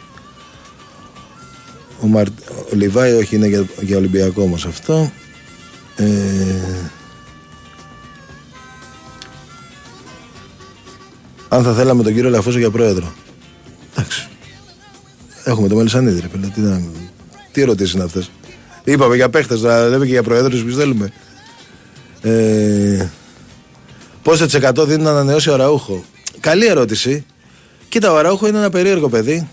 Ο, Μαρ... ο Λιβάη όχι είναι για, για Ολυμπιακό όμως αυτό. Ε... Αν θα θέλαμε τον κύριο Λαφούζο για πρόεδρο. Εντάξει. Έχουμε το Μελισανίδη, ρε φίλε. Τι, να... τι ερωτήσεις είναι αυτές. Είπαμε για παίχτες, να λέμε και για προέδρους που θέλουμε. Ε... Πόσο της εκατό δίνει να ανανεώσει ο Ραούχο. Καλή ερώτηση. Κοίτα, ο Ραούχο είναι ένα περίεργο παιδί.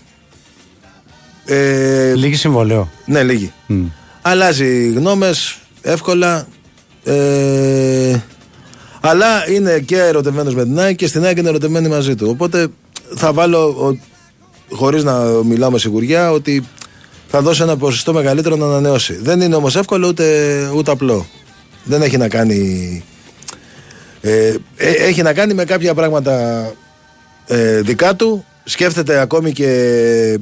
Ε, Λίγη συμβολέο. ναι, λίγη. Αλλάζει γνώμες εύκολα. Ε, αλλά είναι και ερωτευμένος με την ΑΕΚ και στην ΑΕΚ είναι ερωτευμένη μαζί του. Οπότε θα βάλω, χωρίς να μιλάω με σιγουριά, ότι θα δώσει ένα ποσοστό μεγαλύτερο να ανανεώσει. Δεν είναι όμως εύκολο ούτε, ούτε απλό. Δεν έχει να κάνει. Ε, ε, έχει να κάνει με κάποια πράγματα ε, δικά του. Σκέφτεται ακόμη και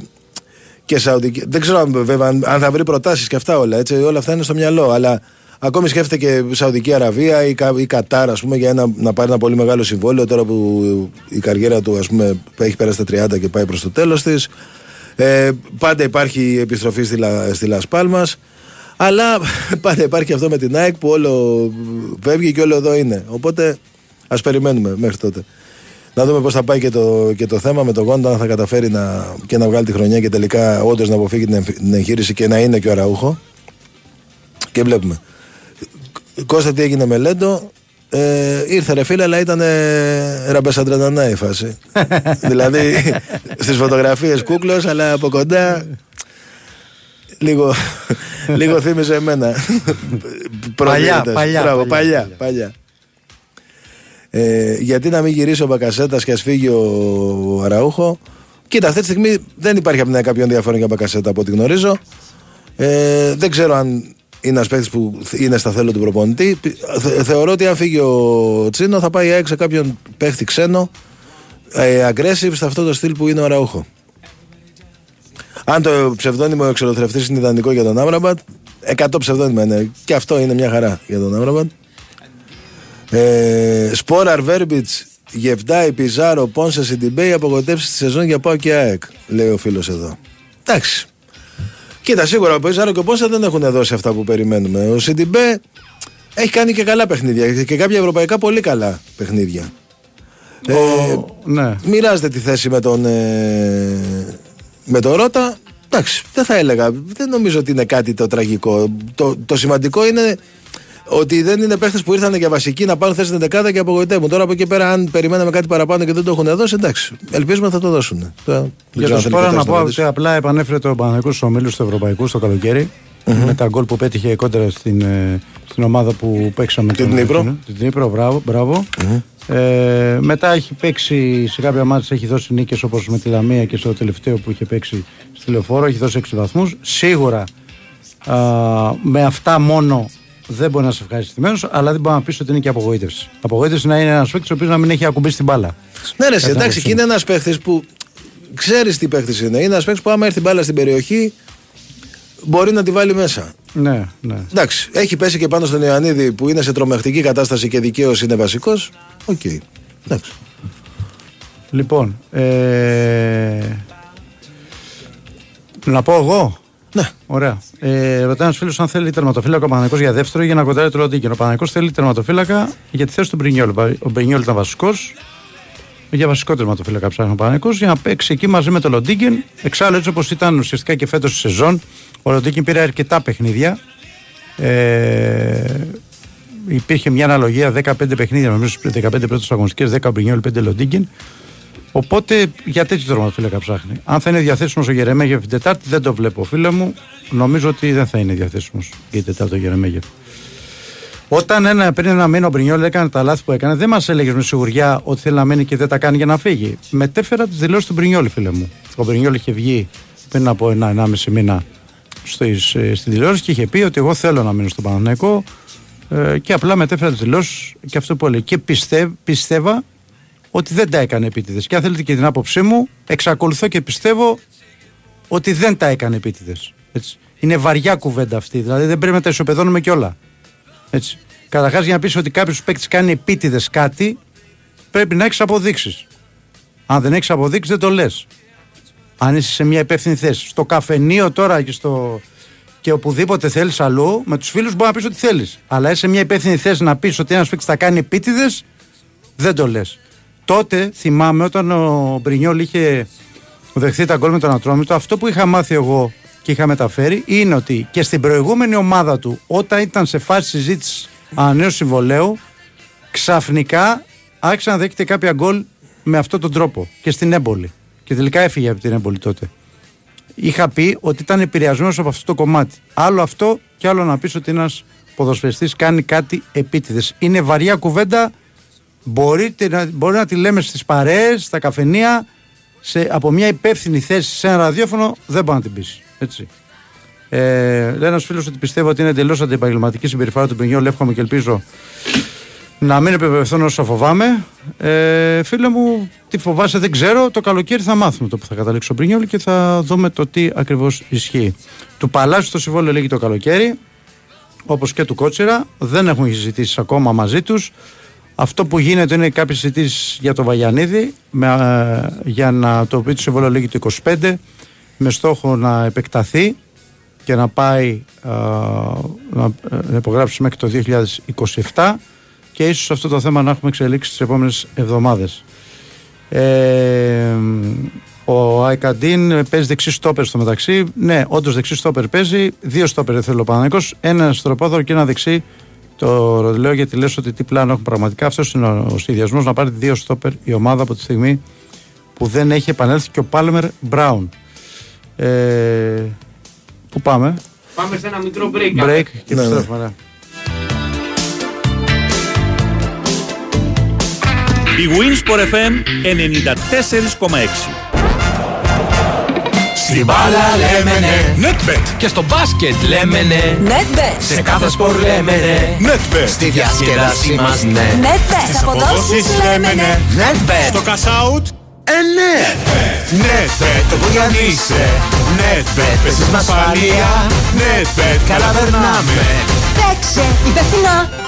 και Σαουδική. Δεν ξέρω αν, βέβαια αν, αν θα βρει προτάσεις και αυτά όλα. Έτσι, όλα αυτά είναι στο μυαλό. Αλλά ακόμη σκέφτεται και Σαουδική Αραβία ή, Κα- ή Κατάρ, ας πούμε, για ένα, να πάρει ένα πολύ μεγάλο συμβόλαιο τώρα που η καριέρα του ας πούμε, έχει περάσει τα 30 και πάει προς το τέλος της. Ε, πάντα υπάρχει επιστροφή στη, Λα, στη Λας Πάλμας αλλά <laughs> πάντα υπάρχει αυτό με την ΑΕΚ που όλο φεύγει και όλο εδώ είναι οπότε ας περιμένουμε μέχρι τότε να δούμε πώς θα πάει και το, και το θέμα με τον Γόντα, αν θα καταφέρει να, και να βγάλει τη χρονιά και τελικά όντως να αποφύγει την, εμφ- την εγχείρηση και να είναι και ο Ραούχο. Και βλέπουμε. Κώστα τι έγινε με Λέντο; Ε, ήρθε ρε φίλε, αλλά ήταν ε, ραμπεσαντρετανά η φάση. <laughs> δηλαδή στις φωτογραφίες κούκλος, αλλά από κοντά. Λίγο, λίγο θύμιζε εμένα. Παλιά, Προβλήτες. παλιά, Μπράβο, παλιά, παλιά, παλιά. Ε, γιατί να μην γυρίσει ο Μπακασέτας και ας φύγει ο Αραούχο. Κοίτα, αυτή τη στιγμή δεν υπάρχει από την ΑΕΚ κάποιο ενδιαφέρον για Μπακασέτα από ό,τι γνωρίζω. Ε, δεν ξέρω αν είναι ένας παίκτης που είναι στα θέλω του προπονητή. Θε- θεωρώ ότι αν φύγει ο Τσίνο θα πάει η ΑΕΚ σε κάποιον παίκτη ξένο ε, aggressive σε αυτό το στυλ που είναι ο Αραούχο. Αν το ψευδόνυμο εξολοθρευτής είναι ιδανικό για τον Άμραμπατ, 100 ψευδόνυμα είναι. Και αυτό είναι μια χαρά για τον Άμραμπατ. Ε, Σπόραρ, Βέρμπιτς, Γεφτάι, Πιζάρο, Πόνσε, Σιντιμπέι απογοητεύσει τη σεζόν για πάω και ΑΕΚ, λέει ο φίλος εδώ. Εντάξει. Κοίτα, σίγουρα ο Πιζάρο και ο Πόνσε δεν έχουν δώσει αυτά που περιμένουμε. Ο Σιντιμπέ έχει κάνει και καλά παιχνίδια και κάποια ευρωπαϊκά πολύ καλά παιχνίδια. Ε, ναι. Μοιράζεται τη θέση με τον, ε, με τον Ρότα. Εντάξει, δεν θα έλεγα. Δεν νομίζω ότι είναι κάτι το τραγικό. Το, το σημαντικό είναι ότι δεν είναι παίχτες που ήρθαν για βασική να πάρουν θέση στην δεκάδα και απογοητεύουν. Τώρα από εκεί πέρα, αν περιμέναμε κάτι παραπάνω και δεν το έχουν δώσει, εντάξει. Ελπίζουμε θα το δώσουν. Τώρα, δεν Για ξέρω το αν θέλει Σπόρα κάποιος να πω απαντήσει. ότι απλά επανέφερε το Παναγικό στου ομίλους του Ευρωπαϊκού στο καλοκαιρι Με τα γκολ που πέτυχε κόντρα στην, ε, στην ομάδα που παίξαμε. Την τον- Δνήπρο. Την Δνήπρο, μπράβο. μπράβο. Ε, μετά έχει παίξει σε κάποια μάτια, έχει δώσει νίκες όπως με τη Λαμία και στο τελευταίο που είχε παίξει στη Λεωφόρο, έχει δώσει 6 βαθμούς. Σίγουρα α, με αυτά μόνο δεν μπορεί να σε ευχαριστημένος, αλλά δεν μπορεί να πεις ότι είναι και απογοήτευση. Απογοήτευση να είναι ένας παίκτης ο οποίος να μην έχει ακουμπήσει την μπάλα. Ναι, ρε, εσύ, Κατά εντάξει, άποψή και είναι ένας παίχτη που ξέρεις τι παίχτη είναι. Είναι ένας παίχτη που άμα έρθει μπάλα στην περιοχή μπορεί να τη βάλει μέσα. Ναι, ναι. Εντάξει, έχει πέσει και πάνω στον Ιωαννίδη που είναι σε τρομακτική κατάσταση και δικαίως είναι βασικός. Οκ. Εντάξει. Λοιπόν, ε... να πω εγώ. Ναι. Ωραία. Ε, ρωτάει ένας φίλος αν θέλει τερματοφύλακα ο Παναθηναϊκός για δεύτερο ή για να κοντράρει το Λοντίγκιν. Ο Παναθηναϊκός θέλει τερματοφύλακα για τη θέση του Μπρινιόλ. Ο Μπρινιόλ ήταν βασικός. Για βασικό τερματοφύλακα ψάχνει ο Παναθηναϊκός για να παίξει εκεί μαζί με το Λοντίγκιν. Εξάλλου έτσι όπως ήταν ουσιαστικά και φέτος στη σεζόν, ο Λοντίκιν πήρε αρκετά παιχνίδια. Ε, υπήρχε μια αναλογία 15 παιχνίδια, νομίζω 15 πρώτες αγωνιστικές, 10 ο Μπρινιόλ, 5 Λοντίκιν. Οπότε για τέτοιο τερματοφύλακα ψάχνει. Αν θα είναι διαθέσιμος ο Γερεμέγεφ την Τετάρτη, δεν το βλέπω, φίλε μου. Νομίζω ότι δεν θα είναι διαθέσιμος για την Τετάρτη ο Γερεμέγεφ. Όταν ένα, πριν ένα μήνα ο Μπρινιόλ έκανε τα λάθη που έκανε, δεν μας έλεγε με σιγουριά ότι θέλει να μείνει και δεν τα κάνει για να φύγει. Μετέφερα τις δηλώσεις του Μπρινιόλ, φίλε μου. Ο Μπρινιόλ είχε βγει πριν από ένα-ενάμιση μήνα στις, ε, στην τηλεόραση και είχε πει ότι εγώ θέλω να μείνω στο Παναθηναϊκό ε, και απλά μετέφερα τις δηλώσεις και αυτό που έλεγε. Και πιστεύ, πιστεύα ότι δεν τα έκανε επίτηδες. Και αν θέλετε και την άποψή μου, εξακολουθώ και πιστεύω ότι δεν τα έκανε επίτηδες. Είναι βαριά κουβέντα αυτή. Δηλαδή δεν πρέπει να τα ισοπεδώνουμε κιόλα. Έτσι. Καταρχάς, για να πεις ότι κάποιος παίκτης κάνει επίτηδες κάτι, πρέπει να έχεις αποδείξεις. Αν δεν έχεις αποδείξεις, δεν το λες. Αν είσαι σε μια υπεύθυνη θέση. Στο καφενείο τώρα και, στο... και οπουδήποτε θέλεις αλλού, με τους φίλους μπορεί να πεις ό,τι θέλεις. Αλλά είσαι σε μια υπεύθυνη θέση να πεις ότι ένας παίκτης θα κάνει επίτηδες, δεν το λες. Τότε θυμάμαι όταν ο Μπρινιόλ είχε δεχθεί τα γκολ με τον Ατρόμητο, αυτό που είχα μάθει εγώ και είχα μεταφέρει είναι ότι και στην προηγούμενη ομάδα του, όταν ήταν σε φάση συζήτησης ανανέωσης συμβολέου, ξαφνικά άρχισε να δέχεται κάποια γκολ με αυτόν τον τρόπο και στην έμπολη. Και τελικά έφυγε από την έμπολη τότε. Είχα πει ότι ήταν επηρεασμένος από αυτό το κομμάτι. Άλλο αυτό και άλλο να πεις ότι ένας ποδοσφαιριστής κάνει κάτι επίτηδες. Είναι βαριά κουβέντα. Μπορείτε να, μπορεί να τη λέμε στις παρέες, στα καφενεία, σε, από μια υπεύθυνη θέση σε ένα ραδιόφωνο, δεν μπορεί να την πει. Έτσι. Ε, λέει ένας φίλος ότι πιστεύω ότι είναι εντελώς αντιεπαγγελματική συμπεριφορά του Μπενιόλ. Εύχομαι και ελπίζω να μην επιβεβαιωθούν όσο φοβάμαι. Ε, φίλε μου, τι φοβάσαι δεν ξέρω. Το καλοκαίρι θα μάθουμε το που θα καταλήξει ο Μπρινιόλ και θα δούμε το τι ακριβώς ισχύει. Του Παλάσου το συμβόλαιο λέγει το καλοκαίρι, όπως και του Κότσιρα. Δεν έχουν συζητήσει ακόμα μαζί τους. Αυτό που γίνεται είναι κάποιες συζητήσεις για το Βαγιανίδη, με, ε, για να το οποίο το συμβόλαιο λέγει το 25, με στόχο να επεκταθεί και να πάει ε, να, να υπογράψει μέχρι το 2027 και ίσως αυτό το θέμα να έχουμε εξελίξει τις επόμενες εβδομάδες. Ε, ο Αϊκαντίν παίζει δεξί στόπερ στο μεταξύ. Ναι, όντως δεξί στόπερ παίζει. Δύο στόπερ θέλει ο Παναγικός. Ένα στροπόδωρο και ένα δεξί Το λέω γιατί λες ότι τι πλάνο έχουν πραγματικά. Αυτός είναι ο, ο συνδυασμός να πάρει δύο στόπερ η ομάδα από τη στιγμή που δεν έχει επανέλθει και ο Πάλμερ Μπράουν. Ε, πού πάμε, Πάμε σε ένα μικρό break. break και Ναι, ναι. επιστρέφουμε. ναι. Η Winsport FM 94,6. Στην μπάλα λέμε ναι. Netbet. Και στο μπάσκετ λέμε ναι. Netbet. Σε κάθε σπορ λέμε ναι. Netbet. Στη διασκέδασή μας ναι. Netbet. Στις αποδόσεις λέμε ναι. Netbet. Στο cash out. Ε, ναι. Netbet. Το που για είσαι. Netbet. Παίζεις με ασφαλεία. Netbet. Καλά περνάμε. Παίξε υπεύθυνα.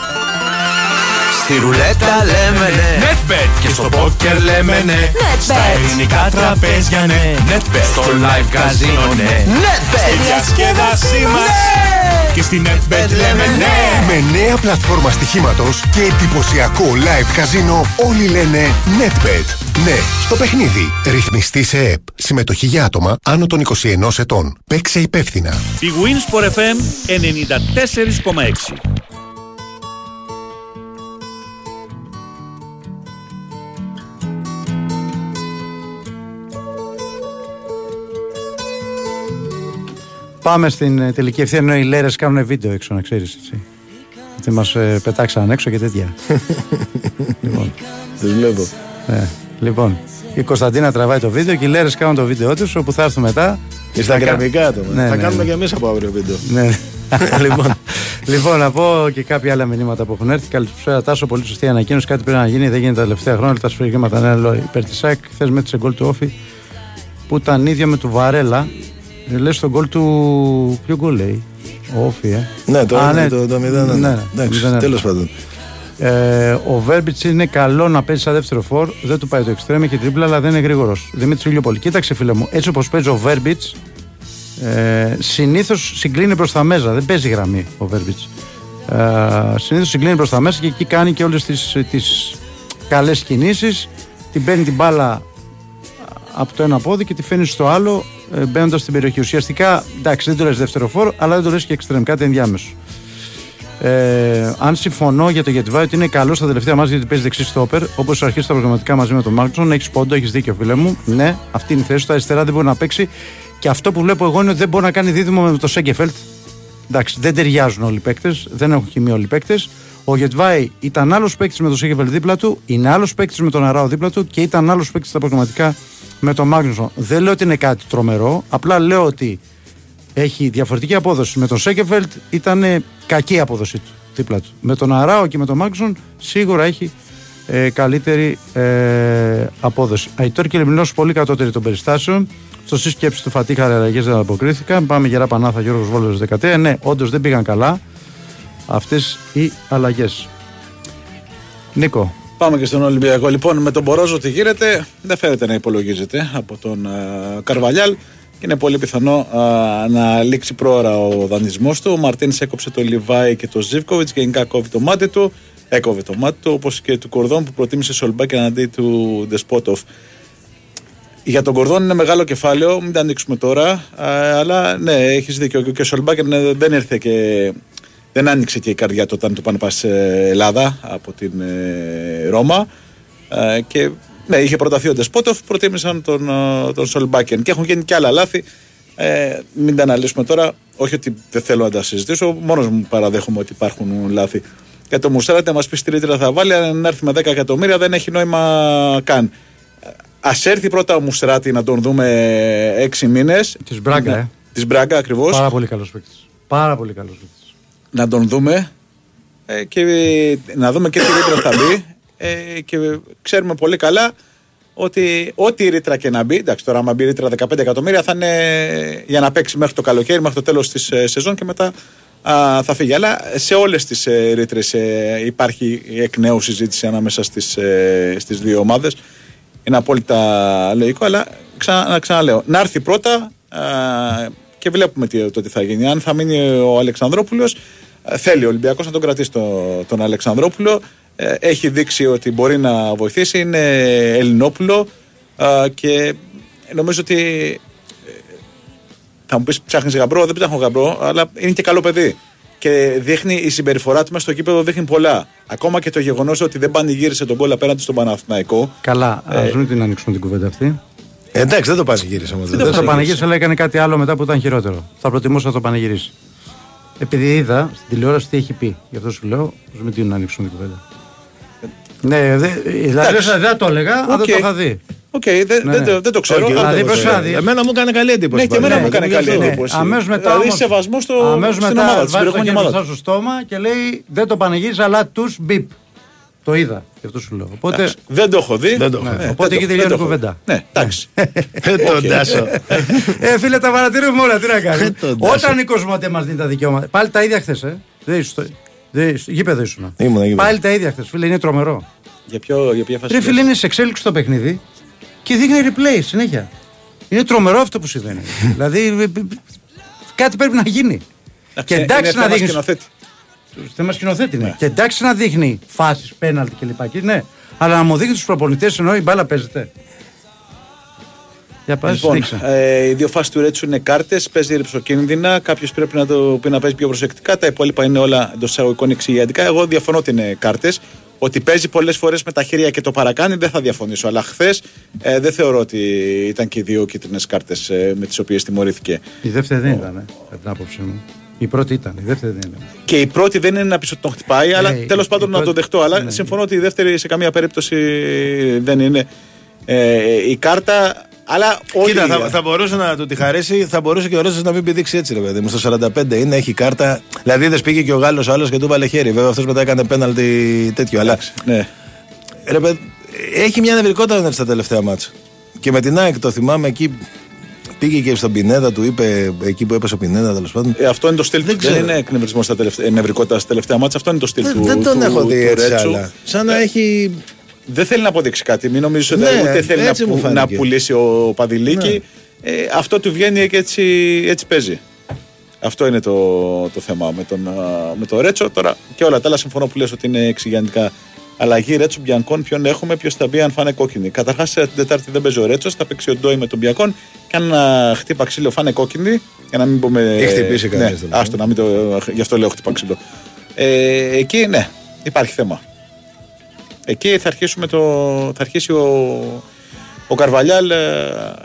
Στη ρουλέτα λέμε ναι. Netbet. Και στο πόκερ λέμε ναι. Netbet. Στα ελληνικά τραπέζια ναι. Netbet. Στο live casino ναι. Netbet. Στη διασκέδασή μας. Και στη Netbet λέμε ναι. Με νέα πλατφόρμα στοιχήματος και εντυπωσιακό live καζίνο όλοι λένε NetBet. Ναι, στο παιχνίδι. Ρυθμιστή σε ΕΠ. Συμμετοχή για άτομα άνω των 21 ετών. Παίξε υπεύθυνα. Η Winsport FM 94,6. Πάμε στην ε, τελική ευθεία. Ενώ οι λέρες κάνουν βίντεο έξω, να ξέρεις έτσι. Γιατί μας ε, πετάξαν έξω και τέτοια. <laughs> λοιπόν, Τι βλέπω. ε, λοιπόν, η Κωνσταντίνα τραβάει το βίντεο και οι λέρες κάνουν το βίντεο τους, όπου θα έρθουν μετά. Instagramικά το. Ναι, θα ναι, κάνουμε ναι. και εμείς από αύριο βίντεο. Ναι. <laughs> λοιπόν, λοιπόν, να πω και κάποια άλλα μηνύματα που έχουν έρθει. Καλησπέρα, Τάσο. Πολύ σωστή ανακοίνωση. Κάτι πρέπει να γίνει. Δεν γίνεται τα τελευταία χρόνια. Τα σφυρίγματα ναι, λέω υπέρ της ΣΑΚ. Χθες μέτρησε γκολ του Όφη που ήταν ίδιο με του Βαρέλα. Ε, Λες το γκολ του. Ποιο γκολ λέει; Ο Όφη, ε. Ναι, το, Α, ναι, το, το 0 ναι, ναι, Εντάξει, 0-1. τέλος πάντων. Ε, ο Βέρμπιτς είναι καλό να παίζει σαν δεύτερο φόρ. Δεν του πάει το εξτρέμ, έχει τρίπλα, αλλά δεν είναι γρήγορος. Δημήτρης Ηλιοπολη, κοίταξε φίλε μου, έτσι όπως παίζει ο Βέρμπιτς, ε, συνήθως συγκλίνει προς τα μέσα. Δεν παίζει γραμμή ο Βέρμπιτς. Ε, συνήθως συγκλίνει προς τα μέσα και εκεί κάνει και όλες τις τις καλές κινήσεις. Την παίρνει την μπάλα από το ένα πόδι και τη φέρνει στο άλλο ε, μπαίνοντας στην περιοχή. Ουσιαστικά, εντάξει, δεν το λες δεύτερο φόρ, αλλά δεν το λες και εξτρέμ, κάτι ενδιάμεσο. Ε, αν συμφωνώ για το Γετβάη ότι είναι καλό στα τελευταία μάτια γιατί παίζει δεξί στόπερ, όπως αρχίσει τα προγραμματικά μαζί με τον Μάρκσον, έχεις πόντο, έχεις δίκιο, φίλε μου. Ναι, αυτή είναι η θέση του. Αριστερά δεν μπορεί να παίξει. Και αυτό που βλέπω εγώ είναι ότι δεν μπορεί να κάνει δίδυμο με το Σέγκεφελτ. Εντάξει, δεν ταιριάζουν όλοι οι παίκτες, δεν έχουν χημία όλοι οι παίκτες. Ο Γετβάη ήταν άλλος παίκτης με τον Σέγκεφελτ δίπλα του, είναι άλλος παίκτης με τον Αράο δίπλα του και ήταν άλλος παίκτης στα προγραμματικά με τον Μάγνουσον. Δεν λέω ότι είναι κάτι τρομερό, απλά λέω ότι έχει διαφορετική απόδοση. Με τον Σέκεφελτ ήταν ε, κακή η απόδοση του δίπλα του. Με τον Αράο και με τον Μάξον σίγουρα έχει ε, καλύτερη ε, απόδοση. Αϊτόρ και Λεμινός πολύ κατώτερη των περιστάσεων. Στο σύσκεψη του Φατίχα αλλαγέ δεν αποκρίθηκαν. Πάμε γερά Πανάθα Γιώργος Βόλος 13. Ναι, όντως δεν πήγαν καλά αυτές οι αλλαγές. Νίκο. Πάμε και στον Ολυμπιακό. Λοιπόν, με τον Μπορόζο τι γίνεται, δεν φαίνεται να υπολογίζεται από τον α, Καρβαλιάλ και είναι πολύ πιθανό α, να λήξει πρόωρα ο δανεισμός του. Ο Μαρτίνς έκοψε το Λιβάη και το Ζήβκοβιτ και γενικά κόβει το μάτι του. Έκοβε το μάτι του, όπως και του Κορδόν που προτίμησε Σολμπάκ εναντί του Ντεσπότοφ. Για τον Κορδόν είναι μεγάλο κεφάλαιο, μην τα ανοίξουμε τώρα. α, αλλά ναι, έχεις δίκιο. Και ο Σολμπάκερ ναι, δεν ήρθε και δεν άνοιξε και η καρδιά του όταν του πάνε πας σε Ελλάδα από την ε, Ρώμα. Ε, και ναι, είχε προταθεί ο Ντεσπότοφ, προτίμησαν τον, ε, τον Σολμπάκεν. Και έχουν γίνει και άλλα λάθη. Ε, μην τα αναλύσουμε τώρα. Όχι ότι δεν θέλω να τα συζητήσω, μόνος μου παραδέχομαι ότι υπάρχουν λάθη. Για το Μουσάρατε μας πεις στη ρήτρα θα βάλει, αν έρθει με 10 εκατομμύρια δεν έχει νόημα καν. Α έρθει πρώτα ο Μουσράτη να τον δούμε 6 μήνες. Της Μπράγκα, ε. Της Μπράγκα ακριβώς. Πάρα πολύ καλός παίκτης. Πάρα πολύ καλός παίκτης. Να τον δούμε ε, και να δούμε και τι ρήτρα θα μπει. Ε, και ξέρουμε πολύ καλά ότι ό,τι ρήτρα και να μπει, εντάξει τώρα άμα μπει ρήτρα 15 εκατομμύρια θα είναι για να παίξει μέχρι το καλοκαίρι, μέχρι το τέλος της ε, σεζόν και μετά α, θα φύγει. Αλλά σε όλες τις ε, ρήτρες ε, υπάρχει εκ νέου συζήτηση ανάμεσα στις, ε, στις δύο ομάδες. Είναι απόλυτα λογικό, αλλά ξανα, να ξαναλέω. Να έρθει πρώτα α, και βλέπουμε τι, το τι θα γίνει. Αν θα μείνει ο Αλεξανδρόπουλος, ε, θέλει ο Ολυμπιακός να τον κρατήσει το- τον Αλεξανδρόπουλο. Ε, Έχει δείξει ότι μπορεί να βοηθήσει. Είναι Ελληνόπουλο α, και νομίζω ότι ε, θα μου πεις ψάχνεις γαμπρό, δεν ψάχνω γαμπρό, αλλά είναι και καλό παιδί. και δείχνει η συμπεριφορά του μέσα στο κήπεδο δείχνει πολλά. Ακόμα και το γεγονός ότι δεν πανηγύρισε το γκολ απέναντι στον Παναθηναϊκό. Καλά, Ε, ας μην την ανοίξουμε την κουβέντα αυτή. Ε, εντάξει, δεν το πανηγύρισε όμως. Δεν το πανηγύρισε, αλλά έκανε κάτι άλλο μετά που ήταν χειρότερο. Θα προτιμούσα να το πανηγυρίσει. Επειδή είδα στην τηλεόραση τι έχει πει. Γι' αυτό σου λέω, ας μην την ανοίξουμε την κουβέντα. Ναι, δε, δηλαδή Εντάξει. δεν το έλεγα, αν δεν Οκ. το είχα δει. Οκ, δεν, Ναι, δεν, ναι. το- δεν το ξέρω. Όχι, αλλά δηλαδή, δεν το πώς ξέρω. να δει. Εμένα μου έκανε καλή εντύπωση. Ναι, και εμένα πάλι. μου έκανε καλή Ναι, εντύπωση. αμέσως μετά Δηλαδή όμως- σεβασμό στο, αμέσως στην μετά ομάδα της, στην βάζει το προηγούμενη χέρι ομάδα. μπροστά της. στο στόμα και λέει δεν το πανηγύρισε, αλλά τους μπιπ. Το είδα, γι' αυτό σου λέω. Οπότε, Εντάξει, Δεν το έχω δει. Δεν το έχω ναι, δει. Ναι, οπότε δεν εκεί το- τελειώνει η δεν το έχω κουβέντα. δει. Ναι, εντάξει. <laughs> Ε, τον Τάσο. ε, φίλε, τα παρατηρούμε όλα, τι να κάνουμε. τον Τάσο. Όταν η Κοσμοτέ μας δίνει τα δικαιώματα. Πάλι τα ίδια χθες, ε. Δεν ήσουν. στο- δεν ήσουν- Γήπεδο ήσουν. Ήμουνα, γήπεδο. Πάλι τα ίδια χθες, φίλε, είναι τρομερό. Για, ποιο, για ποια φάση. Ρε φίλε, είναι σε εξέλιξη το παιχνίδι και δείχνει replay συνέχεια. Είναι τρομερό αυτό που συμβαίνει. <laughs> δηλαδή, ε, ε, κάτι πρέπει να γίνει. Και εντάξει να δείχνει. Σκηνοθέτη. Θέμα σκηνοθέτη είναι. Και εντάξει να δείχνει φάσεις, πέναλτι κλπ. Και ναι. Αλλά να μου δείχνει τους προπονητές ενώ η μπάλα παίζεται. Για πάση Λοιπόν, συνέχισε. ε, οι δύο φάσεις του Ρέτσου είναι κάρτες. Παίζει ρηψοκίνδυνα. Κάποιος πρέπει να το πει να παίζει πιο προσεκτικά. Τα υπόλοιπα είναι όλα εντός εισαγωγικών εξηγιαντικά. Εγώ διαφωνώ ότι είναι κάρτες. Ότι παίζει πολλές φορές με τα χέρια και το παρακάνει δεν θα διαφωνήσω. Αλλά χθες ε, δεν θεωρώ ότι ήταν και οι δύο κίτρινες κάρτες ε, με τις οποίες τιμωρήθηκε. Η δεύτερη δεν ήταν, ε, κατά την άποψή μου. Η πρώτη ήταν, η δεύτερη δεν ήταν. Και η πρώτη δεν είναι να πεις ότι τον χτυπάει, αλλά Ναι, η- τέλος η πάντων να το πρώτη- δεχτώ. Αλλά ναι. συμφωνώ ότι η δεύτερη σε καμία περίπτωση δεν είναι ε, η κάρτα. Αλλά όλοι. Κοίτα, θα, θα μπορούσε να του τη χαρέσει, θα μπορούσε και ο Ρώσος να μην πηδήξει έτσι, ρε παιδί μου. Στο 45 είναι, έχει κάρτα. Δηλαδή δεν πήγε και ο Γάλλος άλλος και του βάλε χέρι. Βέβαια αυτός μετά έκανε πέναλτι τέτοιο. Αλλά Ναι. ρε παιδί, έχει μια νευρικότητα ο στα τελευταία μάτσα. Και με την ΑΕΚ το θυμάμαι εκεί. Πήγε και στον Πινέδα, του είπε εκεί που έπεσε ο Πινέδα τέλος πάντων. Ε, αυτό είναι το στυλ του. Δεν, ξέρω. είναι εκνευρισμό στα τελευταία, νευρικότητα στα τελευταία μάτσα. Αυτό είναι το στυλ Δεν, του. δεν τον του- έχω δει του έτσι Ρέτσου. άλλα. Σαν να έχει. Δεν θέλει να αποδείξει κάτι. Μην νομίζει ότι Ναι, ούτε θέλει να, έτσι μου που- φάνηκε. να πουλήσει ο Παδηλίκη. Ε, αυτό του βγαίνει και έτσι, έτσι παίζει. Αυτό είναι το, το θέμα με τον, α, με τον Ρέτσο. Τώρα και όλα τα άλλα συμφωνώ που λες ότι είναι εξηγιαντικά. Αλλαγή Ρέτσο Μπιανκόν, ποιον έχουμε, ποιος θα μπει αν φάνε κόκκινη. Καταρχάς, την Τετάρτη δεν παίζει ο Ρέτσος, θα παίξει ο Ντόι με τον Μπιανκόν και αν α, χτύπα ξύλο φάνε κόκκινη. Για να μην πούμε. Έχει χτυπήσει ναι, κανείς, δηλαδή. άστο, να μην το. Γι' αυτό λέω χτύπα ξύλο. Ε, εκεί ναι, υπάρχει θέμα. Εκεί θα, αρχίσουμε το, θα αρχίσει ο, ο Καρβαλιάλ ε,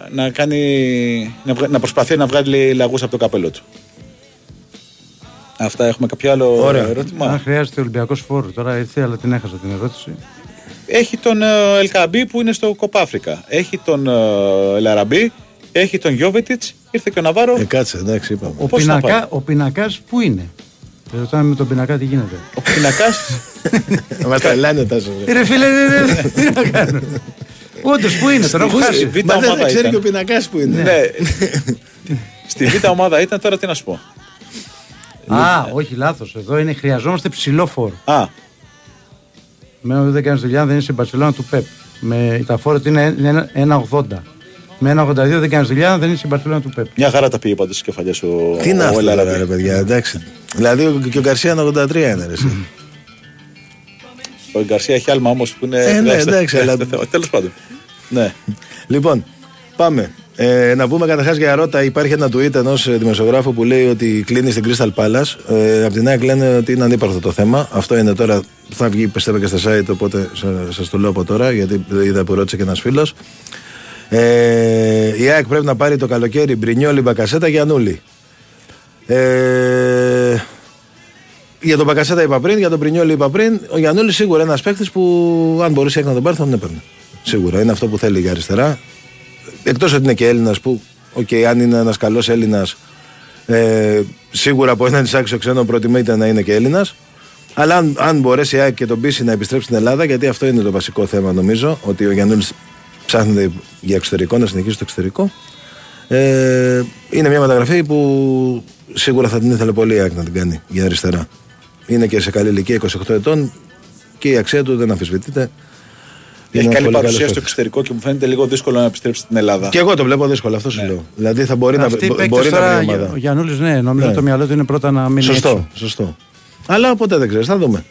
να, κάνει, να, βγα- να προσπαθεί να βγάλει λαγούς από το καπέλο του. Αυτά έχουμε κάποιο άλλο Ωραία. ερώτημα; Αν χρειάζεται Ολυμπιακός φόρος, τώρα ήρθε, αλλά την έχασα την ερώτηση. Έχει τον ε, Ελκαμπή που είναι στο Κοπάφρικα. Έχει τον ε, Λαραμπή. Έχει τον Γιώβετιτς. Ήρθε και ο Ναβάρο. Ε, κάτσε, εντάξει, είπαμε. Ο, Πώς θα πινακά, πάει; ο πινακάς πού είναι; Δεν ρωτάμε με τον πινακά τι γίνεται. Ο Πινακάς; <laughs> Μας τα λένε ο Τάσος. Ε, Ρε φίλε, ρε, ρε, τι να κάνω. Όντως, πού είναι, τον έχω Στη χάσει. Β' Μα δεν ομάδα θα ξέρει ήταν. και ο πινακάς που είναι. ναι. <laughs> Στη Β' ομάδα ήταν τώρα τι να σου πω. Α, όχι, λάθος. Εδώ είναι χρειαζόμαστε ψηλό φόρο. Α, Μένω δεν κάνεις δουλειά, δεν είσαι στην Παρσελόνα του ΠΕΠ. Με, τα φόρο του είναι ένα- 1,80. Με 1,82 δεν κάνεις δουλειά, δεν είσαι στην Παρσελόνα του ΠΕΠ. μια χαρά τα πήγε πάντως στις κεφαλιές ο, Τι είναι ο αυτό, Ελαραμπή. τώρα, ρε παιδιά, εντάξει. Δηλαδή ο- και ο Γκαρσία είναι 83 είναι, ρε, εσύ. Ο Γκαρσία έχει άλμα όμως που είναι. Ε, ναι, εντάξει, αλλά- Τέλος πάντων. Ναι. Λοιπόν, πάμε. Ε, να πούμε καταρχάς για ρότα, υπάρχει ένα tweet ενός δημοσιογράφου που λέει ότι κλείνει στην Crystal Palace. Ε, απ' την ΑΕΚ λένε ότι είναι ανύπαρκτο το θέμα. Αυτό είναι τώρα, θα βγει πιστεύω και στα site, οπότε σα το λέω από τώρα, γιατί είδα που ρώτησε και ένας φίλος. Ε, η ΑΕΚ πρέπει να πάρει το καλοκαίρι Μπρινιόλι, Μπακασέτα και Ανούλη. Ε, για τον Μπακασέτα είπα πριν, για τον Πρινιόλη είπα πριν. Ο Γιαννούλη σίγουρα είναι ένας παίκτης που αν μπορούσε η ΑΕΚ να τον πάρει θα τον έπαιρνε. Σίγουρα είναι αυτό που θέλει για αριστερά. Εκτός ότι είναι και Έλληνας που, οκ, αν είναι ένας καλός Έλληνας, ε, σίγουρα από έναν άξιο ξένο προτιμείται να είναι και Έλληνας. Αλλά αν, αν μπορέσει η ΑΕΚ και τον πείσει να επιστρέψει στην Ελλάδα, γιατί αυτό είναι το βασικό θέμα νομίζω, ότι ο Γιαννούλης ψάχνεται για εξωτερικό, να συνεχίσει στο εξωτερικό. Ε, είναι μια μεταγραφή που σίγουρα θα την ήθελε πολύ η ΑΕΚ να την κάνει για αριστερά. Είναι και σε καλή ηλικία, 28 ετών και η αξία του δεν αμφισβητείται. Έχει Είναι καλή πολύ παρουσία καλός στο παίκτης. εξωτερικό και μου φαίνεται λίγο δύσκολο να επιστρέψει στην Ελλάδα. Και εγώ το βλέπω δύσκολο, αυτό σου λέω. Δηλαδή θα μπορεί, Αυτοί οι να, παίκτες μπορεί να τώρα, βρει ομάδα. Ο Γιαννούλη, ναι, νομίζω Ναι. το μυαλό του είναι πρώτα να μείνει Σωστό, έξω. σωστό. Αλλά ποτέ δεν ξέρεις, θα δούμε.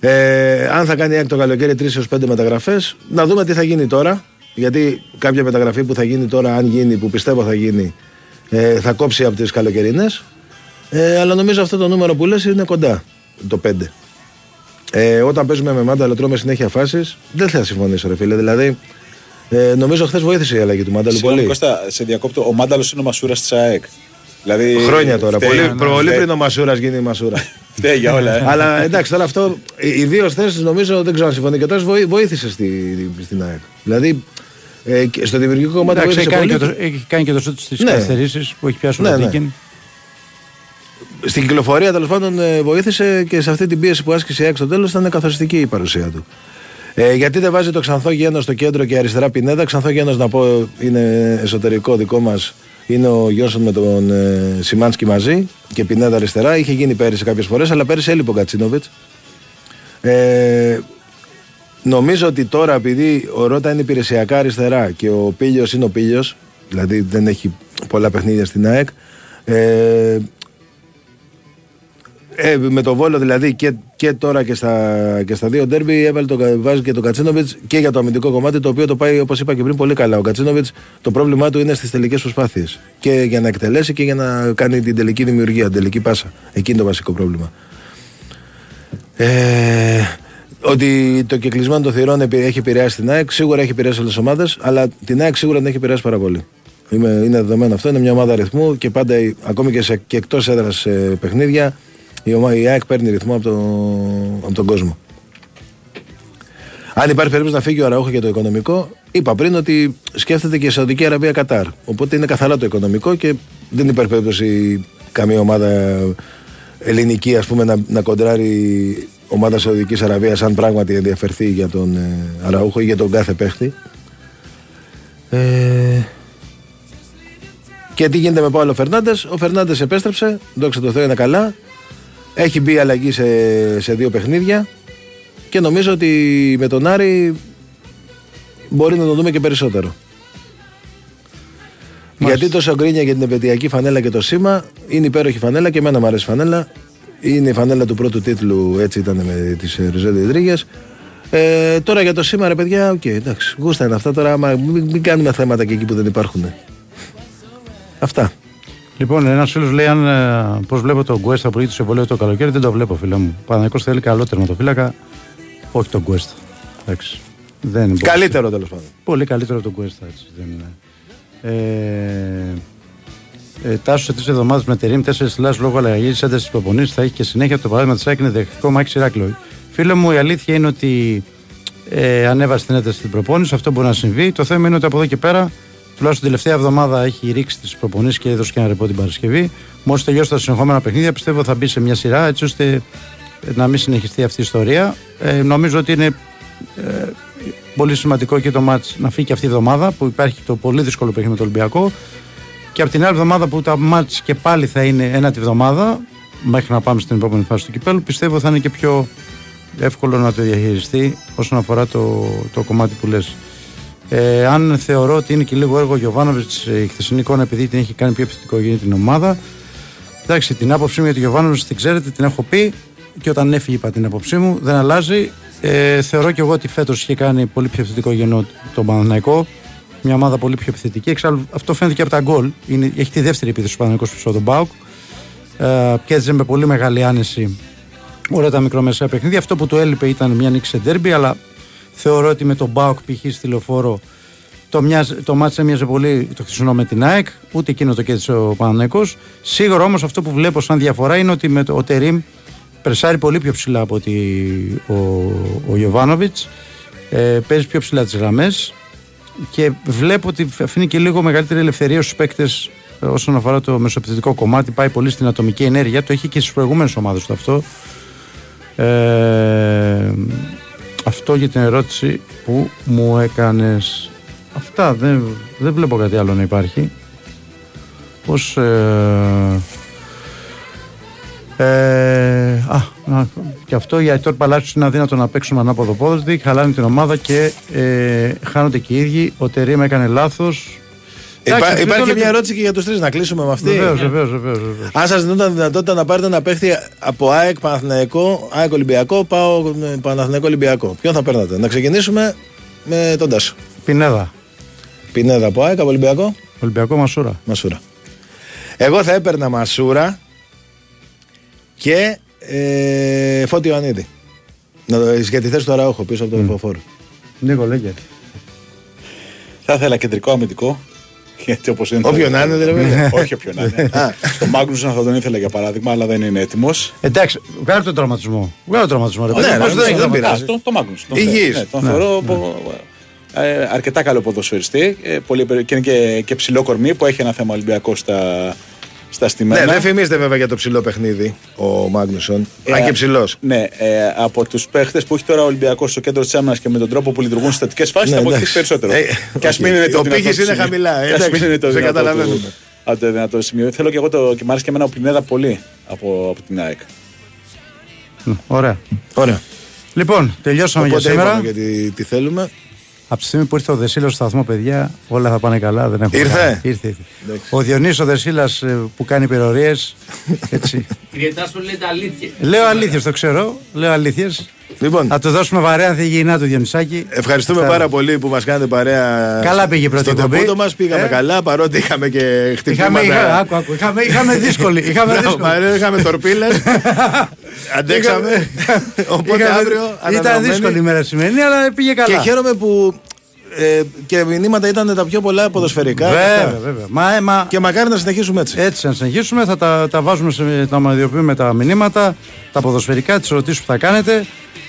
Ε, αν θα κάνει η ΑΕΚ το καλοκαίρι 3 έως 5 μεταγραφές, να δούμε τι θα γίνει τώρα. Γιατί κάποια μεταγραφή που θα γίνει τώρα, αν γίνει, που πιστεύω θα γίνει, ε, θα κόψει από τις καλοκαιρινές. Ε, αλλά νομίζω αυτό το νούμερο που λες είναι κοντά. Το 5. Ε, όταν παίζουμε με Μάνταλο, τρώμε συνέχεια φάσεις. Δεν θα συμφωνήσω, ρε φίλε. Δηλαδή, ε, νομίζω χθες βοήθησε η αλλαγή του Μάνταλου Συγγνώμη, πολύ. Κώστα, σε διακόπτω. Ο Μάνταλος είναι ο Μασούρας της ΑΕΚ. Δηλαδή, Χρόνια τώρα. φταίει- Πολύ, ναι, πολύ φταίει- πριν ο Μασούρας γίνει η Μασούρα. <laughs> Φταίει για όλα. ε. Αλλά εντάξει, τώρα αυτό. Οι οι δύο θέσει νομίζω δεν ξέρω αν συμφωνεί και τώρα βοή- βοήθησε στη, στην ΑΕΚ. Δηλαδή ε, και στο δημιουργικό κομμάτι Εντάξει, έχει βοήθησε κάνει, πολύ. και το, έχει κάνει και το σούτ στις Ναι. καθυστερήσεις που έχει πιάσει ο Ναι, ναι. Ροντίκιν. Στην κυκλοφορία τέλος πάντων ε, βοήθησε και σε αυτή την πίεση που άσκησε η ΑΕΚ στο τέλος ήταν καθοριστική η παρουσία του. Ε, γιατί δεν βάζει το ξανθό γένος στο κέντρο και αριστερά πινέδα. Ξανθό γένος να πω είναι εσωτερικό δικό μας. Είναι ο Γιώσον με τον ε, Σιμάνσκι μαζί και πινέδα αριστερά. Είχε γίνει πέρυσι κάποιες φορές, αλλά πέρυσι έλειπε ο Κατσίνοβιτς. Ε, νομίζω ότι τώρα επειδή ο Ρότα είναι υπηρεσιακά αριστερά και ο Πίλιος είναι ο Πίλιος, δηλαδή δεν έχει πολλά παιχνίδια στην ΑΕΚ. Ε, ε, με το Βόλο δηλαδή και, και τώρα και στα, και στα δύο ντέρμπι έβαλε το, βάζει και τον Κατσίνοβιτς και για το αμυντικό κομμάτι το οποίο το πάει όπως είπα και πριν πολύ καλά. Ο Κατσίνοβιτς το πρόβλημά του είναι στις τελικές προσπάθειες. Και για να εκτελέσει και για να κάνει την τελική δημιουργία, την τελική πάσα. Εκεί είναι το βασικό πρόβλημα. Ε, ότι το κεκλεισμένο των θηρών επι- έχει επηρεάσει την ΑΕΚ, σίγουρα έχει επηρεάσει όλες τις ομάδες, αλλά την ΑΕΚ σίγουρα την έχει επηρεάσει πάρα πολύ. Είμαι, είναι δεδομένο αυτό, είναι μια ομάδα αριθμού και πάντα, η- ακόμη και, σε, και εκτός έδρας παιχνίδια, η, ομα, η ΑΕΚ παίρνει ρυθμό από, το, από τον κόσμο. Αν υπάρχει περίπτωση να φύγει ο Αραούχο για το οικονομικό, είπα πριν ότι σκέφτεται και η Σαουδική Αραβία Κατάρ. Οπότε είναι καθαρά το οικονομικό και δεν υπάρχει περίπτωση καμία ομάδα ελληνική ας πούμε, να, να κοντράρει ομάδα Σαουδικής Αραβίας αν πράγματι ενδιαφερθεί για τον ε, Αραούχο ή για τον κάθε παίχτη. Ε, και τι γίνεται με Παύλο Φερνάντες. Ο Φερνάντες επέστρεψε, δόξα τω Θεώ είναι καλά. Έχει μπει αλλαγή σε, σε δύο παιχνίδια και νομίζω ότι με τον Άρη μπορεί να το δούμε και περισσότερο. Γιατί τόσο γκρίνια για την επαιτειακή φανέλα και το σήμα είναι υπέροχη φανέλα και εμένα μου αρέσει η φανέλα. Είναι η φανέλα του πρώτου τίτλου, έτσι ήταν με τις Ριζόντι Ιδρύγε. Ε, τώρα για το σήμα, ρε παιδιά, οκ, εντάξει, γούστα είναι αυτά τώρα. Άμα, μην, μην κάνουμε θέματα και εκεί που δεν υπάρχουν. Αυτά. Λοιπόν, ένας φίλος λέει αν πώς βλέπω τον Γκουέστα που είχε το συμβολέο το καλοκαίρι. Δεν το βλέπω, φίλε μου. Παναγικός θέλει καλό τερματοφύλακα. Όχι τον Γκουέστα. Εντάξει. Δεν είναι Καλύτερο τέλος πάντων. Πολύ καλύτερο από τον Γκουέστα. Έτσι. Δεν είναι. Ε, ε, Τάσο σε τρεις εβδομάδες με τερίμ, τέσσερις θυλά λόγω αλλαγής της έντασης της προπονήση θα έχει και συνέχεια το παράδειγμα της ΑΕΚ είναι δεχτικό μάχη Ηράκλειο. Φίλε μου, η αλήθεια είναι ότι ε, ανέβασε την ένταση στην προπόνηση, αυτό μπορεί να συμβεί. Το θέμα είναι ότι από εδώ και πέρα, τουλάχιστον την τελευταία εβδομάδα, έχει ρίξει τις προπονήσεις και έδωσε και ένα ρεπό την Παρασκευή. Μόλις τελειώσει τα συνεχόμενα παιχνίδια, πιστεύω θα μπει σε μια σειρά έτσι ώστε να μην συνεχιστεί αυτή η ιστορία. Ε, νομίζω ότι είναι ε, πολύ σημαντικό και το μάτς να φύγει και αυτή η εβδομάδα που υπάρχει το πολύ δύσκολο παιχνίδι με το Ολυμπιακό και από την άλλη εβδομάδα που τα μάτς και πάλι θα είναι ένα τη εβδομάδα μέχρι να πάμε στην επόμενη φάση του κυπέλου πιστεύω θα είναι και πιο εύκολο να το διαχειριστεί όσον αφορά το, το κομμάτι που λες. Ε, αν θεωρώ ότι είναι και λίγο έργο Γιωβάνοβιτς η χθεσινή εικόνα επειδή την έχει κάνει πιο επιθετικό για την ομάδα. Εντάξει, την άποψή μου για τον Γιωβάνοβιτς την ξέρετε, την έχω πει και όταν έφυγε είπα την άποψή μου, δεν αλλάζει. Ε, θεωρώ και εγώ ότι φέτος είχε κάνει πολύ πιο επιθετικό γεννό τον Παναναϊκό. Μια ομάδα πολύ πιο επιθετική. Εξάλλου αυτό φαίνεται και από τα γκολ. Είναι, έχει τη δεύτερη επίθεση του Παναναϊκού πίσω από τον Μπάουκ. Ε, πιέζε με πολύ μεγάλη άνεση όλα τα μικρομεσαία παιχνίδια. Αυτό που του έλειπε ήταν μια νίκη σε ντέρμπι, αλλά θεωρώ ότι με τον Μπάουκ π.χ. στη λεωφόρο το, μοιάζ, το μάτς έμοιαζε πολύ το χθεσινό με την ΑΕΚ, ούτε εκείνο το κέρδισε ο Παναναϊκός. Σίγουρα όμως αυτό που βλέπω σαν διαφορά είναι ότι με το, ο Τερίμ πρεσάρει πολύ πιο ψηλά από ότι ο, ο Ιωβάνοβιτς, ε, παίζει πιο ψηλά τις γραμμές και βλέπω ότι αφήνει και λίγο μεγαλύτερη ελευθερία στους παίκτες ε, όσον αφορά το μεσοπαιδευτικό κομμάτι, πάει πολύ στην ατομική ενέργεια, το έχει και στις προηγούμενες ομάδες του αυτό. Ε, αυτό για την ερώτηση που μου έκανες. Αυτά δεν, δεν βλέπω κάτι άλλο να υπάρχει. Πώς ε, ε, α, να, και αυτό για τώρα Παλάτσιο είναι αδύνατο να παίξουμε ανάποδο πόδοστη χαλάνε την ομάδα και ε, χάνονται και οι ίδιοι. Ο Τερίμ έκανε λάθος. Υπά, Εντάξει, υπάρχει δεν και το μια λέω- ερώτηση και για τους τρεις να κλείσουμε με αυτή. Βεβαίως, βεβαίως, βεβαίως, βεβαίως. Αν σας δίνονταν δυνατότητα να πάρετε ένα παίχτη από ΑΕΚ Παναθηναϊκό, ΑΕΚ Ολυμπιακό, πάω με Παναθηναϊκό Ολυμπιακό. Ποιον θα παίρνατε; Να ξεκινήσουμε με τον Τάσο. Πινέδα Πινέδα από ΑΕΚ, από Ολυμπιακό; Ολυμπιακό Μασούρα Μασούρα. Εγώ θα έπαιρνα Μασούρα και ε, Φώτη Ιωαννίδη. Να το, για τη θέση του Αραούχο πίσω από τον Λεωφόρο. Νίκο, λέγε. Θα ήθελα κεντρικό αμυντικό. Γιατί όπως είναι. Όποιον να είναι, δηλαδή. Όχι όποιον να είναι. Το Μάγνουσον θα τον ήθελα για παράδειγμα, αλλά δεν είναι έτοιμος. Εντάξει, βγάλε τον τραυματισμό. Βγάλε τον τραυματισμό. ρε Ναι, παιδί. ναι, Πώς ναι, δεν δεν έχει πειράζει. τραυματισμό; Τον, τον Μάγνουσον. Τον, Υγιής. θεωρώ- ναι, τον Ναι. θεωρώ πο- ε, αρκετά καλό ποδοσφαιριστή. Ε, πολύ, περι- και είναι και, και ψηλό κορμί που έχει ένα θέμα Ολυμπιακός στα, στα Ναι, στημένα. δεν φημίζεται βέβαια για το ψηλό παιχνίδι ο Μάγνουσον. Ε, Αν και ψηλός. Ναι, ε, από τους παίχτες που έχει τώρα ο Ολυμπιακός στο κέντρο της άμυνας και με τον τρόπο που λειτουργούν στις θετικέ φάσεις Ναι, θα εντάξει. βοηθήσει περισσότερο. Ε, και ας οκ. μην είναι το Ο δυνατό πύχης του είναι σημείο. χαμηλά, ε, Και ας μην εντάξει, είναι το σε δυνατό του- καταλαβαίνουμε. από το δυνατό σημείο. Θέλω και εγώ το. και μ' άρεσε και εμένα ο Πινέδα πολύ από, από την ΑΕΚ. Ωραία. Ωραία. Λοιπόν, τελειώσαμε για Οπότε σήμερα. είπαμε γιατί τι θέλουμε. Από τη στιγμή που ήρθε ο Δεσίλα στο σταθμό, παιδιά, όλα θα πάνε καλά. Δεν έχω Ήρθε; κανένα. ήρθε, ήρθε. Ο Διονύσης ο Δεσίλα που κάνει υπερορίες. Έτσι. Κύριε Τάσο, λέτε αλήθεια. Λέω αλήθειες, το ξέρω. Λέω αλήθειες. Λοιπόν, Θα του δώσουμε βαρέα θηγηνά του Διονυσάκη. ευχαριστούμε Θα- πάρα πολύ που μας κάνετε παρέα. Καλά πήγε η πρώτη Στο εκπομπή. τεπούτο μας πήγαμε Ε. καλά παρότι είχαμε και χτυπήματα. Είχαμε, είχα, άκου, άκου, είχαμε, είχαμε <laughs> δύσκολη. Είχαμε Μπράβο, δύσκολη. Μαρία, είχαμε τορπίλες. <laughs> Αντέξαμε. Οπότε Είχαμε- αύριο Ήταν αναδρομένη. δύσκολη η μέρα σημερινή, αλλά πήγε καλά. Και χαίρομαι που ε, και μηνύματα ήταν τα πιο πολλά ποδοσφαιρικά. και αυτά. Βέβαια, βέβαια. Μα, ε, μα, Και μακάρι να συνεχίσουμε έτσι. Έτσι, να συνεχίσουμε. Θα τα, τα βάζουμε, σε, τα ομαδιοποιούμε τα μηνύματα, τα ποδοσφαιρικά, τις ερωτήσεις που θα κάνετε.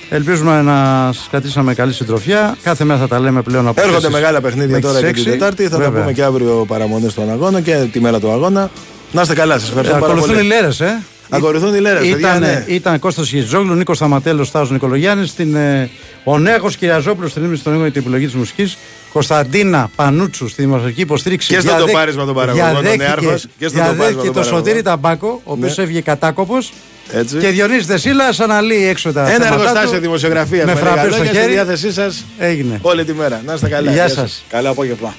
Ελπίζουμε να σας κρατήσαμε καλή συντροφιά. Κάθε μέρα θα τα λέμε πλέον από Έρχονται τις μεγάλα παιχνίδια μέχρι τώρα τις και την έξι. Τετάρτη. Θα τα Βέβαια. πούμε και αύριο παραμονές των αγώνα και τη μέρα του αγώνα. Να είστε καλά, σας Ε, ευχαριστώ πάρα Ακολουθούν οι πολύ. λέρες, ε. Ακολουθούν οι λέρες, παιδιά, Ήταν, ναι. ήταν Κώστας Χιτζόγλου, Νίκος Σταματέλο, Στάζο Νικολογιάννης, στην, ε, ο Νέο Κυριαζόπουλος στην ύμνηση των Νίκων για την επιλογή της μουσικής. Κωνσταντίνα Πανούτσου στη δημοσιογραφική υποστήριξη. Και στο Διαδέχ- τοπάρισμα των παραγωγών, ο διαδέχθηκε- Νεάρχος, και στο διαδέχθηκε τοπάρισμα των το παραγωγών. Σωτήρη Ταμπάκο, ο οποίος Ναι. έβγε κατάκοπος. Έτσι. Και Διονύσης Δεσίλας αναλύει έξω τα Ένα θέματα εργοστάσιο του, δημοσιογραφία Με με φραπέ λίγα στο λόγια στη χέρι. διάθεσή σας Έγινε. όλη τη μέρα. Να είστε καλά. Γεια Γεια σας. σας. Καλό απόγευμα.